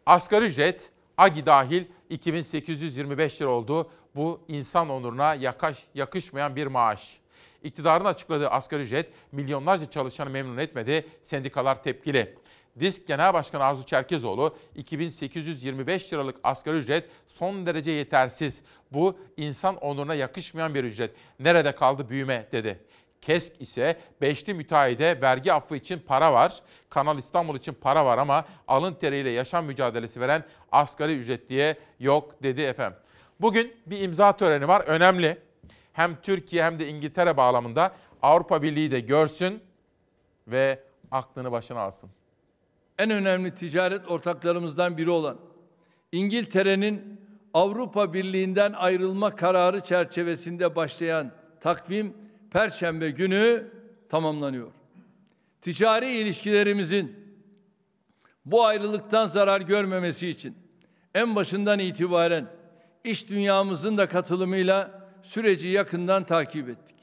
Asgari ücret AGİ dahil 2825 lira oldu. Bu insan onuruna yakaş, yakışmayan bir maaş. İktidarın açıkladığı asgari ücret milyonlarca çalışanı memnun etmedi. Sendikalar tepkili. Disk Genel Başkanı Arzu Çerkezoğlu 2825 liralık asgari ücret son derece yetersiz. Bu insan onuruna yakışmayan bir ücret. Nerede kaldı büyüme dedi. KESK ise beşli müteahhide vergi affı için para var. Kanal İstanbul için para var ama alın teriyle yaşam mücadelesi veren asgari ücretliye yok dedi efendim. Bugün bir imza töreni var önemli. Hem Türkiye hem de İngiltere bağlamında Avrupa Birliği de görsün ve aklını başına alsın. En önemli ticaret ortaklarımızdan biri olan İngiltere'nin Avrupa Birliği'nden ayrılma kararı çerçevesinde başlayan takvim Perşembe günü tamamlanıyor. Ticari ilişkilerimizin bu ayrılıktan zarar görmemesi için en başından itibaren iş dünyamızın da katılımıyla süreci yakından takip ettik.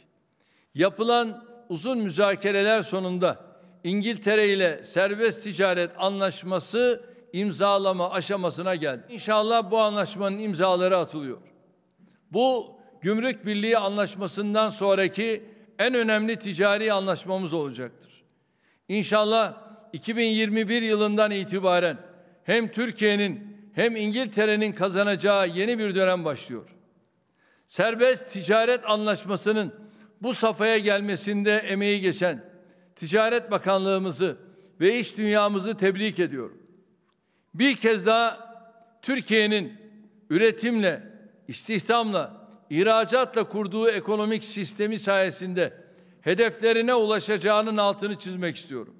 Yapılan uzun müzakereler sonunda İngiltere ile serbest ticaret anlaşması imzalama aşamasına geldi. İnşallah bu anlaşmanın imzaları atılıyor. Bu Gümrük Birliği anlaşmasından sonraki en önemli ticari anlaşmamız olacaktır. İnşallah 2021 yılından itibaren hem Türkiye'nin hem İngiltere'nin kazanacağı yeni bir dönem başlıyor. Serbest ticaret anlaşmasının bu safhaya gelmesinde emeği geçen Ticaret Bakanlığımızı ve iş dünyamızı tebrik ediyorum. Bir kez daha Türkiye'nin üretimle, istihdamla, ihracatla kurduğu ekonomik sistemi sayesinde hedeflerine ulaşacağının altını çizmek istiyorum.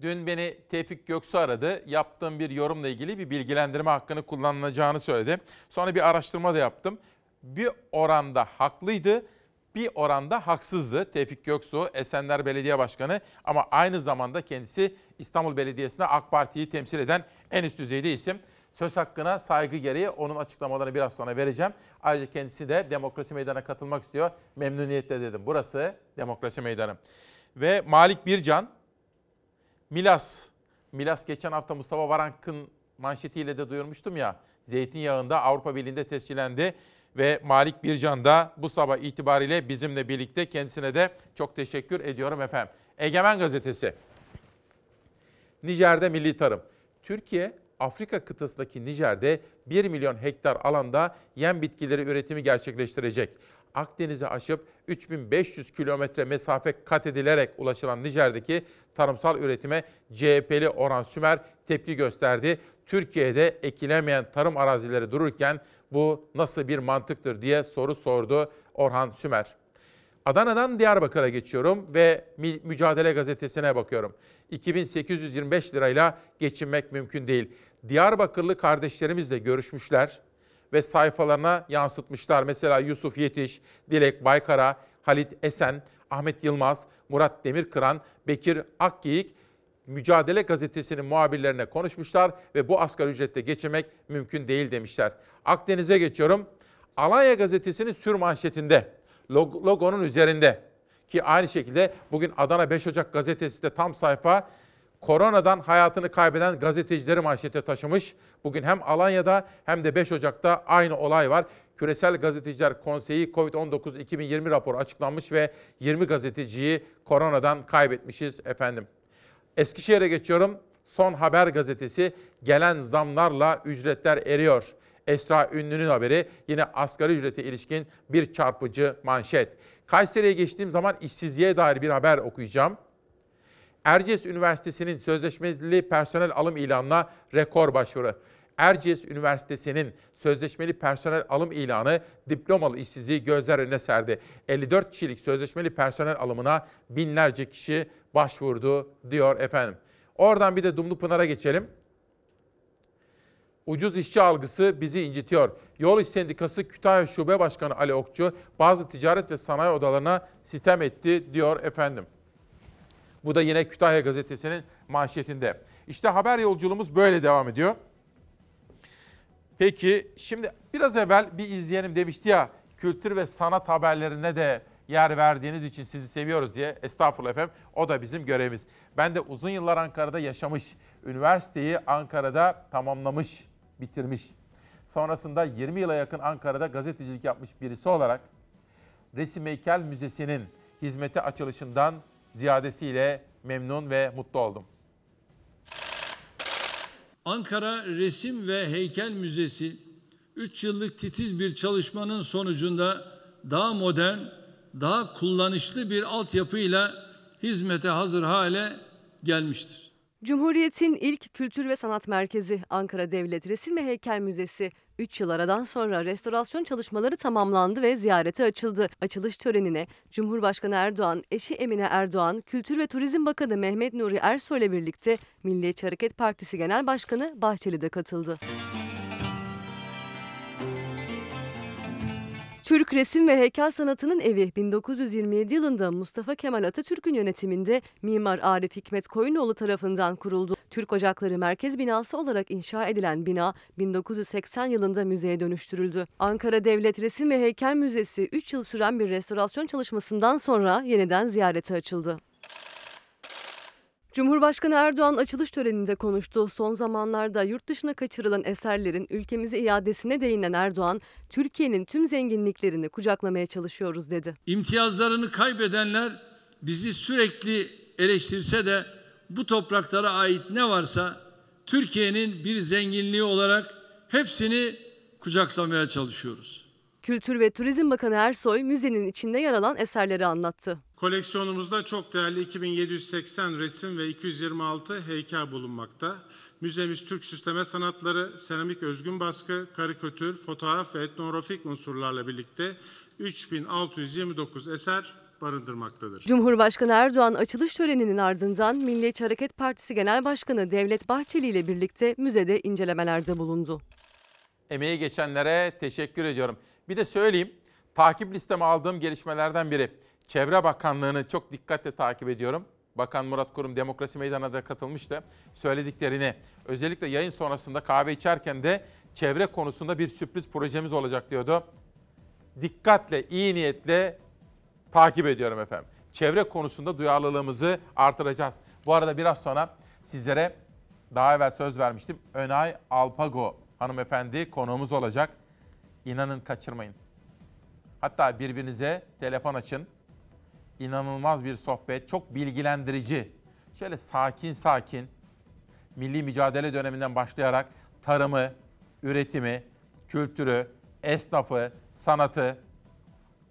Dün beni Tevfik Göksu aradı. Yaptığım bir yorumla ilgili bir bilgilendirme hakkını kullanılacağını söyledi. Sonra bir araştırma da yaptım. Bir oranda haklıydı, bir oranda haksızdı Tevfik Göksu, Esenler Belediye Başkanı ama aynı zamanda kendisi İstanbul Belediyesi'nde AK Parti'yi temsil eden en üst düzeyde isim. Söz hakkına saygı gereği onun açıklamalarını biraz sonra vereceğim. Ayrıca kendisi de Demokrasi Meydanı'na katılmak istiyor. Memnuniyetle dedim. Burası Demokrasi Meydanı. Ve Malik Bircan, Milas. Milas geçen hafta Mustafa Varank'ın manşetiyle de duyurmuştum ya. Zeytinyağında Avrupa Birliği'nde tescillendi ve Malik Bircan da bu sabah itibariyle bizimle birlikte kendisine de çok teşekkür ediyorum efendim. Egemen Gazetesi. Nijer'de milli tarım. Türkiye Afrika kıtasındaki Nijer'de 1 milyon hektar alanda yem bitkileri üretimi gerçekleştirecek. Akdeniz'i aşıp 3500 kilometre mesafe kat edilerek ulaşılan Nijer'deki tarımsal üretime CHP'li Orhan Sümer tepki gösterdi. Türkiye'de ekilemeyen tarım arazileri dururken bu nasıl bir mantıktır diye soru sordu Orhan Sümer. Adana'dan Diyarbakır'a geçiyorum ve Mücadele Gazetesi'ne bakıyorum. 2825 lirayla geçinmek mümkün değil. Diyarbakırlı kardeşlerimizle görüşmüşler ve sayfalarına yansıtmışlar. Mesela Yusuf Yetiş, Dilek Baykara, Halit Esen, Ahmet Yılmaz, Murat Demirkıran, Bekir Akgeyik Mücadele Gazetesi'nin muhabirlerine konuşmuşlar ve bu asgari ücretle geçinmek mümkün değil demişler. Akdeniz'e geçiyorum. Alanya Gazetesi'nin sür manşetinde, logonun üzerinde ki aynı şekilde bugün Adana 5 Ocak gazetesi de tam sayfa koronadan hayatını kaybeden gazetecileri manşete taşımış. Bugün hem Alanya'da hem de 5 Ocak'ta aynı olay var. Küresel Gazeteciler Konseyi COVID-19 2020 raporu açıklanmış ve 20 gazeteciyi koronadan kaybetmişiz efendim. Eskişehir'e geçiyorum. Son Haber gazetesi gelen zamlarla ücretler eriyor. Esra Ünlü'nün haberi yine asgari ücrete ilişkin bir çarpıcı manşet. Kayseri'ye geçtiğim zaman işsizliğe dair bir haber okuyacağım. Erciyes Üniversitesi'nin sözleşmeli personel alım ilanına rekor başvuru. Erciyes Üniversitesi'nin sözleşmeli personel alım ilanı diplomalı işsizliği gözler önüne serdi. 54 kişilik sözleşmeli personel alımına binlerce kişi başvurdu diyor efendim. Oradan bir de Dumlupınar'a geçelim. Ucuz işçi algısı bizi incitiyor. Yol İş Sendikası Kütahya Şube Başkanı Ali Okçu bazı ticaret ve sanayi odalarına sitem etti diyor efendim. Bu da yine Kütahya Gazetesi'nin manşetinde. İşte haber yolculuğumuz böyle devam ediyor. Peki şimdi biraz evvel bir izleyenim demişti ya kültür ve sanat haberlerine de yer verdiğiniz için sizi seviyoruz diye. Estağfurullah efendim. O da bizim görevimiz. Ben de uzun yıllar Ankara'da yaşamış, üniversiteyi Ankara'da tamamlamış, bitirmiş. Sonrasında 20 yıla yakın Ankara'da gazetecilik yapmış birisi olarak Resim Heykel Müzesi'nin hizmete açılışından ziyadesiyle memnun ve mutlu oldum. Ankara Resim ve Heykel Müzesi 3 yıllık titiz bir çalışmanın sonucunda daha modern, daha kullanışlı bir altyapıyla hizmete hazır hale gelmiştir. Cumhuriyet'in ilk kültür ve sanat merkezi Ankara Devlet Resim ve Heykel Müzesi 3 yıl aradan sonra restorasyon çalışmaları tamamlandı ve ziyarete açıldı. Açılış törenine Cumhurbaşkanı Erdoğan, eşi Emine Erdoğan, Kültür ve Turizm Bakanı Mehmet Nuri Ersoy ile birlikte Milliyetçi Hareket Partisi Genel Başkanı Bahçeli de katıldı. Türk resim ve heykel sanatının evi 1927 yılında Mustafa Kemal Atatürk'ün yönetiminde Mimar Arif Hikmet Koyunoğlu tarafından kuruldu. Türk Ocakları Merkez Binası olarak inşa edilen bina 1980 yılında müzeye dönüştürüldü. Ankara Devlet Resim ve Heykel Müzesi 3 yıl süren bir restorasyon çalışmasından sonra yeniden ziyarete açıldı. Cumhurbaşkanı Erdoğan açılış töreninde konuştu. Son zamanlarda yurt dışına kaçırılan eserlerin ülkemize iadesine değinen Erdoğan, Türkiye'nin tüm zenginliklerini kucaklamaya çalışıyoruz dedi. İmtiyazlarını kaybedenler bizi sürekli eleştirse de bu topraklara ait ne varsa Türkiye'nin bir zenginliği olarak hepsini kucaklamaya çalışıyoruz. Kültür ve Turizm Bakanı Ersoy müzenin içinde yer alan eserleri anlattı. Koleksiyonumuzda çok değerli 2780 resim ve 226 heykel bulunmakta. Müzemiz Türk süsleme sanatları, seramik özgün baskı, karikatür, fotoğraf ve etnografik unsurlarla birlikte 3629 eser barındırmaktadır. Cumhurbaşkanı Erdoğan açılış töreninin ardından Milliyetçi Hareket Partisi Genel Başkanı Devlet Bahçeli ile birlikte müzede incelemelerde bulundu. Emeği geçenlere teşekkür ediyorum. Bir de söyleyeyim, takip listeme aldığım gelişmelerden biri. Çevre Bakanlığı'nı çok dikkatle takip ediyorum. Bakan Murat Kurum Demokrasi Meydanı'na da katılmıştı. Söylediklerini, özellikle yayın sonrasında kahve içerken de çevre konusunda bir sürpriz projemiz olacak diyordu. Dikkatle, iyi niyetle takip ediyorum efendim. Çevre konusunda duyarlılığımızı artıracağız. Bu arada biraz sonra sizlere daha evvel söz vermiştim. Önay Alpago hanımefendi konuğumuz olacak. İnanın kaçırmayın. Hatta birbirinize telefon açın. İnanılmaz bir sohbet, çok bilgilendirici. Şöyle sakin sakin, milli mücadele döneminden başlayarak tarımı, üretimi, kültürü, esnafı, sanatı,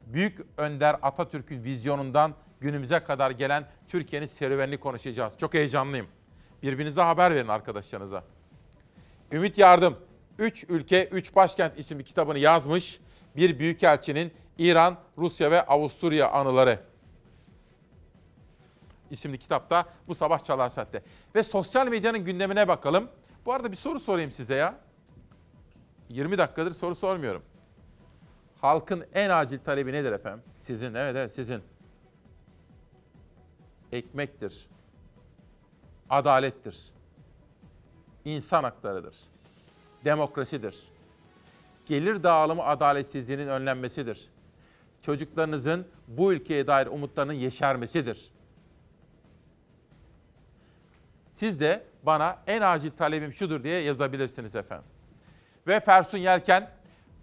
Büyük Önder Atatürk'ün vizyonundan günümüze kadar gelen Türkiye'nin serüvenini konuşacağız. Çok heyecanlıyım. Birbirinize haber verin arkadaşlarınıza. Ümit Yardım, 3 Ülke 3 Başkent isimli kitabını yazmış. Bir büyükelçinin İran, Rusya ve Avusturya anıları isimli kitapta bu sabah Çalar Saat'te. Ve sosyal medyanın gündemine bakalım. Bu arada bir soru sorayım size ya. 20 dakikadır soru sormuyorum. Halkın en acil talebi nedir efendim? Sizin, evet evet sizin. Ekmektir. Adalettir. İnsan haklarıdır. Demokrasidir. Gelir dağılımı adaletsizliğinin önlenmesidir. Çocuklarınızın bu ülkeye dair umutlarının yeşermesidir. Siz de bana en acil talebim şudur diye yazabilirsiniz efendim. Ve Fersun Yelken,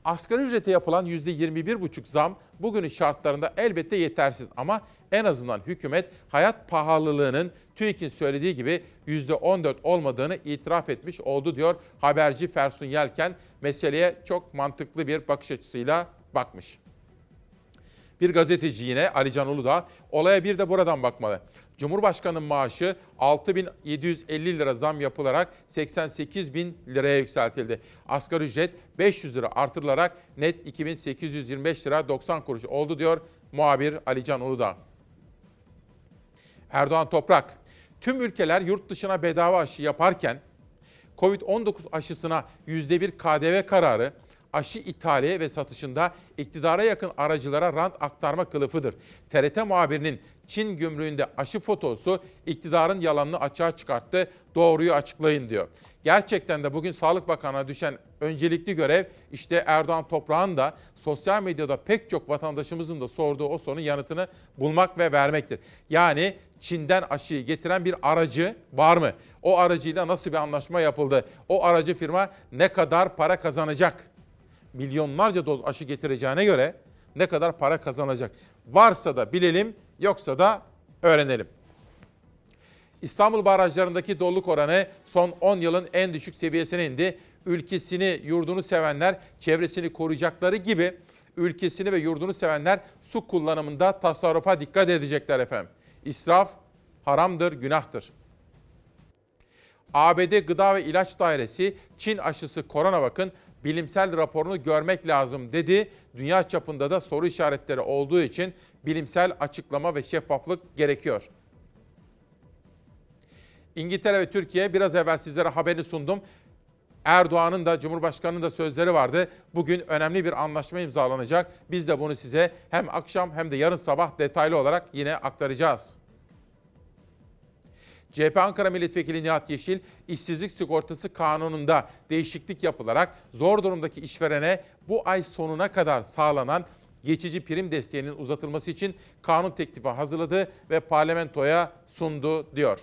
asgari ücrete yapılan %21,5 zam bugünün şartlarında elbette yetersiz ama en azından hükümet hayat pahalılığının TÜİK'in söylediği gibi %14 olmadığını itiraf etmiş oldu diyor haberci Fersun Yelken. Meseleye çok mantıklı bir bakış açısıyla bakmış. Bir gazeteci yine Ali Can Uludağ olaya bir de buradan bakmalı. Cumhurbaşkanının maaşı 6750 lira zam yapılarak 88 bin liraya yükseltildi. Asgari ücret 500 lira artırılarak net 2825 lira 90 kuruş oldu diyor muhabir Ali Can Uludağ. Erdoğan Toprak, tüm ülkeler yurt dışına bedava aşı yaparken Covid-19 aşısına %1 KDV kararı aşı ithali ve satışında iktidara yakın aracılara rant aktarma kılıfıdır. TRT muhabirinin Çin gümrüğünde aşı fotosu iktidarın yalanını açığa çıkarttı. Doğruyu açıklayın diyor. Gerçekten de bugün Sağlık Bakanı'na düşen öncelikli görev işte Erdoğan Toprağ'ın da sosyal medyada pek çok vatandaşımızın da sorduğu o sorunun yanıtını bulmak ve vermektir. Yani Çin'den aşıyı getiren bir aracı var mı? O aracıyla nasıl bir anlaşma yapıldı? O aracı firma ne kadar para kazanacak? Milyonlarca doz aşı getireceğine göre ne kadar para kazanacak? Varsa da bilelim, yoksa da öğrenelim. İstanbul barajlarındaki doluluk oranı son 10 yılın en düşük seviyesine indi. Ülkesini, yurdunu sevenler çevresini koruyacakları gibi Ülkesini ve yurdunu sevenler su kullanımında tasarrufa dikkat edecekler efendim. İsraf haramdır, günahtır. ABD Gıda ve İlaç Dairesi Çin aşısı Coronavac'ın bilimsel raporunu görmek lazım dedi. Dünya çapında da soru işaretleri olduğu için bilimsel açıklama ve şeffaflık gerekiyor. İngiltere ve Türkiye biraz evvel sizlere haberini sundum. Erdoğan'ın da Cumhurbaşkanı'nın da sözleri vardı. Bugün önemli bir anlaşma imzalanacak. Biz de bunu size hem akşam hem de yarın sabah detaylı olarak yine aktaracağız. CHP Ankara Milletvekili Nihat Yeşil, işsizlik sigortası kanununda değişiklik yapılarak zor durumdaki işverene bu ay sonuna kadar sağlanan geçici prim desteğinin uzatılması için kanun teklifi hazırladı ve parlamentoya sundu diyor.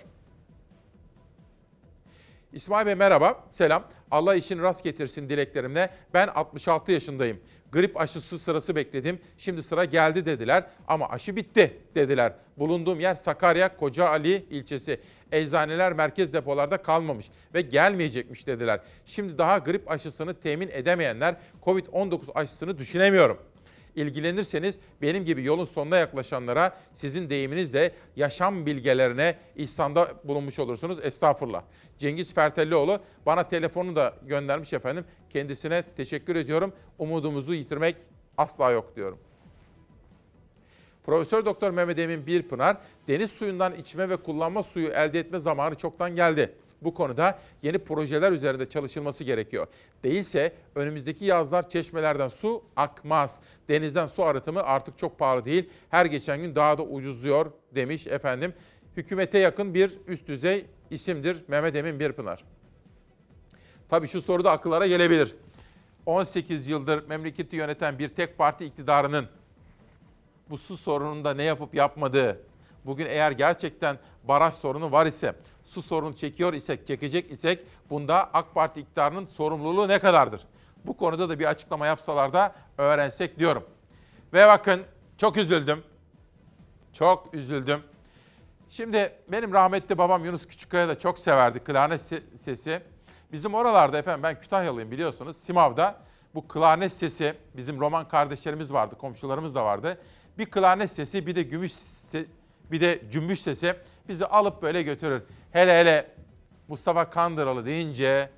İsmail Bey merhaba, selam. Allah işini rast getirsin dileklerimle. Ben 66 yaşındayım. Grip aşısı sırası bekledim. Şimdi sıra geldi dediler ama aşı bitti dediler. Bulunduğum yer Sakarya Koca Ali ilçesi. Eczaneler merkez depolarda kalmamış ve gelmeyecekmiş dediler. Şimdi daha grip aşısını temin edemeyenler Covid-19 aşısını düşünemiyorum. İlgilenirseniz benim gibi yolun sonuna yaklaşanlara sizin deyiminizle yaşam bilgelerine ihsanda bulunmuş olursunuz. Estağfurullah. Cengiz Fertellioğlu bana telefonu da göndermiş efendim. Kendisine teşekkür ediyorum. Umudumuzu yitirmek asla yok diyorum. Profesör Doktor Mehmet Emin Birpınar, deniz suyundan içme ve kullanma suyu elde etme zamanı çoktan geldi. Bu konuda yeni projeler üzerinde çalışılması gerekiyor. Değilse önümüzdeki yazlar çeşmelerden su akmaz. Denizden su arıtımı artık çok pahalı değil. Her geçen gün daha da ucuzluyor demiş efendim. Hükümete yakın bir üst düzey isimdir Mehmet Emin Birpınar. Tabii şu soru da akıllara gelebilir. 18 yıldır memleketi yöneten bir tek parti iktidarının bu su sorununda ne yapıp yapmadığı, bugün eğer gerçekten baraj sorunu var ise, su sorunu çekiyor isek, çekecek isek bunda AK Parti iktidarının sorumluluğu ne kadardır? Bu konuda da bir açıklama yapsalar da öğrensek diyorum. Ve bakın çok üzüldüm. Çok üzüldüm. Şimdi benim rahmetli babam Yunus Küçükkaya da çok severdi klarnet sesi. Bizim oralarda efendim ben Kütahyalıyım biliyorsunuz. Simav'da bu klarnet sesi bizim roman kardeşlerimiz vardı, komşularımız da vardı. Bir klarnet sesi bir de gümüş se- bir de cümbüş sesi bizi alıp böyle götürür. Hele hele Mustafa Kandıralı deyince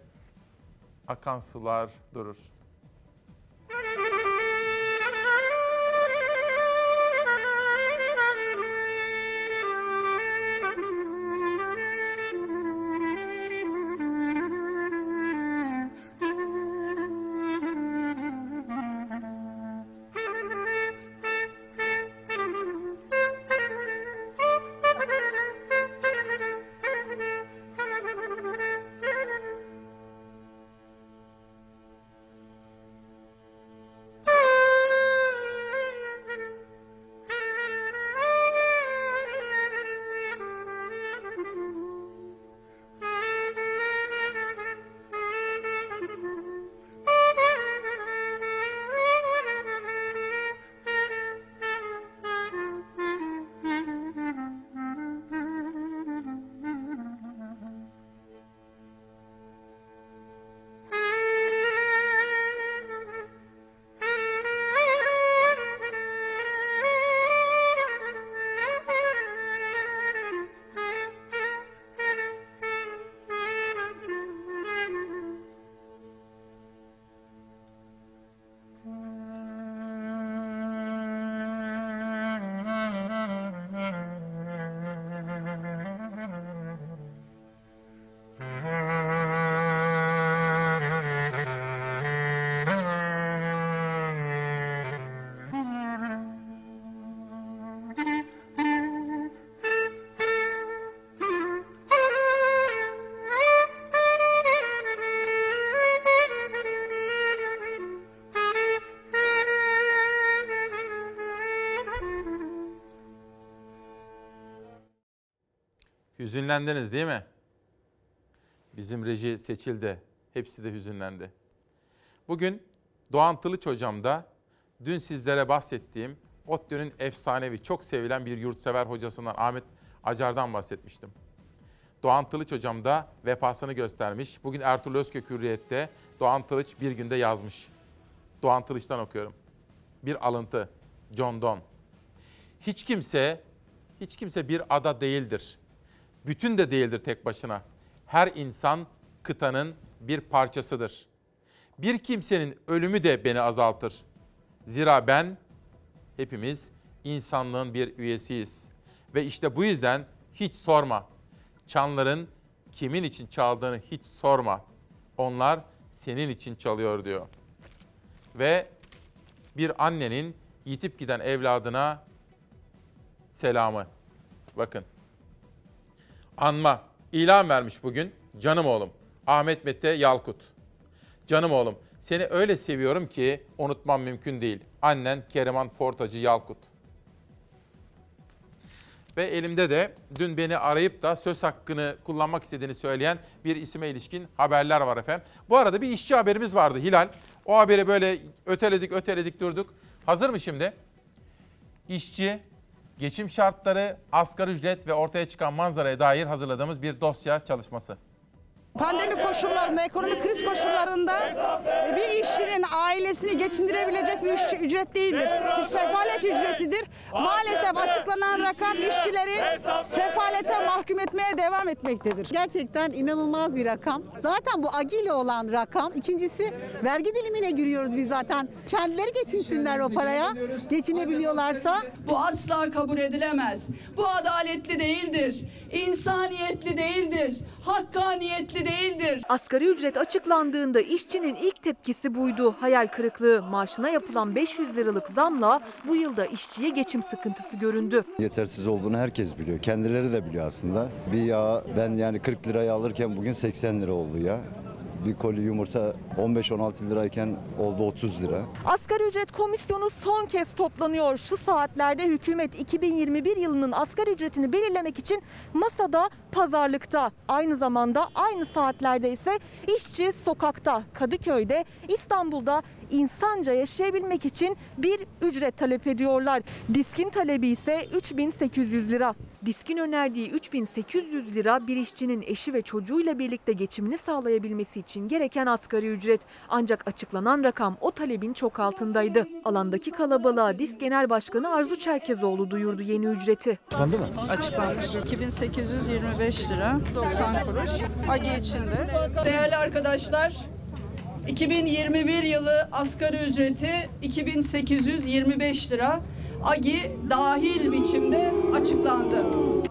akan sular durur. Hüzünlendiniz değil mi? Bizim reji seçildi. Hepsi de hüzünlendi. Bugün Doğan Tılıç hocam da dün sizlere bahsettiğim ODTÜ'nün efsanevi, çok sevilen bir yurtsever hocasından Ahmet Acar'dan bahsetmiştim. Doğan Tılıç hocam da vefasını göstermiş. Bugün Ertuğrul Özkök Hürriyet'te Doğan Tılıç bir günde yazmış. Doğan Tılıç'tan okuyorum. bir alıntı. John Donne. Hiç kimse, hiç kimse bir ada değildir. Bütün de değildir tek başına. Her insan kıtanın bir parçasıdır. Bir kimsenin ölümü de beni azaltır. Zira ben, hepimiz insanlığın bir üyesiyiz. Ve işte bu yüzden hiç sorma. Çanların kimin için çaldığını hiç sorma. Onlar senin için çalıyor diyor. Ve bir annenin yitip giden evladına selamı. Bakın. Anma. ilan vermiş bugün canım oğlum. Ahmet Mete Yalkut. Canım oğlum seni öyle seviyorum ki unutmam mümkün değil. Annen Keriman Fortacı Yalkut. Ve elimde de dün beni arayıp da söz hakkını kullanmak istediğini söyleyen bir isime ilişkin haberler var efendim. Bu arada bir işçi haberimiz vardı Hilal. O haberi böyle öteledik öteledik durduk. Hazır mı şimdi? İşçi, geçim şartları, asgari ücret ve ortaya çıkan manzaraya dair hazırladığımız bir dosya çalışması. Pandemi koşullarında, ekonomik kriz koşullarında e, bir işçinin ailesini geçindirebilecek bir işçi ücret değildir. Bir sefalet ücretidir. Maalesef açıklanan rakam işçileri sefalete mahkum etmeye devam etmektedir. Gerçekten inanılmaz bir rakam. Zaten bu agile olan rakam. İkincisi vergi dilimine giriyoruz biz zaten. Kendileri geçinsinler o paraya. Geçinebiliyorlarsa. Bu asla kabul edilemez. Bu adaletli değildir. insaniyetli değildir. Hakkaniyetli değildir. Asgari ücret açıklandığında işçinin ilk tepkisi buydu. Hayal kırıklığı maaşına yapılan 500 liralık zamla bu yılda işçiye geçim sıkıntısı göründü. Yetersiz olduğunu herkes biliyor. Kendileri de biliyor aslında. Bir yağ ben yani 40 liraya alırken bugün 80 lira oldu ya. Bir koli yumurta 15-16 lirayken oldu 30 lira. Asgari ücret komisyonu son kez toplanıyor. Şu saatlerde hükümet 2021 yılının asgari ücretini belirlemek için masada pazarlıkta. Aynı zamanda aynı saatlerde ise işçi sokakta, Kadıköy'de, İstanbul'da insanca yaşayabilmek için bir ücret talep ediyorlar. Diskin talebi ise 3800 lira. Diskin önerdiği 3800 lira bir işçinin eşi ve çocuğuyla birlikte geçimini sağlayabilmesi için gereken asgari ücret. Ancak açıklanan rakam o talebin çok altındaydı. Alandaki kalabalığa Disk Genel Başkanı Arzu Çerkezoğlu duyurdu yeni ücreti. Açıklanmış. 2825 lira 90 kuruş. AGI içinde. Değerli arkadaşlar, 2021 yılı asgari ücreti 2825 lira. AGI dahil biçimde açıklandı.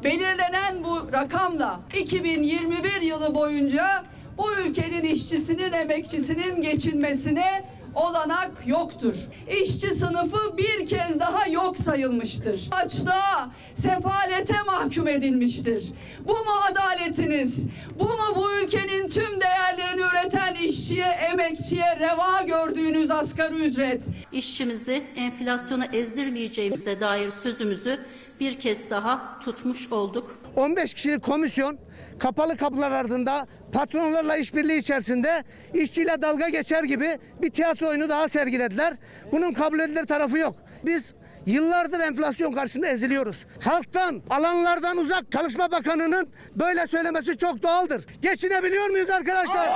Belirlenen bu rakamla 2021 yılı boyunca bu ülkenin işçisinin, emekçisinin geçinmesine olanak yoktur. İşçi sınıfı bir kez daha yok sayılmıştır. Açlığa, sefalete mahkum edilmiştir. Bu mu adaletiniz? Bu mu bu ülkenin tüm değerlerini üreten işçiye, emekçiye reva gördüğünüz asgari ücret? İşçimizi enflasyona ezdirmeyeceğimize dair sözümüzü bir kez daha tutmuş olduk. 15 kişilik komisyon kapalı kapılar ardında patronlarla işbirliği içerisinde işçiyle dalga geçer gibi bir tiyatro oyunu daha sergilediler. Bunun kabul edilir tarafı yok. Biz Yıllardır enflasyon karşısında eziliyoruz. Halktan, alanlardan uzak Çalışma Bakanı'nın böyle söylemesi çok doğaldır. Geçinebiliyor muyuz arkadaşlar?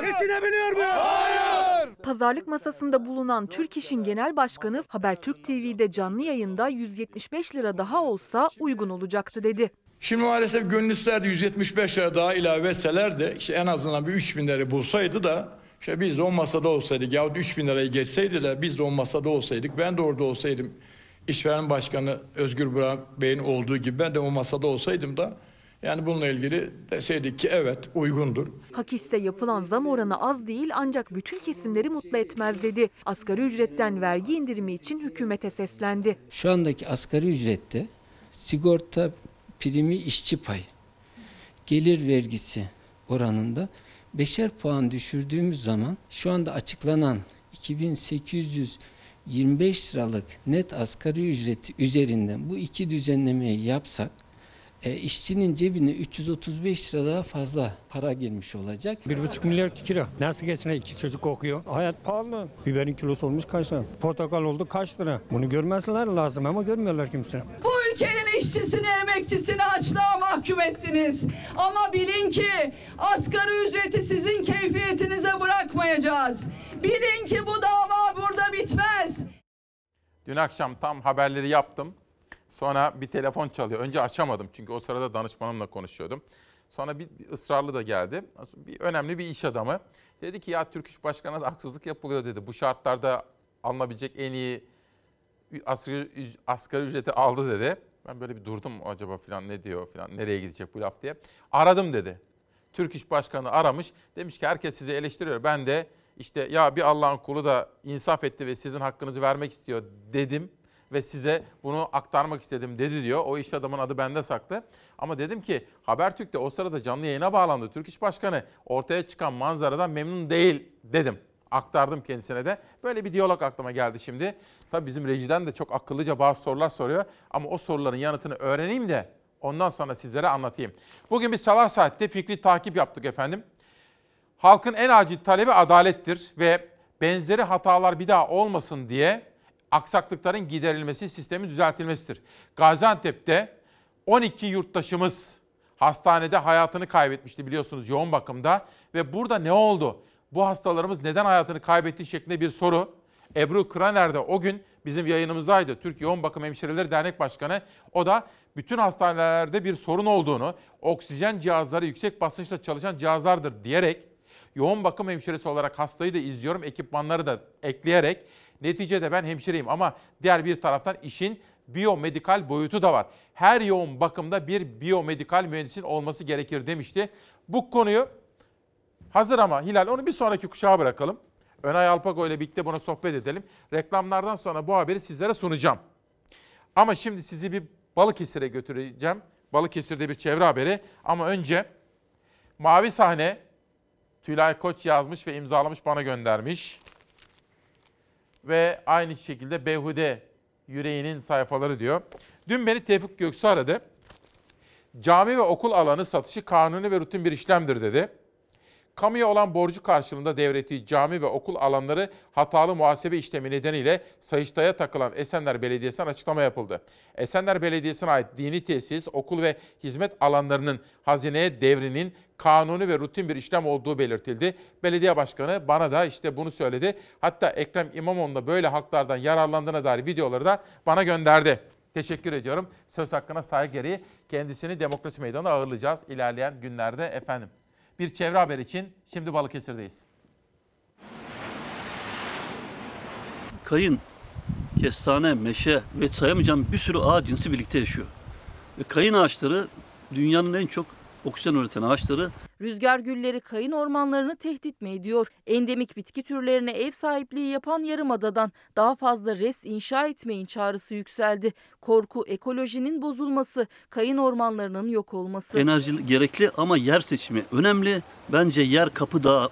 Geçinebiliyor muyuz? Pazarlık masasında bulunan Türk İş'in Genel Başkanı Habertürk TV'de canlı yayında 175 lira daha olsa uygun olacaktı dedi. Şimdi maalesef gönül isterdi 175 lira daha ilave etseler de işte en azından bir 3 bin lira bulsaydı da işte biz de o masada olsaydık yahut 3 bin lirayı geçseydi de biz de o masada olsaydık ben de orada olsaydım işveren başkanı Özgür Burak Bey'in olduğu gibi ben de o masada olsaydım da yani bununla ilgili deseydik ki evet uygundur. Hakiste yapılan zam oranı az değil ancak bütün kesimleri mutlu etmez dedi. Asgari ücretten vergi indirimi için hükümete seslendi. Şu andaki asgari ücrette sigorta primi işçi payı, gelir vergisi oranında beşer puan düşürdüğümüz zaman şu anda açıklanan 2825 liralık net asgari ücreti üzerinden bu iki düzenlemeyi yapsak e, işçinin cebine 335 lira daha fazla para girmiş olacak. 1,5 milyar kira. Nasıl geçine iki çocuk okuyor? Hayat pahalı. Biberin kilosu olmuş kaç lira? Portakal oldu kaç lira? Bunu görmezler lazım ama görmüyorlar kimse. Bu ülkenin işçisini, emekçisini açlığa mahkum ettiniz. Ama bilin ki asgari ücreti sizin keyfiyetinize bırakmayacağız. Bilin ki bu dava burada bitmez. Dün akşam tam haberleri yaptım. Sonra bir telefon çalıyor. Önce açamadım çünkü o sırada danışmanımla konuşuyordum. Sonra bir, ısrarlı da geldi. Bir önemli bir iş adamı. Dedi ki ya Türk İş Başkanı'na da haksızlık yapılıyor dedi. Bu şartlarda alınabilecek en iyi asgari, asgari ücreti aldı dedi. Ben böyle bir durdum acaba falan ne diyor falan nereye gidecek bu laf diye. Aradım dedi. Türk İş Başkanı aramış. Demiş ki herkes sizi eleştiriyor. Ben de işte ya bir Allah'ın kulu da insaf etti ve sizin hakkınızı vermek istiyor dedim ve size bunu aktarmak istedim dedi diyor. O iş adamın adı bende saklı. Ama dedim ki Habertürk'te o sırada canlı yayına bağlandı. Türk İş Başkanı ortaya çıkan manzaradan memnun değil dedim. Aktardım kendisine de. Böyle bir diyalog aklıma geldi şimdi. Tabii bizim rejiden de çok akıllıca bazı sorular soruyor. Ama o soruların yanıtını öğreneyim de ondan sonra sizlere anlatayım. Bugün biz Çalar Saat'te fikri takip yaptık efendim. Halkın en acil talebi adalettir ve benzeri hatalar bir daha olmasın diye aksaklıkların giderilmesi, sistemin düzeltilmesidir. Gaziantep'te 12 yurttaşımız hastanede hayatını kaybetmişti biliyorsunuz yoğun bakımda ve burada ne oldu? Bu hastalarımız neden hayatını kaybetti şeklinde bir soru. Ebru Kraner de o gün bizim yayınımızdaydı. Türk Yoğun Bakım Hemşireleri Dernek Başkanı. O da bütün hastanelerde bir sorun olduğunu, oksijen cihazları yüksek basınçla çalışan cihazlardır diyerek yoğun bakım hemşiresi olarak hastayı da izliyorum, ekipmanları da ekleyerek neticede ben hemşireyim ama diğer bir taraftan işin biyomedikal boyutu da var. Her yoğun bakımda bir biyomedikal mühendisin olması gerekir demişti. Bu konuyu hazır ama Hilal onu bir sonraki kuşağa bırakalım. Önay Alpago ile birlikte buna sohbet edelim. Reklamlardan sonra bu haberi sizlere sunacağım. Ama şimdi sizi bir Balıkesir'e götüreceğim. Balıkesir'de bir çevre haberi. Ama önce Mavi Sahne Tülay Koç yazmış ve imzalamış bana göndermiş. Ve aynı şekilde Behude Yüreğinin sayfaları diyor. Dün beni Tevfik Göksu aradı. Cami ve okul alanı satışı kanuni ve rutin bir işlemdir dedi. Kamuya olan borcu karşılığında devrettiği cami ve okul alanları hatalı muhasebe işlemi nedeniyle Sayıştay'a takılan Esenler Belediyesi'nden açıklama yapıldı. Esenler Belediyesi'ne ait dini tesis, okul ve hizmet alanlarının hazineye devrinin kanuni ve rutin bir işlem olduğu belirtildi. Belediye başkanı bana da işte bunu söyledi. Hatta Ekrem İmamoğlu da böyle haklardan yararlandığına dair videoları da bana gönderdi. Teşekkür ediyorum. Söz hakkına saygı gereği kendisini demokrasi meydanına ağırlayacağız ilerleyen günlerde efendim. Bir çevre haber için şimdi Balıkesir'deyiz. Kayın, kestane, meşe ve sayamayacağım bir sürü ağaç cinsi birlikte yaşıyor. Ve kayın ağaçları dünyanın en çok oksijen üreten ağaçları. Rüzgar gülleri kayın ormanlarını tehdit mi ediyor? Endemik bitki türlerine ev sahipliği yapan Yarımada'dan daha fazla res inşa etmeyin çağrısı yükseldi. Korku ekolojinin bozulması, kayın ormanlarının yok olması. Enerji gerekli ama yer seçimi önemli. Bence yer kapı dağı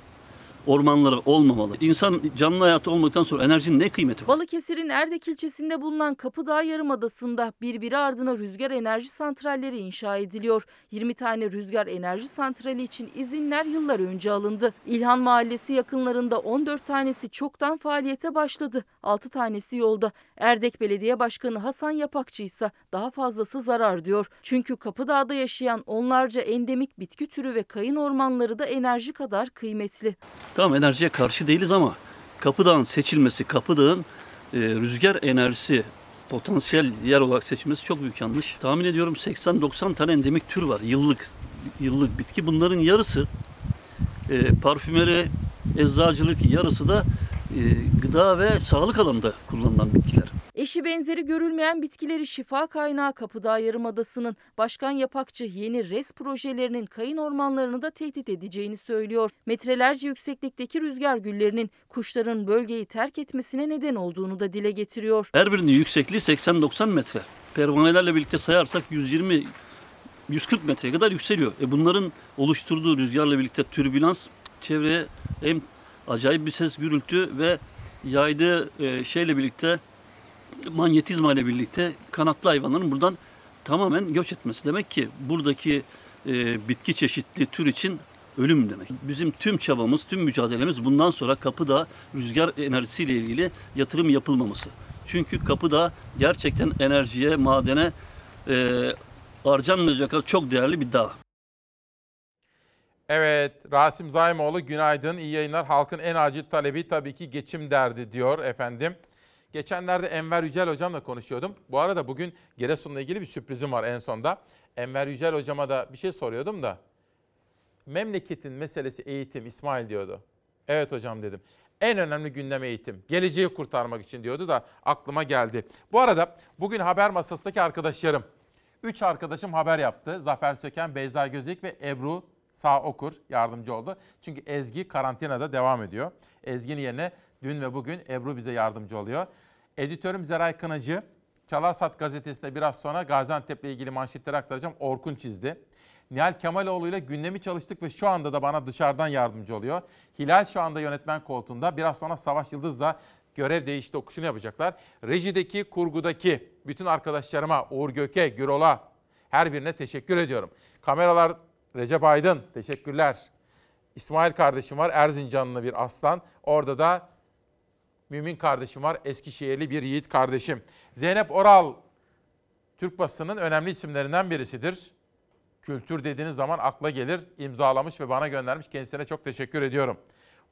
ormanları olmamalı. İnsan canlı hayatı olmaktan sonra enerjinin ne kıymeti var? Balıkesir'in Erdek ilçesinde bulunan Kapıdağ Yarımadası'nda birbiri ardına rüzgar enerji santralleri inşa ediliyor. 20 tane rüzgar enerji santrali için izinler yıllar önce alındı. İlhan Mahallesi yakınlarında 14 tanesi çoktan faaliyete başladı. 6 tanesi yolda. Erdek Belediye Başkanı Hasan Yapakçı ise daha fazlası zarar diyor. Çünkü Kapıdağ'da yaşayan onlarca endemik bitki türü ve kayın ormanları da enerji kadar kıymetli. Tamam enerjiye karşı değiliz ama Kapıdağ'ın seçilmesi, Kapıdağ'ın e, rüzgar enerjisi potansiyel yer olarak seçilmesi çok büyük yanlış. Tahmin ediyorum 80-90 tane endemik tür var yıllık yıllık bitki. Bunların yarısı e, parfümeri, eczacılık, yarısı da gıda ve sağlık alanında kullanılan bitkiler. Eşi benzeri görülmeyen bitkileri şifa kaynağı Kapıdağ Yarımadası'nın Başkan Yapakçı yeni res projelerinin kayın ormanlarını da tehdit edeceğini söylüyor. Metrelerce yükseklikteki rüzgar güllerinin kuşların bölgeyi terk etmesine neden olduğunu da dile getiriyor. Her birinin yüksekliği 80-90 metre. Pervanelerle birlikte sayarsak 120 140 metreye kadar yükseliyor. E bunların oluşturduğu rüzgarla birlikte türbülans çevreye hem acayip bir ses gürültü ve yaydığı e, şeyle birlikte manyetizma ile birlikte kanatlı hayvanların buradan tamamen göç etmesi. Demek ki buradaki e, bitki çeşitli tür için ölüm demek. Bizim tüm çabamız, tüm mücadelemiz bundan sonra kapıda rüzgar enerjisiyle ilgili yatırım yapılmaması. Çünkü kapıda gerçekten enerjiye, madene e, harcanmayacak çok değerli bir dağ. Evet, Rasim Zaimoğlu günaydın, iyi yayınlar. Halkın en acil talebi tabii ki geçim derdi diyor efendim. Geçenlerde Enver Yücel hocamla konuşuyordum. Bu arada bugün Giresun'la ilgili bir sürprizim var en sonda. Enver Yücel hocama da bir şey soruyordum da. Memleketin meselesi eğitim İsmail diyordu. Evet hocam dedim. En önemli gündem eğitim. Geleceği kurtarmak için diyordu da aklıma geldi. Bu arada bugün haber masasındaki arkadaşlarım. Üç arkadaşım haber yaptı. Zafer Söken, Beyza Gözük ve Ebru Sağ Okur yardımcı oldu. Çünkü Ezgi karantinada devam ediyor. Ezgi'nin yerine dün ve bugün Ebru bize yardımcı oluyor. Editörüm Zeray Kınacı. Çalarsat gazetesinde biraz sonra Gaziantep'le ilgili manşetleri aktaracağım. Orkun çizdi. Nihal Kemaloğlu ile gündemi çalıştık ve şu anda da bana dışarıdan yardımcı oluyor. Hilal şu anda yönetmen koltuğunda. Biraz sonra Savaş Yıldız'la görev değişti okuşunu yapacaklar. Rejideki, kurgudaki bütün arkadaşlarıma, Uğur Göke, Gürol'a her birine teşekkür ediyorum. Kameralar Recep Aydın, teşekkürler. İsmail kardeşim var, Erzincanlı bir aslan. Orada da Mümin kardeşim var, Eskişehirli bir yiğit kardeşim. Zeynep Oral, Türk basının önemli isimlerinden birisidir. Kültür dediğiniz zaman akla gelir. imzalamış ve bana göndermiş. Kendisine çok teşekkür ediyorum.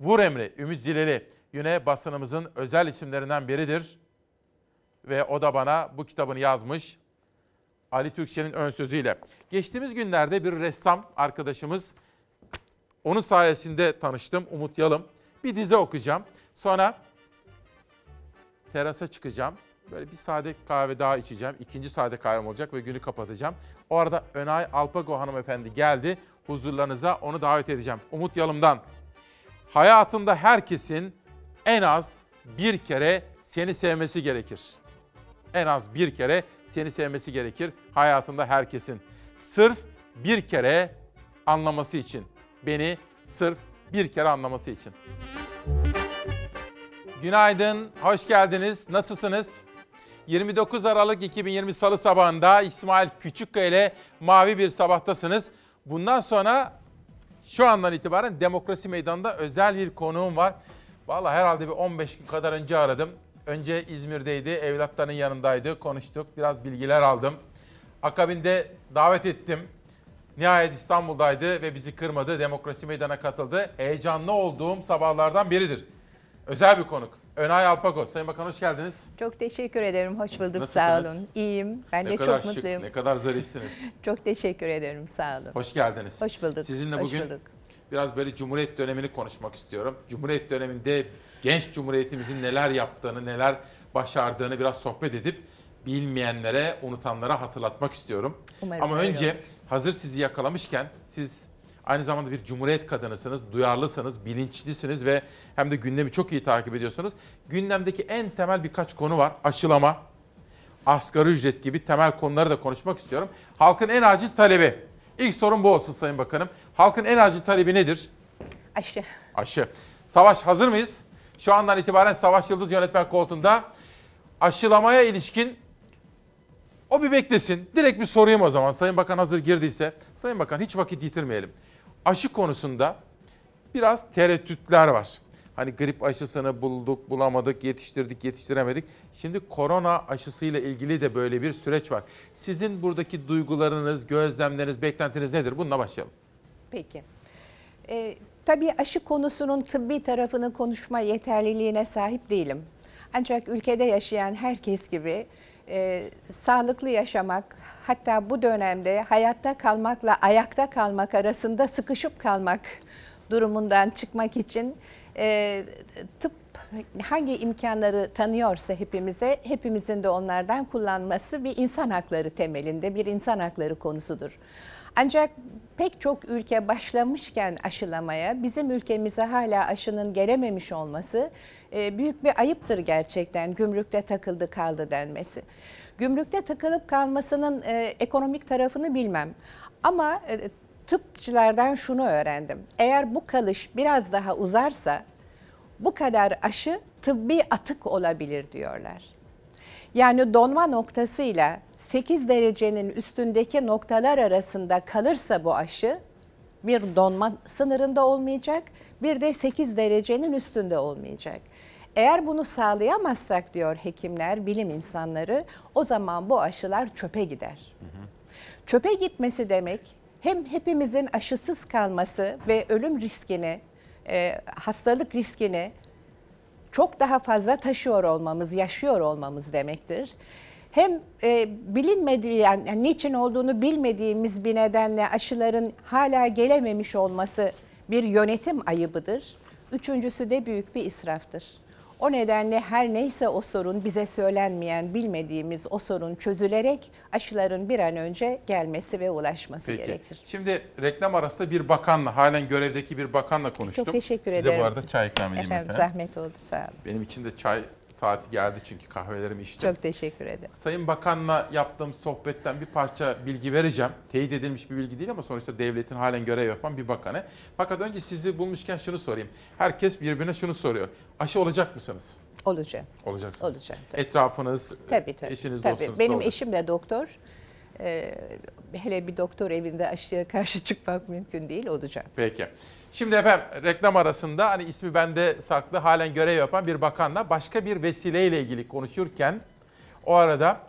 Vur Emre, Ümit Zileli yine basınımızın özel isimlerinden biridir. Ve o da bana bu kitabını yazmış. Ali Türkçe'nin ön sözüyle. Geçtiğimiz günlerde bir ressam arkadaşımız, onun sayesinde tanıştım Umut Yalım. Bir dizi okuyacağım. Sonra terasa çıkacağım. Böyle bir sade kahve daha içeceğim. İkinci sade kahvem olacak ve günü kapatacağım. O arada Önay Alpago hanımefendi geldi. Huzurlarınıza onu davet edeceğim. Umut Yalım'dan. Hayatında herkesin en az bir kere seni sevmesi gerekir. En az bir kere seni sevmesi gerekir hayatında herkesin. Sırf bir kere anlaması için. Beni sırf bir kere anlaması için. Günaydın, hoş geldiniz. Nasılsınız? 29 Aralık 2020 Salı sabahında İsmail Küçükkaya ile Mavi Bir Sabah'tasınız. Bundan sonra şu andan itibaren Demokrasi Meydanı'nda özel bir konuğum var. Vallahi herhalde bir 15 gün kadar önce aradım. Önce İzmir'deydi, evlatlarının yanındaydı, konuştuk, biraz bilgiler aldım. Akabinde davet ettim. Nihayet İstanbul'daydı ve bizi kırmadı, Demokrasi Meydanı'na katıldı. Heyecanlı olduğum sabahlardan biridir. Özel bir konuk. Önay Alpago. Sayın Bakan hoş geldiniz. Çok teşekkür ederim. Hoş bulduk. Nasılsınız? Sağ olun. İyiyim. Ben ne de kadar çok şık, mutluyum. ne kadar zarifsiniz. Çok teşekkür ederim. Sağ olun. Hoş geldiniz. Hoş bulduk. Sizinle Hoş bugün bulduk. biraz böyle Cumhuriyet dönemini konuşmak istiyorum. Cumhuriyet döneminde genç Cumhuriyetimizin neler yaptığını, neler başardığını biraz sohbet edip bilmeyenlere, unutanlara hatırlatmak istiyorum. Umarım Ama öyle önce olur. hazır sizi yakalamışken siz aynı zamanda bir Cumhuriyet kadınısınız, duyarlısınız, bilinçlisiniz ve hem de gündemi çok iyi takip ediyorsunuz. Gündemdeki en temel birkaç konu var. Aşılama, asgari ücret gibi temel konuları da konuşmak istiyorum. Halkın en acil talebi. İlk sorun bu olsun Sayın Bakanım. Halkın en acil talebi nedir? Aşı. Aşı. Savaş hazır mıyız? Şu andan itibaren Savaş Yıldız yönetmen koltuğunda aşılamaya ilişkin o bir beklesin. Direkt bir sorayım o zaman. Sayın Bakan hazır girdiyse. Sayın Bakan hiç vakit yitirmeyelim. Aşı konusunda biraz tereddütler var. Hani grip aşısını bulduk, bulamadık, yetiştirdik, yetiştiremedik. Şimdi korona aşısıyla ilgili de böyle bir süreç var. Sizin buradaki duygularınız, gözlemleriniz, beklentiniz nedir? Bununla başlayalım. Peki. Ee, tabii aşı konusunun tıbbi tarafını konuşma yeterliliğine sahip değilim. Ancak ülkede yaşayan herkes gibi e, sağlıklı yaşamak, hatta bu dönemde hayatta kalmakla ayakta kalmak arasında sıkışıp kalmak durumundan çıkmak için e, tıp hangi imkanları tanıyorsa hepimize, hepimizin de onlardan kullanması bir insan hakları temelinde bir insan hakları konusudur. Ancak pek çok ülke başlamışken aşılamaya bizim ülkemize hala aşının gelememiş olması e, büyük bir ayıptır gerçekten gümrükte takıldı kaldı denmesi. Gümrükte takılıp kalmasının e, ekonomik tarafını bilmem ama e, tıpçılardan şunu öğrendim. Eğer bu kalış biraz daha uzarsa bu kadar aşı tıbbi atık olabilir diyorlar. Yani donma noktasıyla 8 derecenin üstündeki noktalar arasında kalırsa bu aşı bir donma sınırında olmayacak, bir de 8 derecenin üstünde olmayacak. Eğer bunu sağlayamazsak diyor hekimler, bilim insanları, o zaman bu aşılar çöpe gider. Çöpe gitmesi demek hem hepimizin aşısız kalması ve ölüm riskini, e, hastalık riskini çok daha fazla taşıyor olmamız, yaşıyor olmamız demektir. Hem e, bilinmediği yani, niçin olduğunu bilmediğimiz bir nedenle aşıların hala gelememiş olması bir yönetim ayıbıdır. Üçüncüsü de büyük bir israftır. O nedenle her neyse o sorun bize söylenmeyen, bilmediğimiz o sorun çözülerek aşıların bir an önce gelmesi ve ulaşması Peki. gerekir. Şimdi reklam arasında bir bakanla, halen görevdeki bir bakanla konuştum. Çok teşekkür Size ederim. bu arada çay ikram edeyim efendim. efendim. Zahmet oldu sağ olun. Benim için de çay saati geldi çünkü kahvelerimi içtim. Çok teşekkür ederim. Sayın Bakan'la yaptığım sohbetten bir parça bilgi vereceğim. Teyit edilmiş bir bilgi değil ama sonuçta devletin halen görev yapan bir bakanı. Fakat önce sizi bulmuşken şunu sorayım. Herkes birbirine şunu soruyor. Aşı olacak mısınız? Olacağım. Olacaksınız. Olacağım. Tabii. Etrafınız, Tabii tabii. eşiniz, tabii. dostunuz Benim olacak. eşim de doktor. Ee, hele bir doktor evinde aşıya karşı çıkmak mümkün değil. Olacağım. Peki. Şimdi efendim reklam arasında hani ismi bende saklı halen görev yapan bir bakanla başka bir vesileyle ilgili konuşurken o arada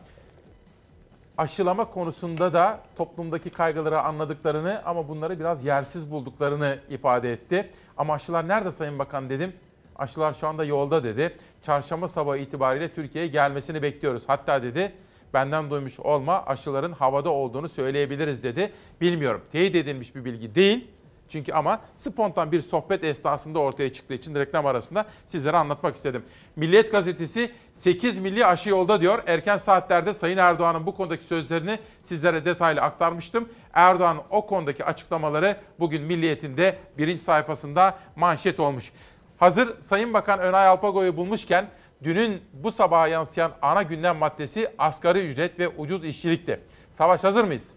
aşılama konusunda da toplumdaki kaygıları anladıklarını ama bunları biraz yersiz bulduklarını ifade etti. Ama aşılar nerede Sayın Bakan dedim. Aşılar şu anda yolda dedi. Çarşamba sabahı itibariyle Türkiye'ye gelmesini bekliyoruz. Hatta dedi benden duymuş olma aşıların havada olduğunu söyleyebiliriz dedi. Bilmiyorum. Teyit edilmiş bir bilgi değil. Çünkü ama spontan bir sohbet esnasında ortaya çıktığı için reklam arasında sizlere anlatmak istedim. Milliyet gazetesi 8 milli aşı yolda diyor. Erken saatlerde Sayın Erdoğan'ın bu konudaki sözlerini sizlere detaylı aktarmıştım. Erdoğan o konudaki açıklamaları bugün Milliyet'in de birinci sayfasında manşet olmuş. Hazır Sayın Bakan Önay Alpago'yu bulmuşken dünün bu sabaha yansıyan ana gündem maddesi asgari ücret ve ucuz işçilikti. Savaş hazır mıyız?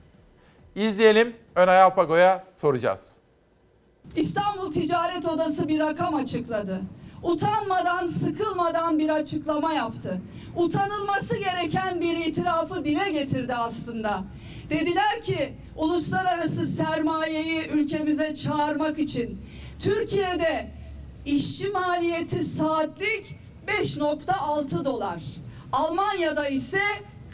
İzleyelim Önay Alpago'ya soracağız. İstanbul Ticaret Odası bir rakam açıkladı. Utanmadan, sıkılmadan bir açıklama yaptı. Utanılması gereken bir itirafı dile getirdi aslında. Dediler ki uluslararası sermayeyi ülkemize çağırmak için Türkiye'de işçi maliyeti saatlik 5.6 dolar. Almanya'da ise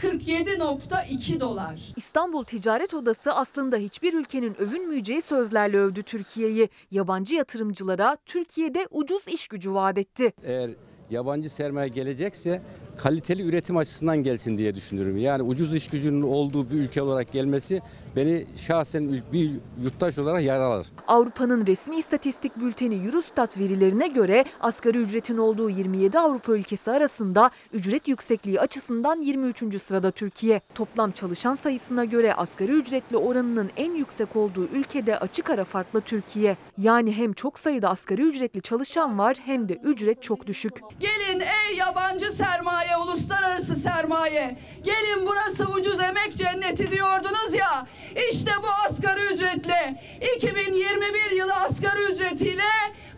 47.2 dolar. İstanbul Ticaret Odası aslında hiçbir ülkenin övünmeyeceği sözlerle övdü Türkiye'yi. Yabancı yatırımcılara Türkiye'de ucuz iş gücü vaat etti. Eğer yabancı sermaye gelecekse kaliteli üretim açısından gelsin diye düşünüyorum. Yani ucuz iş gücünün olduğu bir ülke olarak gelmesi beni şahsen bir yurttaş olarak yaralar. Avrupa'nın resmi istatistik bülteni Eurostat verilerine göre asgari ücretin olduğu 27 Avrupa ülkesi arasında ücret yüksekliği açısından 23. sırada Türkiye. Toplam çalışan sayısına göre asgari ücretli oranının en yüksek olduğu ülkede açık ara farklı Türkiye. Yani hem çok sayıda asgari ücretli çalışan var hem de ücret çok düşük. Gelin ey yabancı sermaye, uluslararası sermaye. Gelin burası ucuz emek cenneti diyordunuz ya. İşte bu asgari ücretle 2021 yılı asgari ücretiyle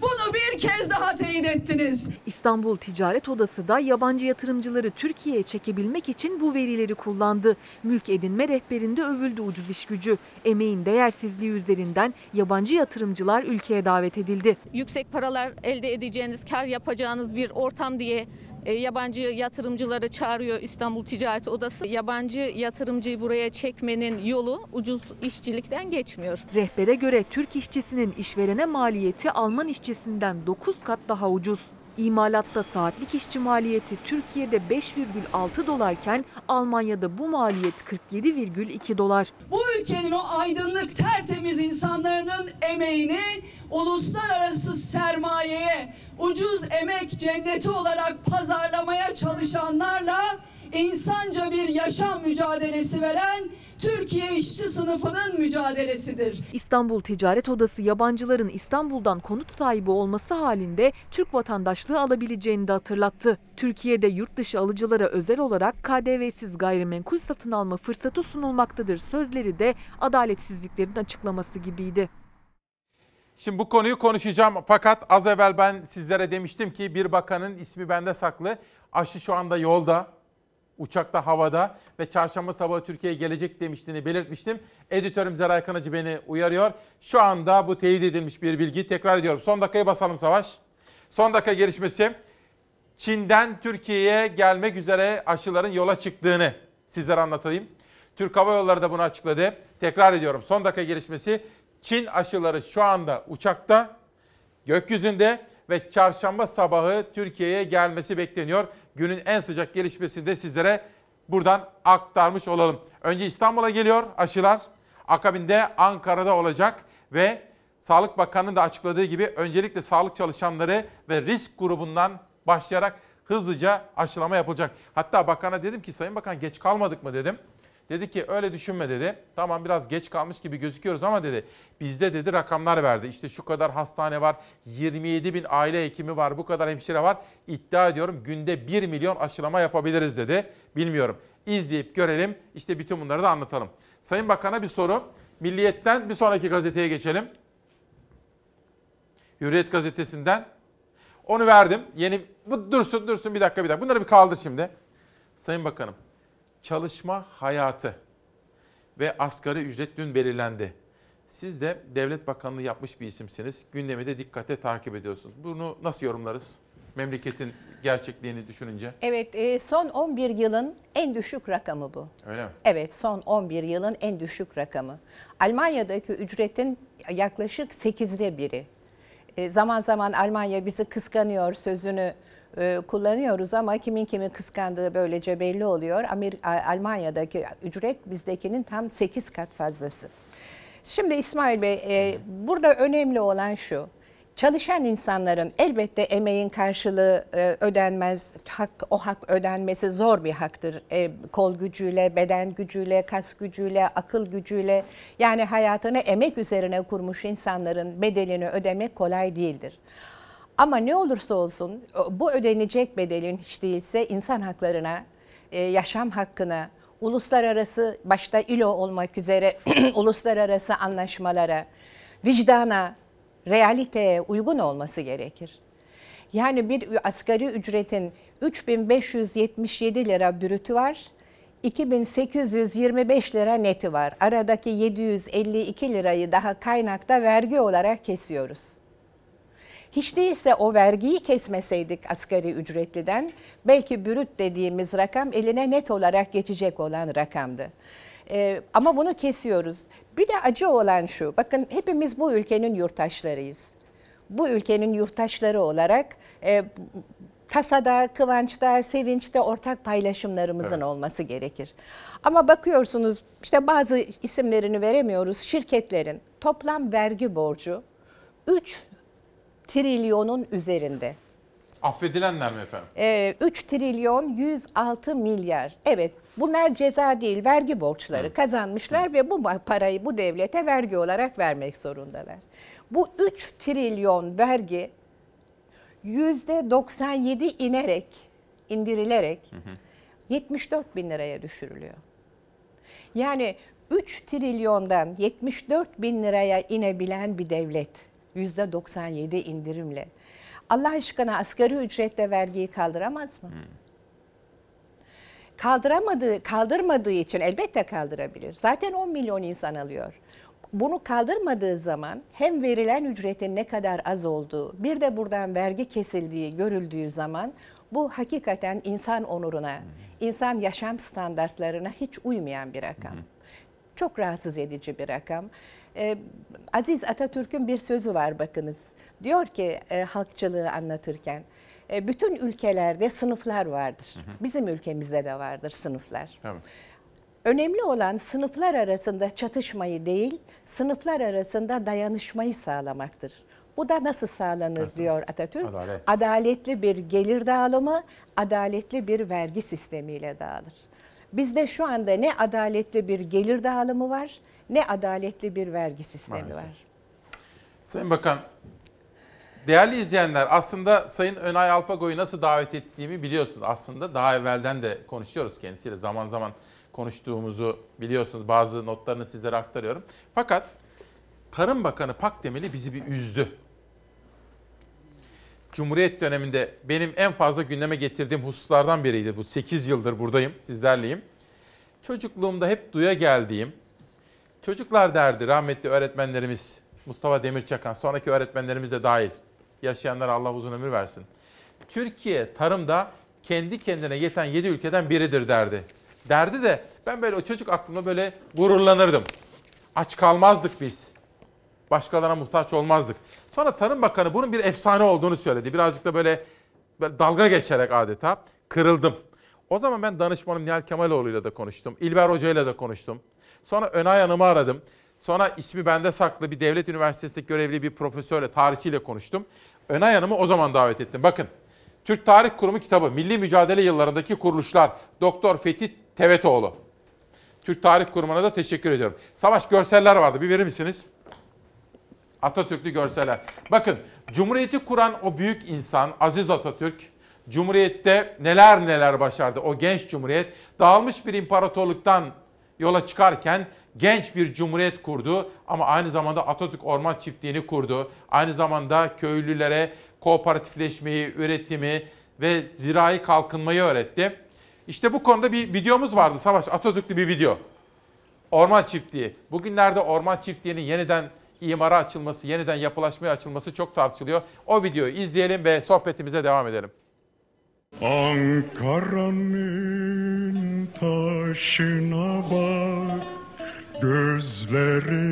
bunu bir kez daha teyit ettiniz. İstanbul Ticaret Odası da yabancı yatırımcıları Türkiye'ye çekebilmek için bu verileri kullandı. Mülk edinme rehberinde övüldü ucuz iş gücü. Emeğin değersizliği üzerinden yabancı yatırımcılar ülkeye davet edildi. yüksek paralar elde edeceğiniz, kar yapacağınız bir ortam diye e, yabancı yatırımcıları çağırıyor İstanbul Ticaret Odası. Yabancı yatırımcıyı buraya çekmenin yolu ucuz işçilikten geçmiyor. Rehbere göre Türk işçisinin işverene maliyeti Alman işçisinden 9 kat daha ucuz. İmalatta saatlik işçi maliyeti Türkiye'de 5,6 dolarken Almanya'da bu maliyet 47,2 dolar. Bu ülkenin o aydınlık tertemiz insanların emeğini uluslararası sermayeye ucuz emek cenneti olarak pazarlamaya çalışanlarla insanca bir yaşam mücadelesi veren Türkiye işçi sınıfının mücadelesidir. İstanbul Ticaret Odası yabancıların İstanbul'dan konut sahibi olması halinde Türk vatandaşlığı alabileceğini de hatırlattı. Türkiye'de yurt dışı alıcılara özel olarak KDV'siz gayrimenkul satın alma fırsatı sunulmaktadır sözleri de adaletsizliklerin açıklaması gibiydi. Şimdi bu konuyu konuşacağım fakat az evvel ben sizlere demiştim ki bir bakanın ismi bende saklı. Aşı şu anda yolda, uçakta havada ve çarşamba sabahı Türkiye'ye gelecek demiştiğini belirtmiştim. Editörüm Zeray Kanacı beni uyarıyor. Şu anda bu teyit edilmiş bir bilgi. Tekrar ediyorum. Son dakikayı basalım Savaş. Son dakika gelişmesi. Çin'den Türkiye'ye gelmek üzere aşıların yola çıktığını sizlere anlatayım. Türk Hava Yolları da bunu açıkladı. Tekrar ediyorum. Son dakika gelişmesi. Çin aşıları şu anda uçakta, gökyüzünde ve çarşamba sabahı Türkiye'ye gelmesi bekleniyor. Günün en sıcak gelişmesini de sizlere buradan aktarmış olalım. Önce İstanbul'a geliyor aşılar. Akabinde Ankara'da olacak ve Sağlık Bakanı'nın da açıkladığı gibi öncelikle sağlık çalışanları ve risk grubundan başlayarak hızlıca aşılama yapılacak. Hatta bakana dedim ki Sayın Bakan geç kalmadık mı dedim. Dedi ki öyle düşünme dedi. Tamam biraz geç kalmış gibi gözüküyoruz ama dedi bizde dedi rakamlar verdi. İşte şu kadar hastane var, 27 bin aile hekimi var, bu kadar hemşire var. İddia ediyorum günde 1 milyon aşılama yapabiliriz dedi. Bilmiyorum. İzleyip görelim işte bütün bunları da anlatalım. Sayın Bakan'a bir soru. Milliyet'ten bir sonraki gazeteye geçelim. Hürriyet gazetesinden. Onu verdim. Yeni bu dursun dursun bir dakika bir dakika. Bunları bir kaldır şimdi. Sayın Bakanım, çalışma hayatı ve asgari ücret dün belirlendi. Siz de devlet bakanlığı yapmış bir isimsiniz. Gündemi de dikkate takip ediyorsunuz. Bunu nasıl yorumlarız? Memleketin gerçekliğini düşününce. Evet, e, son 11 yılın en düşük rakamı bu. Öyle mi? Evet, son 11 yılın en düşük rakamı. Almanya'daki ücretin yaklaşık 8'de biri. E, zaman zaman Almanya bizi kıskanıyor sözünü e, kullanıyoruz ama kimin kimi kıskandığı böylece belli oluyor. Amer- Almanya'daki ücret bizdekinin tam 8 kat fazlası. Şimdi İsmail Bey, e, burada önemli olan şu. Çalışan insanların elbette emeğin karşılığı e, ödenmez, hak, o hak ödenmesi zor bir haktır. E, kol gücüyle, beden gücüyle, kas gücüyle, akıl gücüyle yani hayatını emek üzerine kurmuş insanların bedelini ödemek kolay değildir. Ama ne olursa olsun bu ödenecek bedelin hiç değilse insan haklarına, e, yaşam hakkına, uluslararası başta ILO olmak üzere uluslararası anlaşmalara, vicdana, realiteye uygun olması gerekir. Yani bir asgari ücretin 3577 lira brütü var, 2825 lira neti var. Aradaki 752 lirayı daha kaynakta vergi olarak kesiyoruz. Hiç değilse o vergiyi kesmeseydik asgari ücretliden belki brüt dediğimiz rakam eline net olarak geçecek olan rakamdı. Ee, ama bunu kesiyoruz. Bir de acı olan şu, bakın hepimiz bu ülkenin yurttaşlarıyız. Bu ülkenin yurttaşları olarak e, tasada, kıvançta, sevinçte ortak paylaşımlarımızın evet. olması gerekir. Ama bakıyorsunuz işte bazı isimlerini veremiyoruz. Şirketlerin toplam vergi borcu 3 trilyonun üzerinde. Affedilenler mi efendim? Ee, 3 trilyon 106 milyar. Evet bunlar ceza değil vergi borçları Hı. kazanmışlar Hı. ve bu parayı bu devlete vergi olarak vermek zorundalar. Bu 3 trilyon vergi yüzde 97 inerek, indirilerek hı hı. 74 bin liraya düşürülüyor. Yani 3 trilyondan 74 bin liraya inebilen bir devlet 97 indirimle. Allah aşkına asgari ücretle vergiyi kaldıramaz mı? Hmm. Kaldıramadığı, kaldırmadığı için elbette kaldırabilir. Zaten 10 milyon insan alıyor. Bunu kaldırmadığı zaman hem verilen ücretin ne kadar az olduğu, bir de buradan vergi kesildiği görüldüğü zaman bu hakikaten insan onuruna, insan yaşam standartlarına hiç uymayan bir rakam. Çok rahatsız edici bir rakam. Ee, Aziz Atatürk'ün bir sözü var bakınız. Diyor ki e, halkçılığı anlatırken, e, bütün ülkelerde sınıflar vardır. Hı hı. Bizim ülkemizde de vardır sınıflar. Evet. Önemli olan sınıflar arasında çatışmayı değil, sınıflar arasında dayanışmayı sağlamaktır. Bu da nasıl sağlanır nasıl? diyor Atatürk? Adalet. Adaletli bir gelir dağılımı, adaletli bir vergi sistemiyle dağılır. Bizde şu anda ne adaletli bir gelir dağılımı var, ne adaletli bir vergi sistemi Maalesef. var. Sayın Bakan, değerli izleyenler aslında Sayın Önay Alpago'yu nasıl davet ettiğimi biliyorsunuz. Aslında daha evvelden de konuşuyoruz kendisiyle zaman zaman konuştuğumuzu biliyorsunuz. Bazı notlarını sizlere aktarıyorum. Fakat Tarım Bakanı Pakdemeli bizi bir üzdü. Cumhuriyet döneminde benim en fazla gündeme getirdiğim hususlardan biriydi. Bu 8 yıldır buradayım, sizlerleyim. Çocukluğumda hep duya geldiğim, çocuklar derdi rahmetli öğretmenlerimiz Mustafa Demirçakan, sonraki öğretmenlerimiz de dahil. Yaşayanlara Allah uzun ömür versin. Türkiye tarımda kendi kendine yeten 7 ülkeden biridir derdi. Derdi de ben böyle o çocuk aklımda böyle gururlanırdım. Aç kalmazdık biz. Başkalarına muhtaç olmazdık. Sonra Tarım Bakanı bunun bir efsane olduğunu söyledi. Birazcık da böyle, böyle dalga geçerek adeta kırıldım. O zaman ben danışmanım Nihal Kemaloğlu ile de konuştum. İlber Hoca ile de konuştum. Sonra Önay Hanım'ı aradım. Sonra ismi bende saklı bir devlet üniversitesindeki görevli bir profesörle, tarihçiyle konuştum. Önay Hanım'ı o zaman davet ettim. Bakın, Türk Tarih Kurumu kitabı, Milli Mücadele yıllarındaki kuruluşlar, Doktor Fethi Tevetoğlu. Türk Tarih Kurumu'na da teşekkür ediyorum. Savaş görseller vardı, bir verir misiniz? Atatürklü görseller. Bakın, Cumhuriyeti kuran o büyük insan, Aziz Atatürk, Cumhuriyette neler neler başardı. O genç cumhuriyet dağılmış bir imparatorluktan yola çıkarken genç bir cumhuriyet kurdu ama aynı zamanda Atatürk Orman Çiftliği'ni kurdu. Aynı zamanda köylülere kooperatifleşmeyi, üretimi ve zirai kalkınmayı öğretti. İşte bu konuda bir videomuz vardı Savaş, Atatürk'lü bir video. Orman Çiftliği. Bugünlerde Orman Çiftliği'nin yeniden imara açılması, yeniden yapılaşmaya açılması çok tartışılıyor. O videoyu izleyelim ve sohbetimize devam edelim. Ankara'nın taşına bak Gözlerimin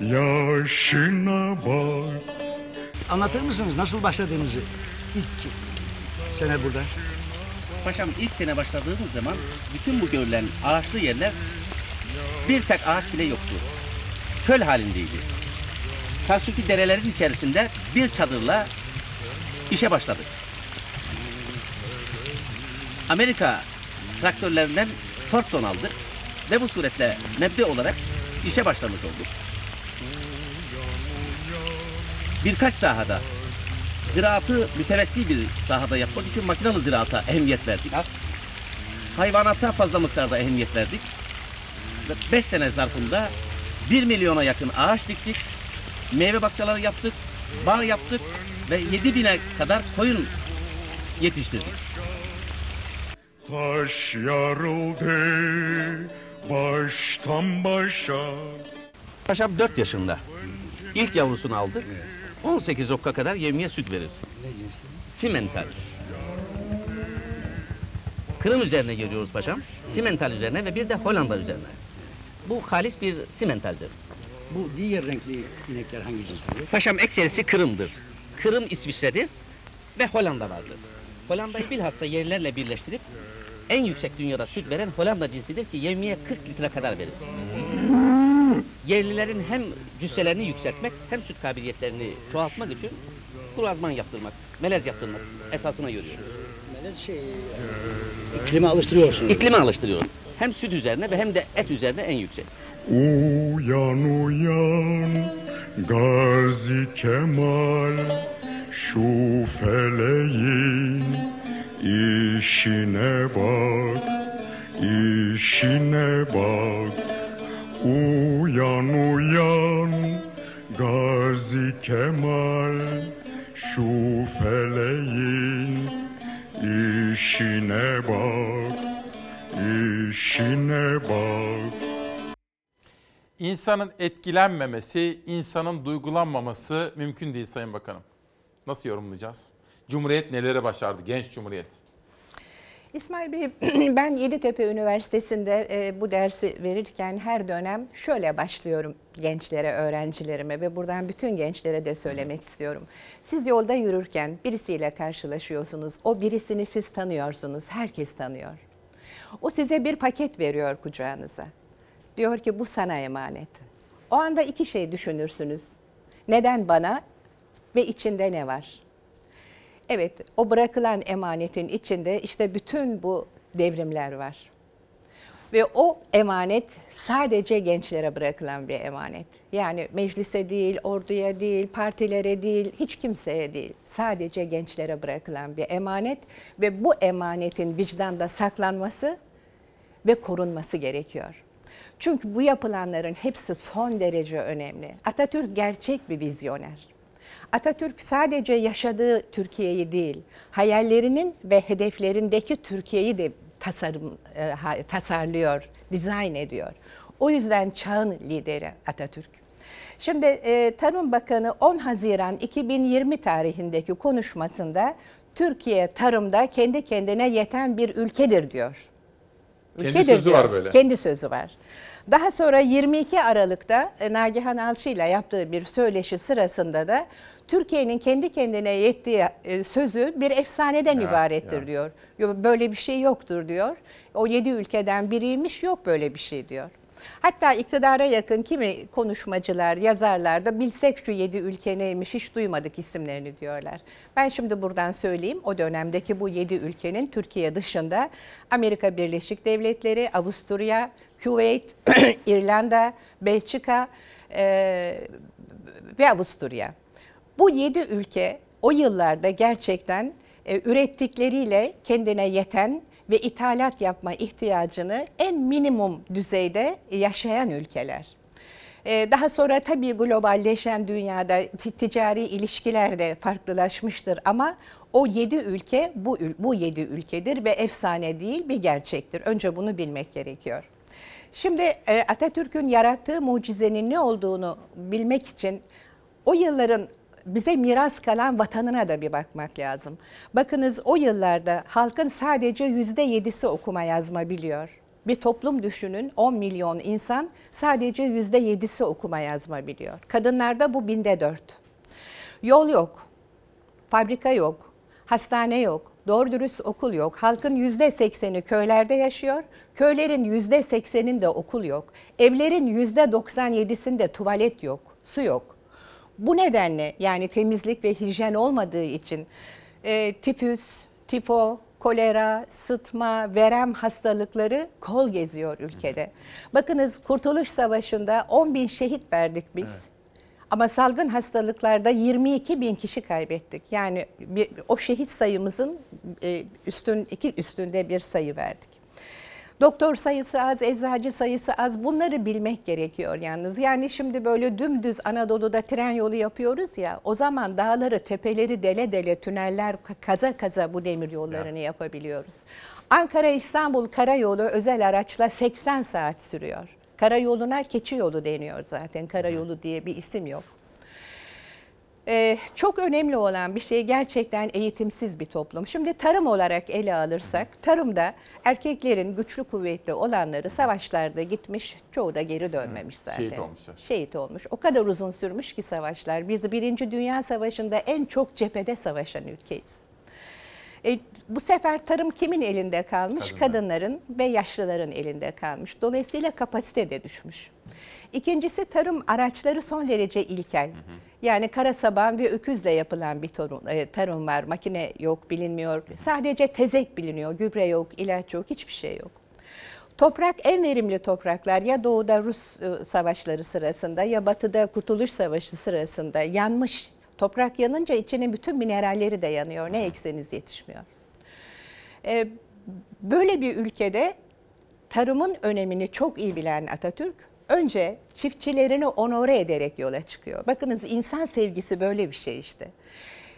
yaşına bak Anlatır mısınız nasıl başladığınızı? İlk sene burada. Paşam ilk sene başladığımız zaman bütün bu görülen ağaçlı yerler bir tek ağaç bile yoktu. Çöl halindeydi. Karşıki derelerin içerisinde bir çadırla işe başladık. Amerika traktörlerinden Thornton aldık ve bu suretle mebde olarak işe başlamış olduk. Birkaç sahada ziraatı mütevessi bir sahada yapmak için makinalı ziraata ehemmiyet verdik. Hayvanata fazla miktarda ehemmiyet verdik. 5 sene zarfında 1 milyona yakın ağaç diktik. Meyve bahçeleri yaptık, bağ yaptık ve 7 bine kadar koyun yetiştirdik. Taş yarıldı baştan başa Paşam 4 yaşında. İlk yavrusunu aldık. 18 okka kadar yemeye süt verir. Simental. Kırım üzerine geliyoruz paşam. Simental üzerine ve bir de Hollanda üzerine. Bu halis bir simentaldir. Bu diğer renkli inekler hangi cinsler? Paşam ekserisi Kırım'dır. Kırım İsviçre'dir ve Hollanda vardır. Hollanda'yı bilhassa yerlerle birleştirip en yüksek dünyada süt veren Hollanda cinsidir ki yevmiye 40 litre kadar verir. Yerlilerin hem cüsselerini yükseltmek hem süt kabiliyetlerini çoğaltmak için kurazman yaptırmak, melez yaptırmak esasına görüyoruz. Melez şey, iklime alıştırıyorsunuz. İklime alıştırıyoruz. Hem süt üzerine ve hem de et üzerine en yüksek. Uyan uyan Gazi Kemal Şu feleğin işine bak işine bak Uyan uyan Gazi Kemal Şu feleğin işine bak işine bak İnsanın etkilenmemesi, insanın duygulanmaması mümkün değil Sayın Bakanım. Nasıl yorumlayacağız? Cumhuriyet neleri başardı? Genç Cumhuriyet. İsmail Bey, ben Yeditepe Üniversitesi'nde e, bu dersi verirken her dönem şöyle başlıyorum gençlere, öğrencilerime ve buradan bütün gençlere de söylemek istiyorum. Siz yolda yürürken birisiyle karşılaşıyorsunuz, o birisini siz tanıyorsunuz, herkes tanıyor. O size bir paket veriyor kucağınıza. Diyor ki bu sana emanet. O anda iki şey düşünürsünüz. Neden bana ve içinde ne var? Evet, o bırakılan emanetin içinde işte bütün bu devrimler var. Ve o emanet sadece gençlere bırakılan bir emanet. Yani meclise değil, orduya değil, partilere değil, hiç kimseye değil. Sadece gençlere bırakılan bir emanet ve bu emanetin vicdanda saklanması ve korunması gerekiyor. Çünkü bu yapılanların hepsi son derece önemli. Atatürk gerçek bir vizyoner. Atatürk sadece yaşadığı Türkiye'yi değil, hayallerinin ve hedeflerindeki Türkiye'yi de tasarım e, tasarlıyor, dizayn ediyor. O yüzden çağın lideri Atatürk. Şimdi e, Tarım Bakanı 10 Haziran 2020 tarihindeki konuşmasında Türkiye tarımda kendi kendine yeten bir ülkedir diyor. Kendi ülkedir sözü diyor. var böyle. Kendi sözü var. Daha sonra 22 Aralık'ta e, Nagihan Alçı ile yaptığı bir söyleşi sırasında da Türkiye'nin kendi kendine yettiği e, sözü bir efsaneden Ya, ibarettir ya. diyor. Yo- Böyle bir şey yoktur diyor. O yedi ülkeden biriymiş yok böyle bir şey diyor. Hatta iktidara yakın kimi konuşmacılar, yazarlar da bilsek şu yedi ülke neymiş hiç duymadık isimlerini diyorlar. Ben şimdi buradan söyleyeyim o dönemdeki bu yedi ülkenin Türkiye dışında Amerika Birleşik Devletleri, Avusturya, Küveyt, İrlanda, Belçika eee, ve Avusturya. Bu yedi ülke o yıllarda gerçekten e, ürettikleriyle kendine yeten ve ithalat yapma ihtiyacını en minimum düzeyde yaşayan ülkeler. E, Daha sonra tabii globalleşen dünyada ti- ticari ilişkiler de farklılaşmıştır ama o yedi ülke bu, bu yedi ülkedir ve efsane değil bir gerçektir. Önce bunu bilmek gerekiyor. Şimdi e, Atatürk'ün yarattığı mucizenin ne olduğunu bilmek için o yılların bize miras kalan vatanına da bir bakmak lazım. Bakınız o yıllarda halkın sadece yüzde yedisi okuma yazma biliyor. Bir toplum düşünün 10 milyon insan sadece yüzde yedisi okuma yazma biliyor. Kadınlarda bu binde dört. Yol yok, fabrika yok, hastane yok, doğru dürüst okul yok. Halkın yüzde sekseni köylerde yaşıyor. Köylerin yüzde sekseninde okul yok. Evlerin yüzde doksan yedisinde tuvalet yok, su yok. Bu nedenle yani temizlik ve hijyen olmadığı için e, tifüs, tifo, kolera, sıtma, verem hastalıkları kol geziyor ülkede. Bakınız Kurtuluş Savaşı'nda 10 bin şehit verdik biz. Ama salgın hastalıklarda 22 bin kişi kaybettik. Yani bir, o şehit sayımızın e, üstün iki üstünde bir sayı verdik. Doktor sayısı az, eczacı sayısı az. Bunları bilmek gerekiyor yalnız. Yani şimdi böyle dümdüz Anadolu'da tren yolu yapıyoruz ya. O zaman dağları, tepeleri dele dele, tüneller kaza kaza bu demir yollarını yapabiliyoruz. Ankara İstanbul karayolu özel araçla 80 saat sürüyor. Karayoluna keçi yolu deniyor zaten. Karayolu diye bir isim yok. Ee, çok önemli olan bir şey gerçekten eğitimsiz bir toplum. Şimdi tarım olarak ele alırsak, tarımda erkeklerin güçlü kuvvetli olanları savaşlarda gitmiş, çoğu da geri dönmemiş zaten. Şehit olmuşlar. Şehit olmuş. O kadar uzun sürmüş ki savaşlar. Biz Birinci Dünya Savaşı'nda en çok cephede savaşan ülkeyiz. E, bu sefer tarım kimin elinde kalmış? Kadınların ve yaşlıların elinde kalmış. Dolayısıyla kapasite de düşmüş. İkincisi tarım araçları son derece ilkel. Yani kara saban ve öküzle yapılan bir tarım, e, tarım var. Makine yok, bilinmiyor. Sadece tezek biliniyor. Gübre yok, ilaç yok, hiçbir şey yok. Toprak en verimli topraklar ya doğuda Rus e, savaşları sırasında ya batıda Kurtuluş Savaşı sırasında yanmış. Toprak yanınca içinin bütün mineralleri de yanıyor. Ne ekseniz yetişmiyor. E, böyle bir ülkede tarımın önemini çok iyi bilen Atatürk önce çiftçilerini onore ederek yola çıkıyor. Bakınız insan sevgisi böyle bir şey işte.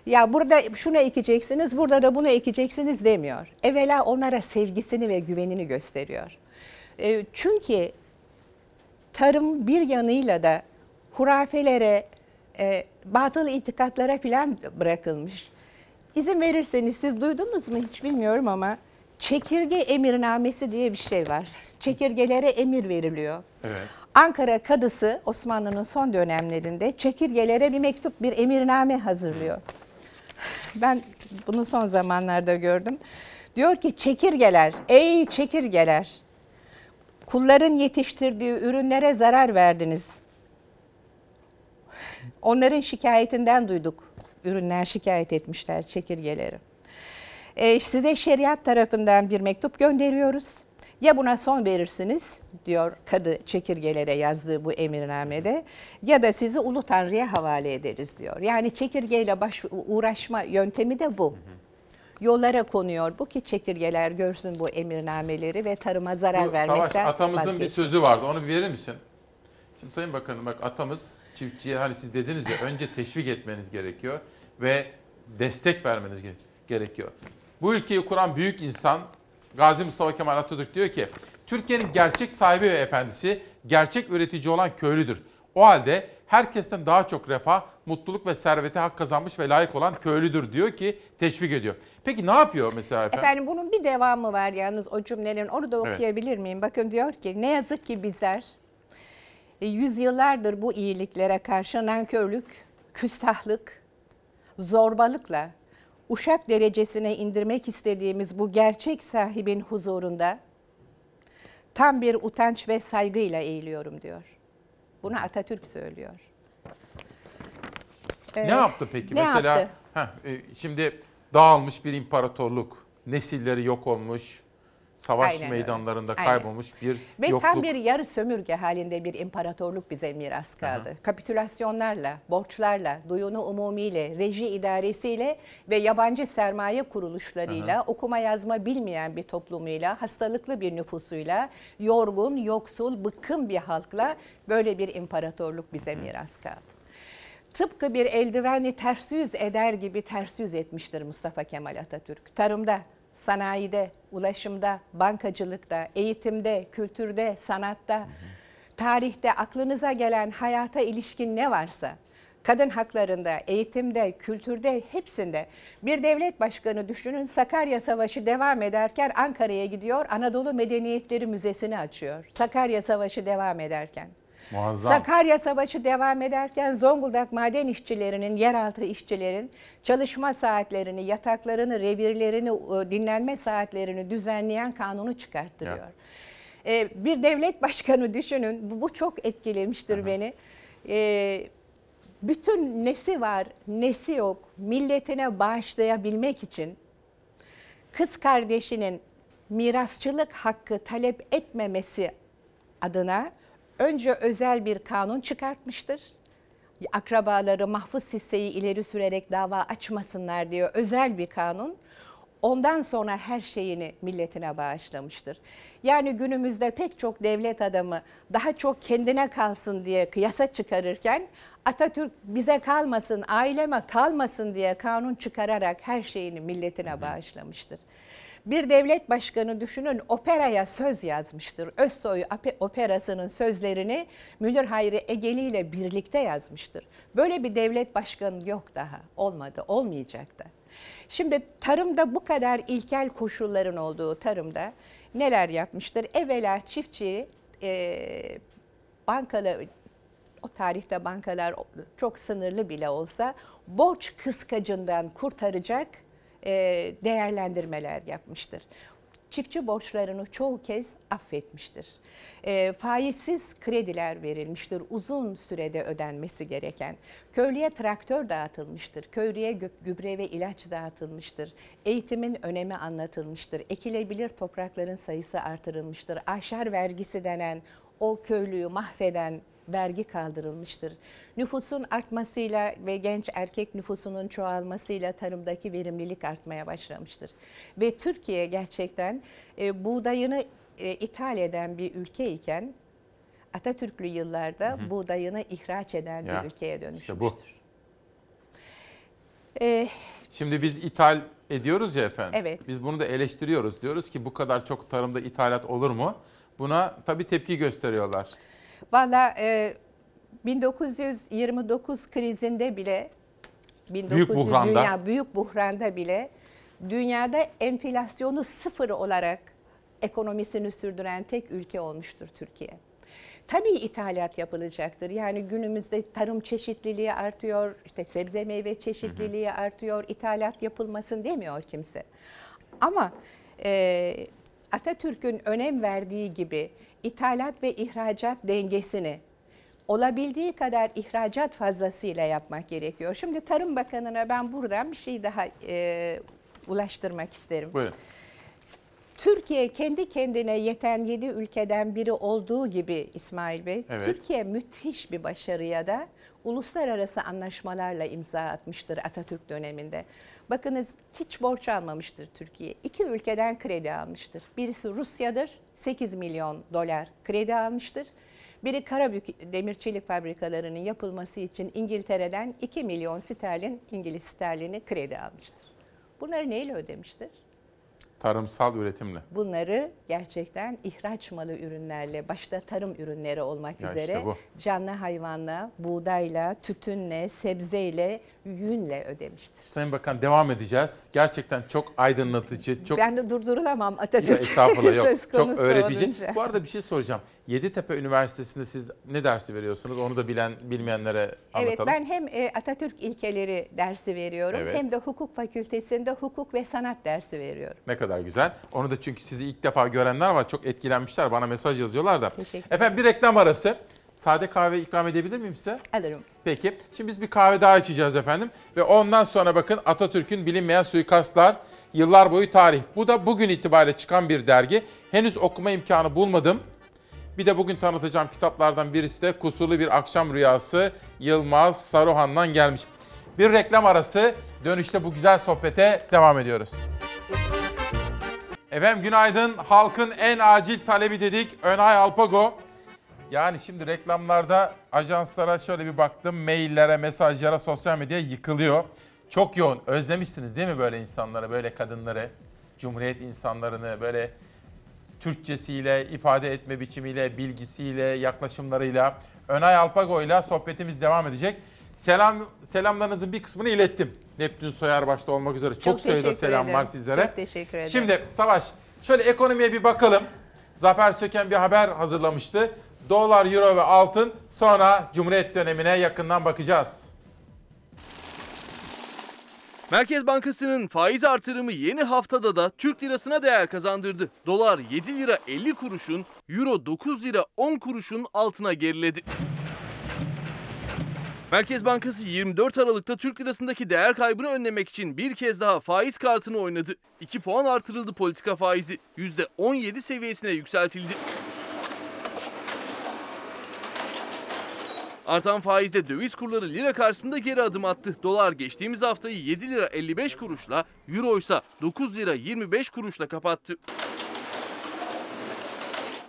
Ya burada şunu ekeceksiniz, burada da bunu ekeceksiniz demiyor. Evvela onlara sevgisini ve güvenini gösteriyor. E, çünkü tarım bir yanıyla da hurafelere, e, batıl itikatlara filan bırakılmış. İzin verirseniz siz duydunuz mu hiç bilmiyorum ama çekirge emirnamesi diye bir şey var. Çekirgelere emir veriliyor. Evet. Ankara Kadısı Osmanlı'nın son dönemlerinde çekirgelere bir mektup, bir emirname hazırlıyor. Ben bunu son zamanlarda gördüm. Diyor ki çekirgeler, ey çekirgeler, kulların yetiştirdiği ürünlere zarar verdiniz. Onların şikayetinden duyduk. Ürünler şikayet etmişler çekirgeleri. E, size şeriat tarafından bir mektup gönderiyoruz. Ya buna son verirsiniz diyor kadı çekirgelere yazdığı bu emirnamede ya da sizi Ulu Tanrı'ya havale ederiz diyor. Yani çekirgeyle baş, uğraşma yöntemi de bu. Yollara konuyor bu ki çekirgeler görsün bu emirnameleri ve tarıma zarar Bu vermekten Savaş atamızın bir vazgeçsin. sözü vardı. Onu bir verir misin? Şimdi Sayın Bakanım bak atamız çiftçiye hani siz dediniz ya önce teşvik etmeniz gerekiyor ve destek vermeniz ge- gerekiyor. Bu ülkeyi kuran büyük insan Gazi Mustafa Kemal Atatürk diyor ki Türkiye'nin gerçek sahibi ve efendisi gerçek üretici olan köylüdür. O halde herkesten daha çok refah, mutluluk ve servete hak kazanmış ve layık olan köylüdür diyor ki teşvik ediyor. Peki ne yapıyor mesela efendim? Efendim bunun bir devamı var yalnız o cümlenin. Onu da Evet. okuyabilir miyim? Bakın diyor ki ne yazık ki bizler yüzyıllardır bu iyiliklere karşı nankörlük, küstahlık, zorbalıkla uşak derecesine indirmek istediğimiz bu gerçek sahibin huzurunda tam bir utanç ve saygıyla eğiliyorum diyor. Bunu Atatürk söylüyor. Ne Ee, yaptı peki? ne Mesela yaptı? heh, e, şimdi dağılmış bir imparatorluk, nesilleri yok olmuş, savaş Aynen öyle. meydanlarında Aynen. kaybolmuş bir Ve yokluk. tam bir yarı sömürge halinde bir imparatorluk bize miras kaldı. Kapitülasyonlarla, borçlarla, duyunu umumiyle, reji idaresiyle ve yabancı sermaye kuruluşlarıyla, okuma yazma bilmeyen bir toplumuyla, hastalıklı bir nüfusuyla, yorgun, yoksul, bıkkın bir halkla böyle bir imparatorluk bize miras kaldı. Tıpkı bir eldiveni ters yüz eder gibi ters yüz etmiştir Mustafa Kemal Atatürk. Tarımda, sanayide, ulaşımda, bankacılıkta, eğitimde, kültürde, sanatta, tarihte aklınıza gelen hayata ilişkin ne varsa kadın haklarında, eğitimde, kültürde hepsinde bir devlet başkanı düşünün Sakarya Savaşı devam ederken Ankara'ya gidiyor Anadolu Medeniyetleri Müzesi'ni açıyor. Sakarya Savaşı devam ederken. Muazzam. Sakarya Savaşı devam ederken Zonguldak maden işçilerinin, yeraltı işçilerin çalışma saatlerini, yataklarını, revirlerini, dinlenme saatlerini düzenleyen kanunu çıkarttırıyor. Ya. E, Bir devlet başkanı düşünün, bu- çok etkilemiştir beni. E, Bütün nesi var, nesi yok, milletine bağışlayabilmek için kız kardeşinin mirasçılık hakkı talep etmemesi adına önce özel bir kanun çıkartmıştır. Akrabaları mahfuz hisseyi ileri sürerek dava açmasınlar diyor özel bir kanun. Ondan sonra her şeyini milletine bağışlamıştır. Yani günümüzde pek çok devlet adamı daha çok kendine kalsın diye yasa çıkarırken Atatürk bize kalmasın, aileme kalmasın diye kanun çıkararak her şeyini milletine bağışlamıştır. Bir devlet başkanı düşünün operaya söz yazmıştır. Özsoy operasının sözlerini Münir Hayri Egeli ile birlikte yazmıştır. Böyle bir devlet başkanı yok daha. Olmadı, olmayacak da. Şimdi tarımda bu kadar ilkel koşulların olduğu tarımda neler yapmıştır? Evvela çiftçiyi e, bankalar, o tarihte bankalar çok sınırlı bile olsa borç kıskacından kurtaracak değerlendirmeler yapmıştır. Çiftçi borçlarını çoğu kez affetmiştir. E, faizsiz krediler verilmiştir uzun sürede ödenmesi gereken. Köylüye traktör dağıtılmıştır. Köylüye gübre ve ilaç dağıtılmıştır. Eğitimin önemi anlatılmıştır. Ekilebilir toprakların sayısı artırılmıştır. Aşar vergisi denen o köylüyü mahveden vergi kaldırılmıştır. Nüfusun artmasıyla ve genç erkek nüfusunun çoğalmasıyla tarımdaki verimlilik artmaya başlamıştır. Ve Türkiye gerçekten e, buğdayını e, ithal eden bir ülke iken Atatürklü yıllarda Hı hı. buğdayını ihraç eden Ya, bir ülkeye işte dönüşmüştür. bu. E, Şimdi biz ithal ediyoruz ya efendim. Evet. Biz bunu da eleştiriyoruz. Diyoruz ki bu kadar çok tarımda ithalat olur mu? Buna tabii tepki gösteriyorlar. Valla e, 1929 krizinde bile 1900 buhranda. Dünya büyük buhranda bile dünyada enflasyonu sıfır olarak ekonomisini sürdüren tek ülke olmuştur Türkiye. Tabii ithalat yapılacaktır. Yani günümüzde tarım çeşitliliği artıyor, işte sebze meyve çeşitliliği artıyor, ithalat yapılmasın demiyor kimse. Ama e, Atatürk'ün önem verdiği gibi ithalat ve ihracat dengesini olabildiği kadar ihracat fazlasıyla yapmak gerekiyor. Şimdi Tarım Bakanı'na ben buradan bir şey daha e, ulaştırmak isterim. Buyurun. Türkiye kendi kendine yeten 7 ülkeden biri olduğu gibi İsmail Bey, Evet. Türkiye müthiş bir başarıya da uluslararası anlaşmalarla imza atmıştır Atatürk döneminde. Bakınız hiç borç almamıştır Türkiye. İki ülkeden kredi almıştır. Birisi Rusya'dır, 8 milyon dolar kredi almıştır. Biri Karabük demir çelik fabrikalarının yapılması için İngiltere'den 2 milyon sterlin, İngiliz sterlini kredi almıştır. Bunları neyle ödemiştir? Tarımsal üretimle. Bunları gerçekten ihraç malı ürünlerle, başta tarım ürünleri olmak Ya üzere işte bu. canlı hayvanla, buğdayla, tütünle, sebzeyle, yünle ödemiştir. Sayın Bakan devam edeceğiz. Gerçekten çok aydınlatıcı, çok Ben de durdurulamam Ya Atatürk estağfurullah yok. söz Çok öğretici. olunca. Bu arada bir şey soracağım. Yeditepe Üniversitesi'nde siz ne dersi veriyorsunuz? Onu da bilen bilmeyenlere anlatalım. Evet ben hem e, Atatürk ilkeleri dersi veriyorum Evet. hem de hukuk fakültesinde hukuk ve sanat dersi veriyorum. Ne kadar güzel. Onu da çünkü sizi ilk defa görenler var. Çok etkilenmişler. Bana mesaj yazıyorlar da. Teşekkür Efendim bir reklam arası. Sade kahve ikram edebilir miyim size? Alırım. Peki. Şimdi biz bir kahve daha içeceğiz efendim. Ve ondan sonra bakın Atatürk'ün bilinmeyen suikastlar, yıllar boyu tarih. Bu da bugün itibariyle çıkan bir dergi. Henüz okuma imkanı bulmadım. Bir de bugün tanıtacağım kitaplardan birisi de Kusurlu Bir Akşam Rüyası Yılmaz Saruhan'dan gelmiş. Bir reklam arası. Dönüşte bu güzel sohbete devam ediyoruz. Efendim günaydın. Halkın en acil talebi dedik. Önay Alpago. Yani şimdi reklamlarda ajanslara şöyle bir baktım. Maillere, mesajlara, sosyal medyaya yıkılıyor. Çok yoğun. Özlemişsiniz değil mi böyle insanları, böyle kadınları? Cumhuriyet insanlarını böyle Türkçesiyle, ifade etme biçimiyle, bilgisiyle, yaklaşımlarıyla. Önay Alpago ile sohbetimiz devam edecek. Selam selamlarınızın bir kısmını ilettim. Neptün Soyar başta olmak üzere çok, Çok sayıda selam ederim. var sizlere. Çok teşekkür ederim. Şimdi Savaş şöyle ekonomiye bir bakalım. Zafer Söken bir haber hazırlamıştı. Dolar, euro ve altın sonra Cumhuriyet dönemine yakından bakacağız. Merkez Bankası'nın faiz artırımı yeni haftada da Türk lirasına değer kazandırdı. Dolar 7 lira 50 kuruşun, euro 9 lira 10 kuruşun altına geriledi. Merkez Bankası 24 Aralık'ta Türk lirasındaki değer kaybını önlemek için bir kez daha faiz kartını oynadı. 2 puan artırıldı politika faizi. %17 seviyesine yükseltildi. Artan faizle döviz kurları lira karşısında geri adım attı. Dolar geçtiğimiz haftayı 7 lira 55 kuruşla, euro ise 9 lira 25 kuruşla kapattı.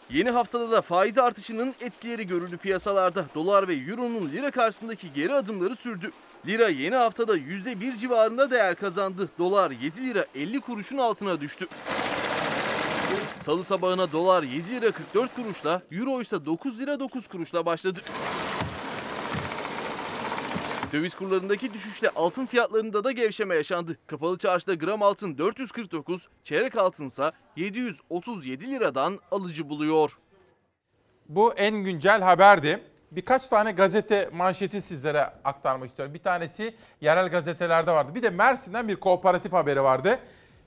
Yeni haftada da faiz artışının etkileri görüldü piyasalarda. Dolar ve euronun lira karşısındaki geri adımları sürdü. Lira yeni haftada %1 civarında değer kazandı. Dolar 7 lira 50 kuruşun altına düştü. Salı sabahına dolar 7 lira 44 kuruşla, euro ise 9 lira 9 kuruşla başladı. Döviz kurlarındaki düşüşle altın fiyatlarında da gevşeme yaşandı. Kapalı çarşıda gram altın 449, çeyrek altınsa 737 liradan alıcı buluyor. Bu en güncel haberdi. Birkaç tane gazete manşeti sizlere aktarmak istiyorum. Bir tanesi yerel gazetelerde vardı. Bir de Mersin'den bir kooperatif haberi vardı.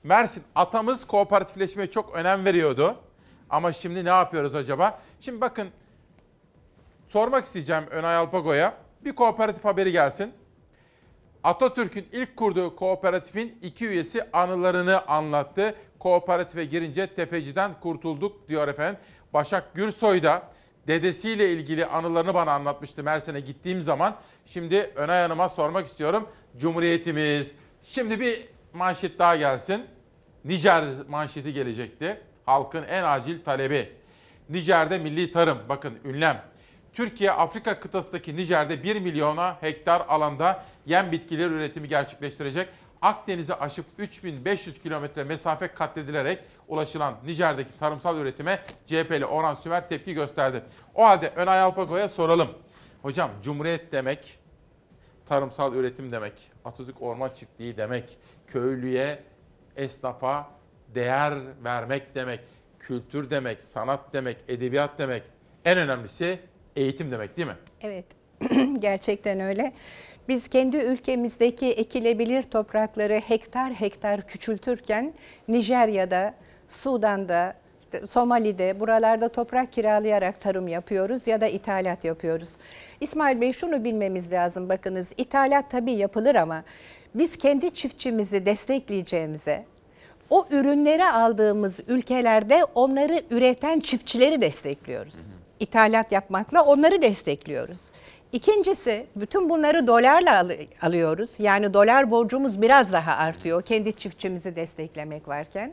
Mersin atamız kooperatifleşmeye çok önem veriyordu. Ama şimdi ne yapıyoruz acaba? Şimdi bakın sormak isteyeceğim Önay Alpago'ya. Bir kooperatif haberi gelsin. Atatürk'ün ilk kurduğu kooperatifin iki üyesi anılarını anlattı. Kooperatife girince tefeciden kurtulduk diyor efendim. Başak Gürsoy da dedesiyle ilgili anılarını bana anlatmıştı Mersin'e gittiğim zaman. Şimdi Önay Hanım'a sormak istiyorum. Cumhuriyetimiz. Şimdi bir manşet daha gelsin. Nijer manşeti gelecekti. Halkın en acil talebi. Nijer'de milli tarım. Bakın ünlem. Türkiye Afrika kıtasındaki Nijer'de 1 milyona hektar alanda yem bitkileri üretimi gerçekleştirecek. Akdeniz'i aşıp 3500 kilometre mesafe katledilerek ulaşılan Nijer'deki tarımsal üretime CHP'li Orhan Sümer tepki gösterdi. O halde Önay Alpago'ya soralım. Hocam Cumhuriyet demek, tarımsal üretim demek, Atatürk Orman Çiftliği demek, köylüye, esnafa değer vermek demek, kültür demek, sanat demek, edebiyat demek. En önemlisi eğitim demek değil mi? Evet, gerçekten öyle. Biz kendi ülkemizdeki ekilebilir toprakları hektar hektar küçültürken Nijerya'da, Sudan'da, işte Somali'de buralarda toprak kiralayarak tarım yapıyoruz ya da ithalat yapıyoruz. İsmail Bey şunu bilmemiz lazım bakınız ithalat tabii yapılır ama biz kendi çiftçimizi destekleyeceğimize o ürünleri aldığımız ülkelerde onları üreten çiftçileri destekliyoruz. İthalat yapmakla onları destekliyoruz. İkincisi bütün bunları dolarla al- alıyoruz. Yani dolar borcumuz biraz daha artıyor kendi çiftçimizi desteklemek varken.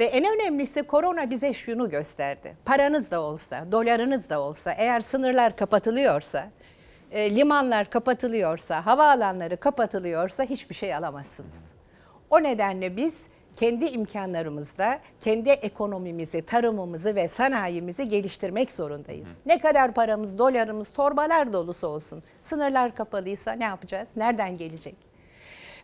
Ve en önemlisi korona bize şunu gösterdi. Paranız da olsa, dolarınız da olsa eğer sınırlar kapatılıyorsa, e, limanlar kapatılıyorsa, havaalanları kapatılıyorsa hiçbir şey alamazsınız. O nedenle biz kendi imkanlarımızda kendi ekonomimizi, tarımımızı ve sanayimizi geliştirmek zorundayız. Ne kadar paramız, dolarımız, torbalar dolusu olsun. Sınırlar kapalıysa ne yapacağız? Nereden gelecek?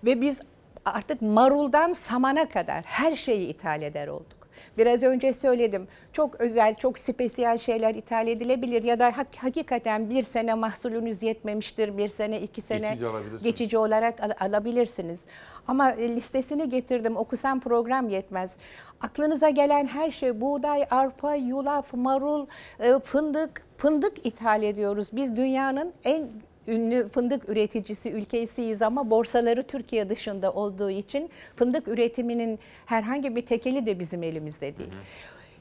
Ve biz artık maruldan samana kadar her şeyi ithal eder olduk. Biraz önce söyledim. Çok özel, çok spesiyel şeyler ithal edilebilir ya da hak- hakikaten bir sene mahsulünüz yetmemiştir, bir sene, iki sene Geçici geçici olarak al- alabilirsiniz. Ama e, listesini getirdim. Okusam program yetmez. Aklınıza gelen her şey buğday, arpa, yulaf, marul, e, fındık, fındık ithal ediyoruz. Biz dünyanın en ünlü fındık üreticisi ülkesiyiz ama borsaları Türkiye dışında olduğu için fındık üretiminin herhangi bir tekeli de bizim elimizde değil.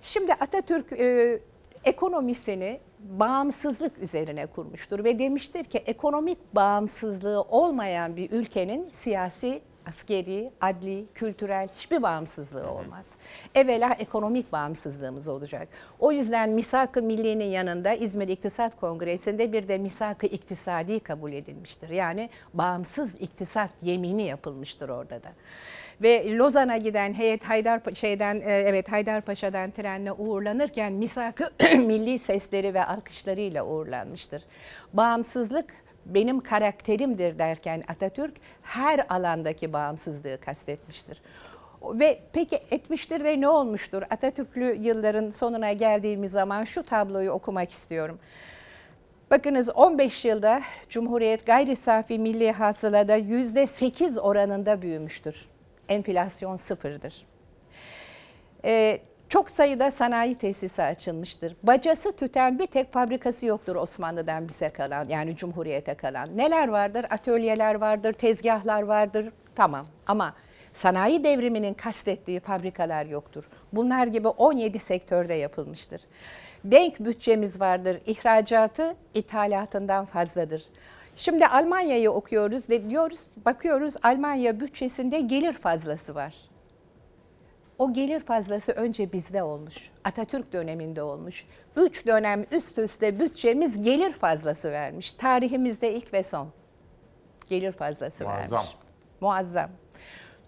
Şimdi Atatürk e, ekonomisini bağımsızlık üzerine kurmuştur ve demiştir ki ekonomik bağımsızlığı olmayan bir ülkenin siyasi, askeri, adli, kültürel hiçbir bağımsızlığı olmaz. Evvela ekonomik bağımsızlığımız olacak. O yüzden Misak-ı Milli'nin yanında İzmir İktisat Kongresi'nde bir de Misak-ı İktisadi kabul edilmiştir. Yani bağımsız iktisat yemini yapılmıştır orada da. Ve Lozan'a giden heyet Haydar şeyden e, evet Haydarpaşa'dan trenle uğurlanırken misak-ı milli sesleri ve alkışlarıyla uğurlanmıştır. Bağımsızlık benim karakterimdir derken Atatürk her alandaki bağımsızlığı kastetmiştir. Ve peki etmiştir de ne olmuştur? Atatürklü yılların sonuna geldiğimiz zaman şu tabloyu okumak istiyorum. Bakınız 15 yılda Cumhuriyet gayri safi milli hasılada %8 oranında büyümüştür. Enflasyon sıfırdır. Ee, çok sayıda sanayi tesisi açılmıştır. Bacası tüten bir tek fabrikası yoktur Osmanlı'dan bize kalan yani Cumhuriyete kalan. Neler vardır? Atölyeler vardır, tezgahlar vardır. Tamam ama sanayi devriminin kastettiği fabrikalar yoktur. Bunlar gibi 17 sektörde yapılmıştır. Denk bütçemiz vardır. İhracatı ithalatından fazladır. Şimdi Almanya'yı okuyoruz ve diyoruz, bakıyoruz Almanya bütçesinde gelir fazlası var. O gelir fazlası önce bizde olmuş. Atatürk döneminde olmuş. Üç dönem üst üste bütçemiz gelir fazlası vermiş. Tarihimizde ilk ve son. Gelir fazlası Muazzam. vermiş. Muazzam.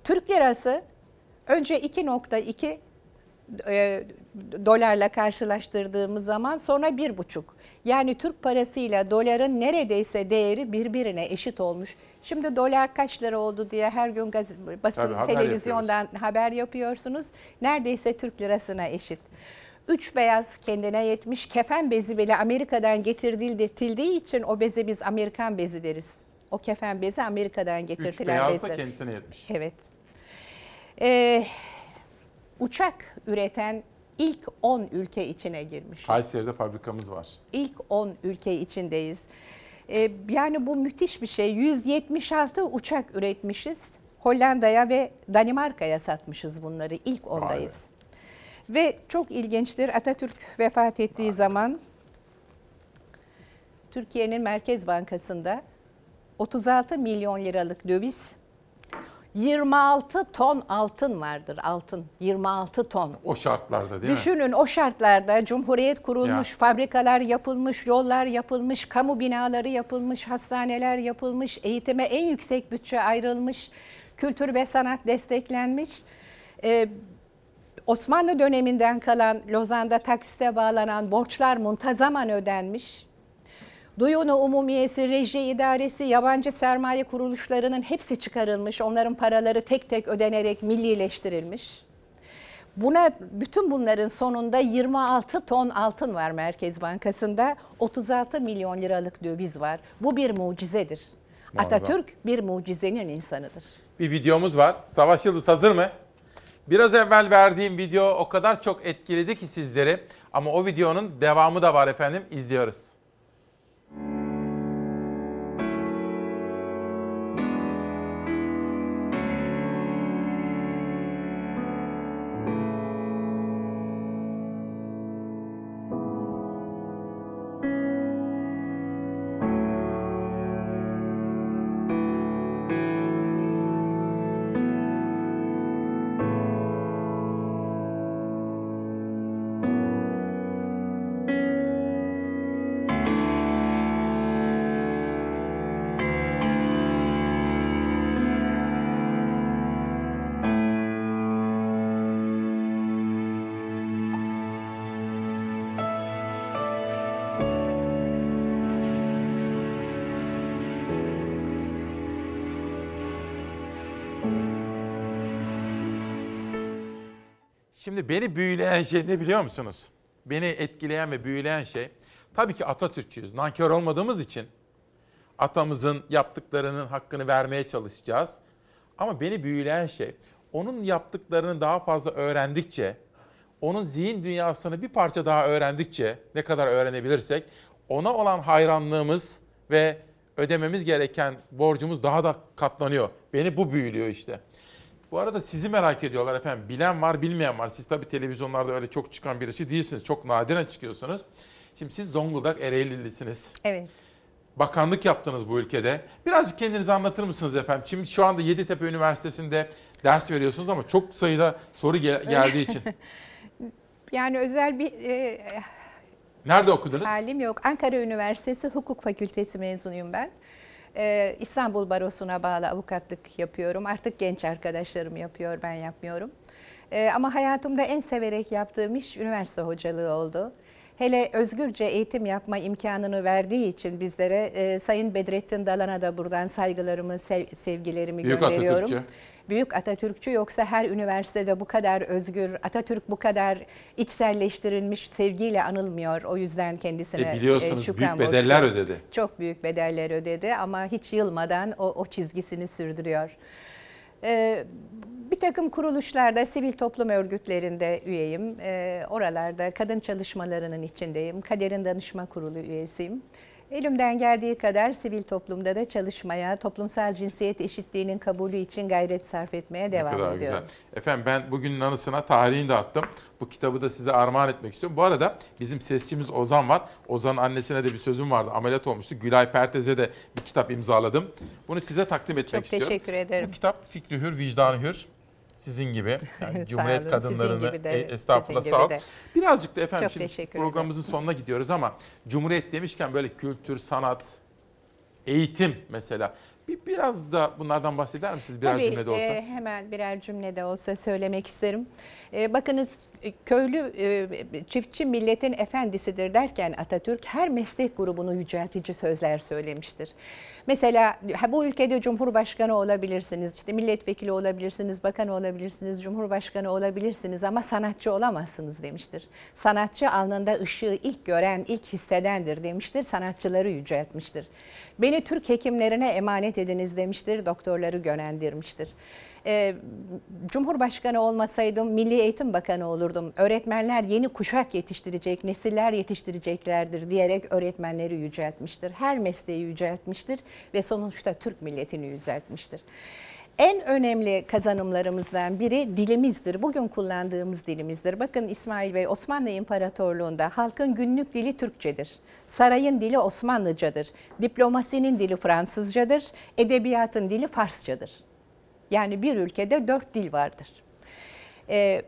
Türk lirası önce 2.2 e, dolarla karşılaştırdığımız zaman sonra bir buçuk. Yani Türk parasıyla doların neredeyse değeri birbirine eşit olmuş. Şimdi dolar kaç lira oldu diye her gün gaz- basın Tabii, haber televizyondan haber yapıyorsunuz. Neredeyse Türk lirasına eşit. Üç beyaz kendine yetmiş kefen bezi bile Amerika'dan getirildiği için o beze biz Amerikan bezi deriz. O kefen bezi Amerika'dan Üç getirtilen beyaz da bezler. kendisine yetmiş. Evet. Ee, uçak üreten ilk 10 ülke içine girmiş. Kayseri'de fabrikamız var. İlk 10 ülke içindeyiz. Ee, yani bu müthiş bir şey. 176 uçak üretmişiz. Hollanda'ya ve Danimarka'ya satmışız bunları. İlk ondayız. Ve çok ilginçtir Atatürk vefat ettiği zaman Türkiye'nin Merkez Bankası'nda 36 milyon liralık döviz, 26 ton altın vardır. Altın 26 ton. O şartlarda değil mi? Düşünün o şartlarda Cumhuriyet kurulmuş, Ya. fabrikalar yapılmış, yollar yapılmış, kamu binaları yapılmış, hastaneler yapılmış, eğitime en yüksek bütçe ayrılmış, kültür ve sanat desteklenmiş. Ee, Osmanlı döneminden kalan Lozan'da taksite bağlanan borçlar muntazaman ödenmiş. Duyunu Umumiyesi, Reji İdaresi, yabancı sermaye kuruluşlarının hepsi çıkarılmış. Onların paraları tek tek ödenerek millileştirilmiş. Buna bütün bunların sonunda 26 ton altın var Merkez Bankası'nda. 36 milyon liralık döviz var. Bu bir mucizedir. Muazzam. Atatürk bir mucizenin insanıdır. Bir videomuz var. Savaş Yıldız hazır mı? Biraz evvel verdiğim video o kadar çok etkiledi ki sizleri. Ama o videonun devamı da var efendim. İzliyoruz. Şimdi beni büyüleyen şey ne biliyor musunuz? Beni etkileyen ve büyüleyen şey tabii ki Atatürkçüyüz. Nankör olmadığımız için atamızın yaptıklarının hakkını vermeye çalışacağız. Ama beni büyüleyen şey onun yaptıklarını daha fazla öğrendikçe, onun zihin dünyasını bir parça daha öğrendikçe ne kadar öğrenebilirsek ona olan hayranlığımız ve ödememiz gereken borcumuz daha da katlanıyor. Beni bu büyülüyor işte. Bu arada sizi merak ediyorlar efendim. Bilen var, bilmeyen var. Siz tabii televizyonlarda öyle çok çıkan birisi değilsiniz. Çok nadiren çıkıyorsunuz. Şimdi siz Zonguldak Ereğlilisiniz. Evet. Bakanlık yaptınız bu ülkede. Birazcık kendinizi anlatır mısınız efendim? Şimdi şu anda Yeditepe Üniversitesi'nde ders veriyorsunuz ama çok sayıda soru gel- geldiği için. Yani özel bir e, Nerede okudunuz? halim yok. Ankara Üniversitesi Hukuk Fakültesi mezunuyum ben. Ee, İstanbul Barosu'na bağlı avukatlık yapıyorum. Artık genç arkadaşlarım yapıyor, ben yapmıyorum. Ee, ama hayatımda en severek yaptığım iş üniversite hocalığı oldu. Hele özgürce eğitim yapma imkanını verdiği için bizlere e, Sayın Bedrettin Dalan'a da buradan saygılarımı, sev- sevgilerimi Büyük gönderiyorum. Atatürkçü. Büyük Atatürkçü yoksa her üniversitede bu kadar özgür, Atatürk bu kadar içselleştirilmiş sevgiyle anılmıyor. O yüzden kendisine E, biliyorsunuz e, büyük bedeller borçluyum. ödedi. Çok büyük bedeller ödedi ama hiç yılmadan o, o çizgisini sürdürüyor. Ee, bir takım kuruluşlarda, sivil toplum örgütlerinde üyeyim. Ee, oralarda kadın çalışmalarının içindeyim. Kader'in danışma kurulu üyesiyim. Elimden geldiği kadar sivil toplumda da çalışmaya, toplumsal cinsiyet eşitliğinin kabulü için gayret sarf etmeye devam ediyorum. güzel. Efendim ben bugünün anısına tarihini de attım. Bu kitabı da size armağan etmek istiyorum. Bu arada bizim sesçimiz Ozan var. Ozan'ın annesine de bir sözüm vardı. Ameliyat olmuştu. Gülay Pertez'e de bir kitap imzaladım. Bunu size takdim etmek Çok istiyorum. teşekkür ederim. Bu kitap fikri hür, vicdanı hür. Sizin gibi. Yani Cumhuriyet olun, kadınlarını gibi de, e, estağfurullah sağ ol. Birazcık da efendim Çok şimdi programımızın sonuna gidiyoruz ama Cumhuriyet demişken böyle kültür, sanat, eğitim mesela. Bir, biraz da bunlardan bahseder misiniz birer Tabii, cümlede olsa? e, hemen birer cümlede olsa söylemek isterim. E, bakınız köylü e, çiftçi milletin efendisidir derken Atatürk her meslek grubunu yüceltici sözler söylemiştir. Mesela bu ülkede cumhurbaşkanı olabilirsiniz, işte milletvekili olabilirsiniz, bakan olabilirsiniz, cumhurbaşkanı olabilirsiniz ama sanatçı olamazsınız demiştir. Sanatçı alnında ışığı ilk gören, ilk hissedendir demiştir. Sanatçıları yüceltmiştir. Beni Türk hekimlerine emanet ediniz demiştir, doktorları gönendirmiştir. Ee, Cumhurbaşkanı olmasaydım Milli Eğitim Bakanı olurdum. Öğretmenler yeni kuşak yetiştirecek, nesiller yetiştireceklerdir diyerek öğretmenleri yüceltmiştir. Her mesleği yüceltmiştir ve sonuçta Türk milletini yüceltmiştir. En önemli kazanımlarımızdan biri dilimizdir. Bugün kullandığımız dilimizdir. Bakın İsmail Bey Osmanlı İmparatorluğu'nda halkın günlük dili Türkçedir. Sarayın dili Osmanlıcadır. Diplomasinin dili Fransızcadır. Edebiyatın dili Farsçadır. Yani bir ülkede dört dil vardır. Ee,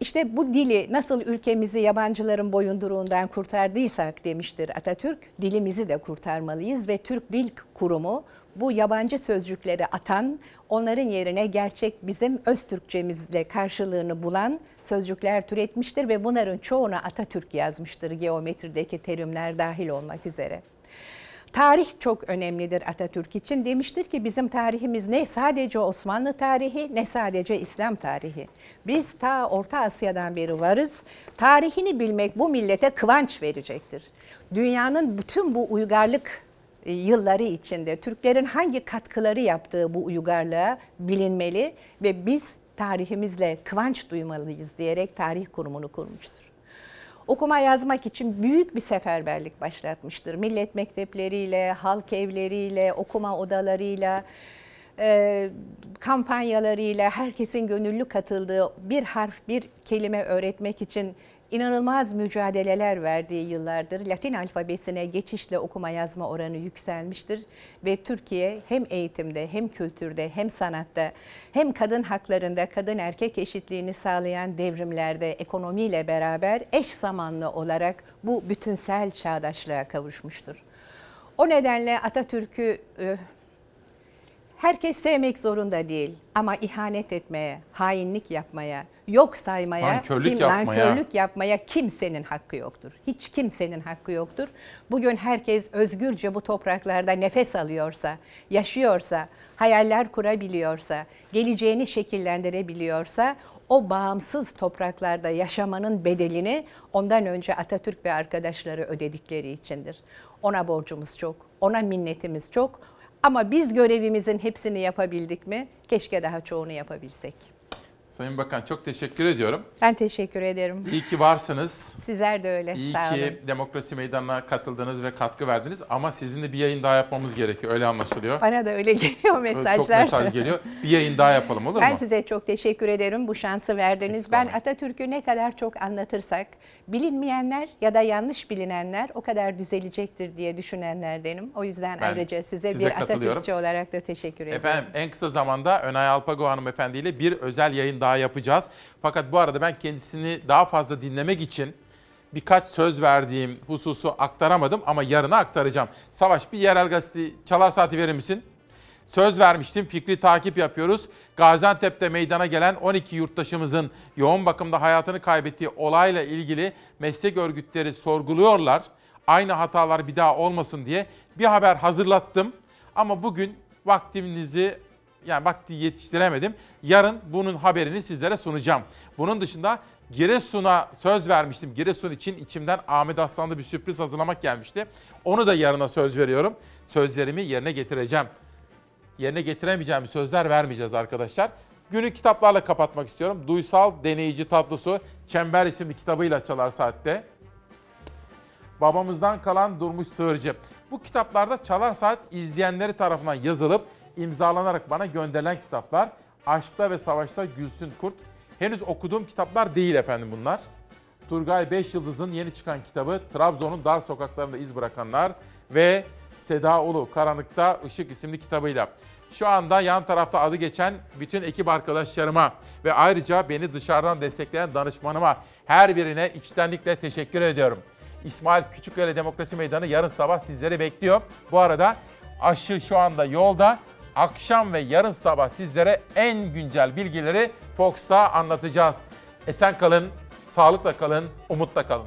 işte bu dili nasıl ülkemizi yabancıların boyunduruğundan kurtardıysak demiştir Atatürk, dilimizi de kurtarmalıyız ve Türk Dil Kurumu bu yabancı sözcükleri atan, onların yerine gerçek bizim öz Türkçemizle karşılığını bulan sözcükler türetmiştir ve bunların çoğunu Atatürk yazmıştır geometrideki terimler dahil olmak üzere. Tarih çok önemlidir Atatürk için. Demiştir ki bizim tarihimiz ne sadece Osmanlı tarihi ne sadece İslam tarihi. Biz ta Orta Asya'dan beri varız. Tarihini bilmek bu millete kıvanç verecektir. Dünyanın bütün bu uygarlık e, yılları içinde Türklerin hangi katkıları yaptığı bu uygarlığa bilinmeli ve biz tarihimizle kıvanç duymalıyız diyerek tarih kurumunu kurmuştur okuma yazmak için büyük bir seferberlik başlatmıştır. Millet mektepleriyle, halk evleriyle, okuma odalarıyla, e, kampanyalarıyla herkesin gönüllü katıldığı bir harf, bir kelime öğretmek için inanılmaz mücadeleler verdiği yıllardır. Latin alfabesine geçişle okuma yazma oranı yükselmiştir ve Türkiye hem eğitimde hem kültürde hem sanatta hem kadın haklarında kadın erkek eşitliğini sağlayan devrimlerde ekonomiyle beraber eş zamanlı olarak bu bütünsel çağdaşlığa kavuşmuştur. O nedenle Atatürk'ü e, herkes sevmek zorunda değil ama ihanet etmeye, hainlik yapmaya, yok saymaya, Nankörlük kim, yapmaya. nankörlük yapmaya kimsenin hakkı yoktur. Hiç kimsenin hakkı yoktur. Bugün herkes özgürce bu topraklarda nefes alıyorsa, yaşıyorsa, hayaller kurabiliyorsa, geleceğini şekillendirebiliyorsa o bağımsız topraklarda yaşamanın bedelini ondan önce Atatürk ve arkadaşları ödedikleri içindir. Ona borcumuz çok, ona minnetimiz çok. Ama biz görevimizin hepsini yapabildik mi? Keşke daha çoğunu yapabilsek. Sayın Bakan çok teşekkür ediyorum. Ben teşekkür ederim. İyi ki varsınız. Sizler de öyle. İyi Sağ ki olun. demokrasi meydanına katıldınız ve katkı verdiniz. Ama sizinle bir yayın daha yapmamız gerekiyor. Öyle anlaşılıyor. Bana da öyle geliyor mesajlar. Çok mesaj geliyor. Bir yayın daha yapalım olur ben mu? size çok teşekkür ederim bu şansı verdiniz. Ben Atatürk'ü ne kadar çok anlatırsak bilinmeyenler ya da yanlış bilinenler o kadar düzelecektir diye düşünenlerdenim. O yüzden Ben ayrıca size, size bir. Atatürkçü olarak da teşekkür ederim. Efendim en kısa zamanda Önay Alpago hanımefendi ile bir özel yayın daha yapacağız. Fakat bu arada ben kendisini daha fazla dinlemek için birkaç söz verdiğim hususu aktaramadım ama yarına aktaracağım. Savaş bir yerel gazete çalar saati verir misin? Söz vermiştim, fikri takip yapıyoruz. Gaziantep'te meydana gelen 12 yurttaşımızın yoğun bakımda hayatını kaybettiği olayla ilgili meslek örgütleri sorguluyorlar. Aynı hatalar bir daha olmasın diye bir haber hazırlattım. Ama bugün vaktinizi yani vakti yetiştiremedim. Yarın bunun haberini sizlere sunacağım. Bunun dışında Giresun'a söz vermiştim. Giresun için içimden Ahmet Aslan'da bir sürpriz hazırlamak gelmişti. Onu da yarına söz veriyorum. Sözlerimi yerine getireceğim. Yerine getiremeyeceğim sözler vermeyeceğiz arkadaşlar. Günü kitaplarla kapatmak istiyorum. Duysal Deneyici Tablosu Çember isimli kitabıyla Çalar Saat'te. Babamızdan kalan Durmuş Sığırcı. Bu kitaplarda Çalar Saat izleyenleri tarafından yazılıp imzalanarak bana gönderilen kitaplar. Aşkta ve Savaşta Gülsün Kurt. Henüz okuduğum kitaplar değil efendim bunlar. Turgay Beş Yıldız'ın yeni çıkan kitabı Trabzon'un dar sokaklarında iz bırakanlar ve Seda Ulu Karanlıkta Işık isimli kitabıyla. Şu anda yan tarafta adı geçen bütün ekip arkadaşlarıma ve ayrıca beni dışarıdan destekleyen danışmanıma her birine içtenlikle teşekkür ediyorum. İsmail Küçükkale Demokrasi Meydanı yarın sabah sizleri bekliyor. Bu arada aşı şu anda yolda. Akşam ve yarın sabah sizlere en güncel bilgileri Fox'ta anlatacağız. Esen kalın, sağlıkla kalın, umutla kalın.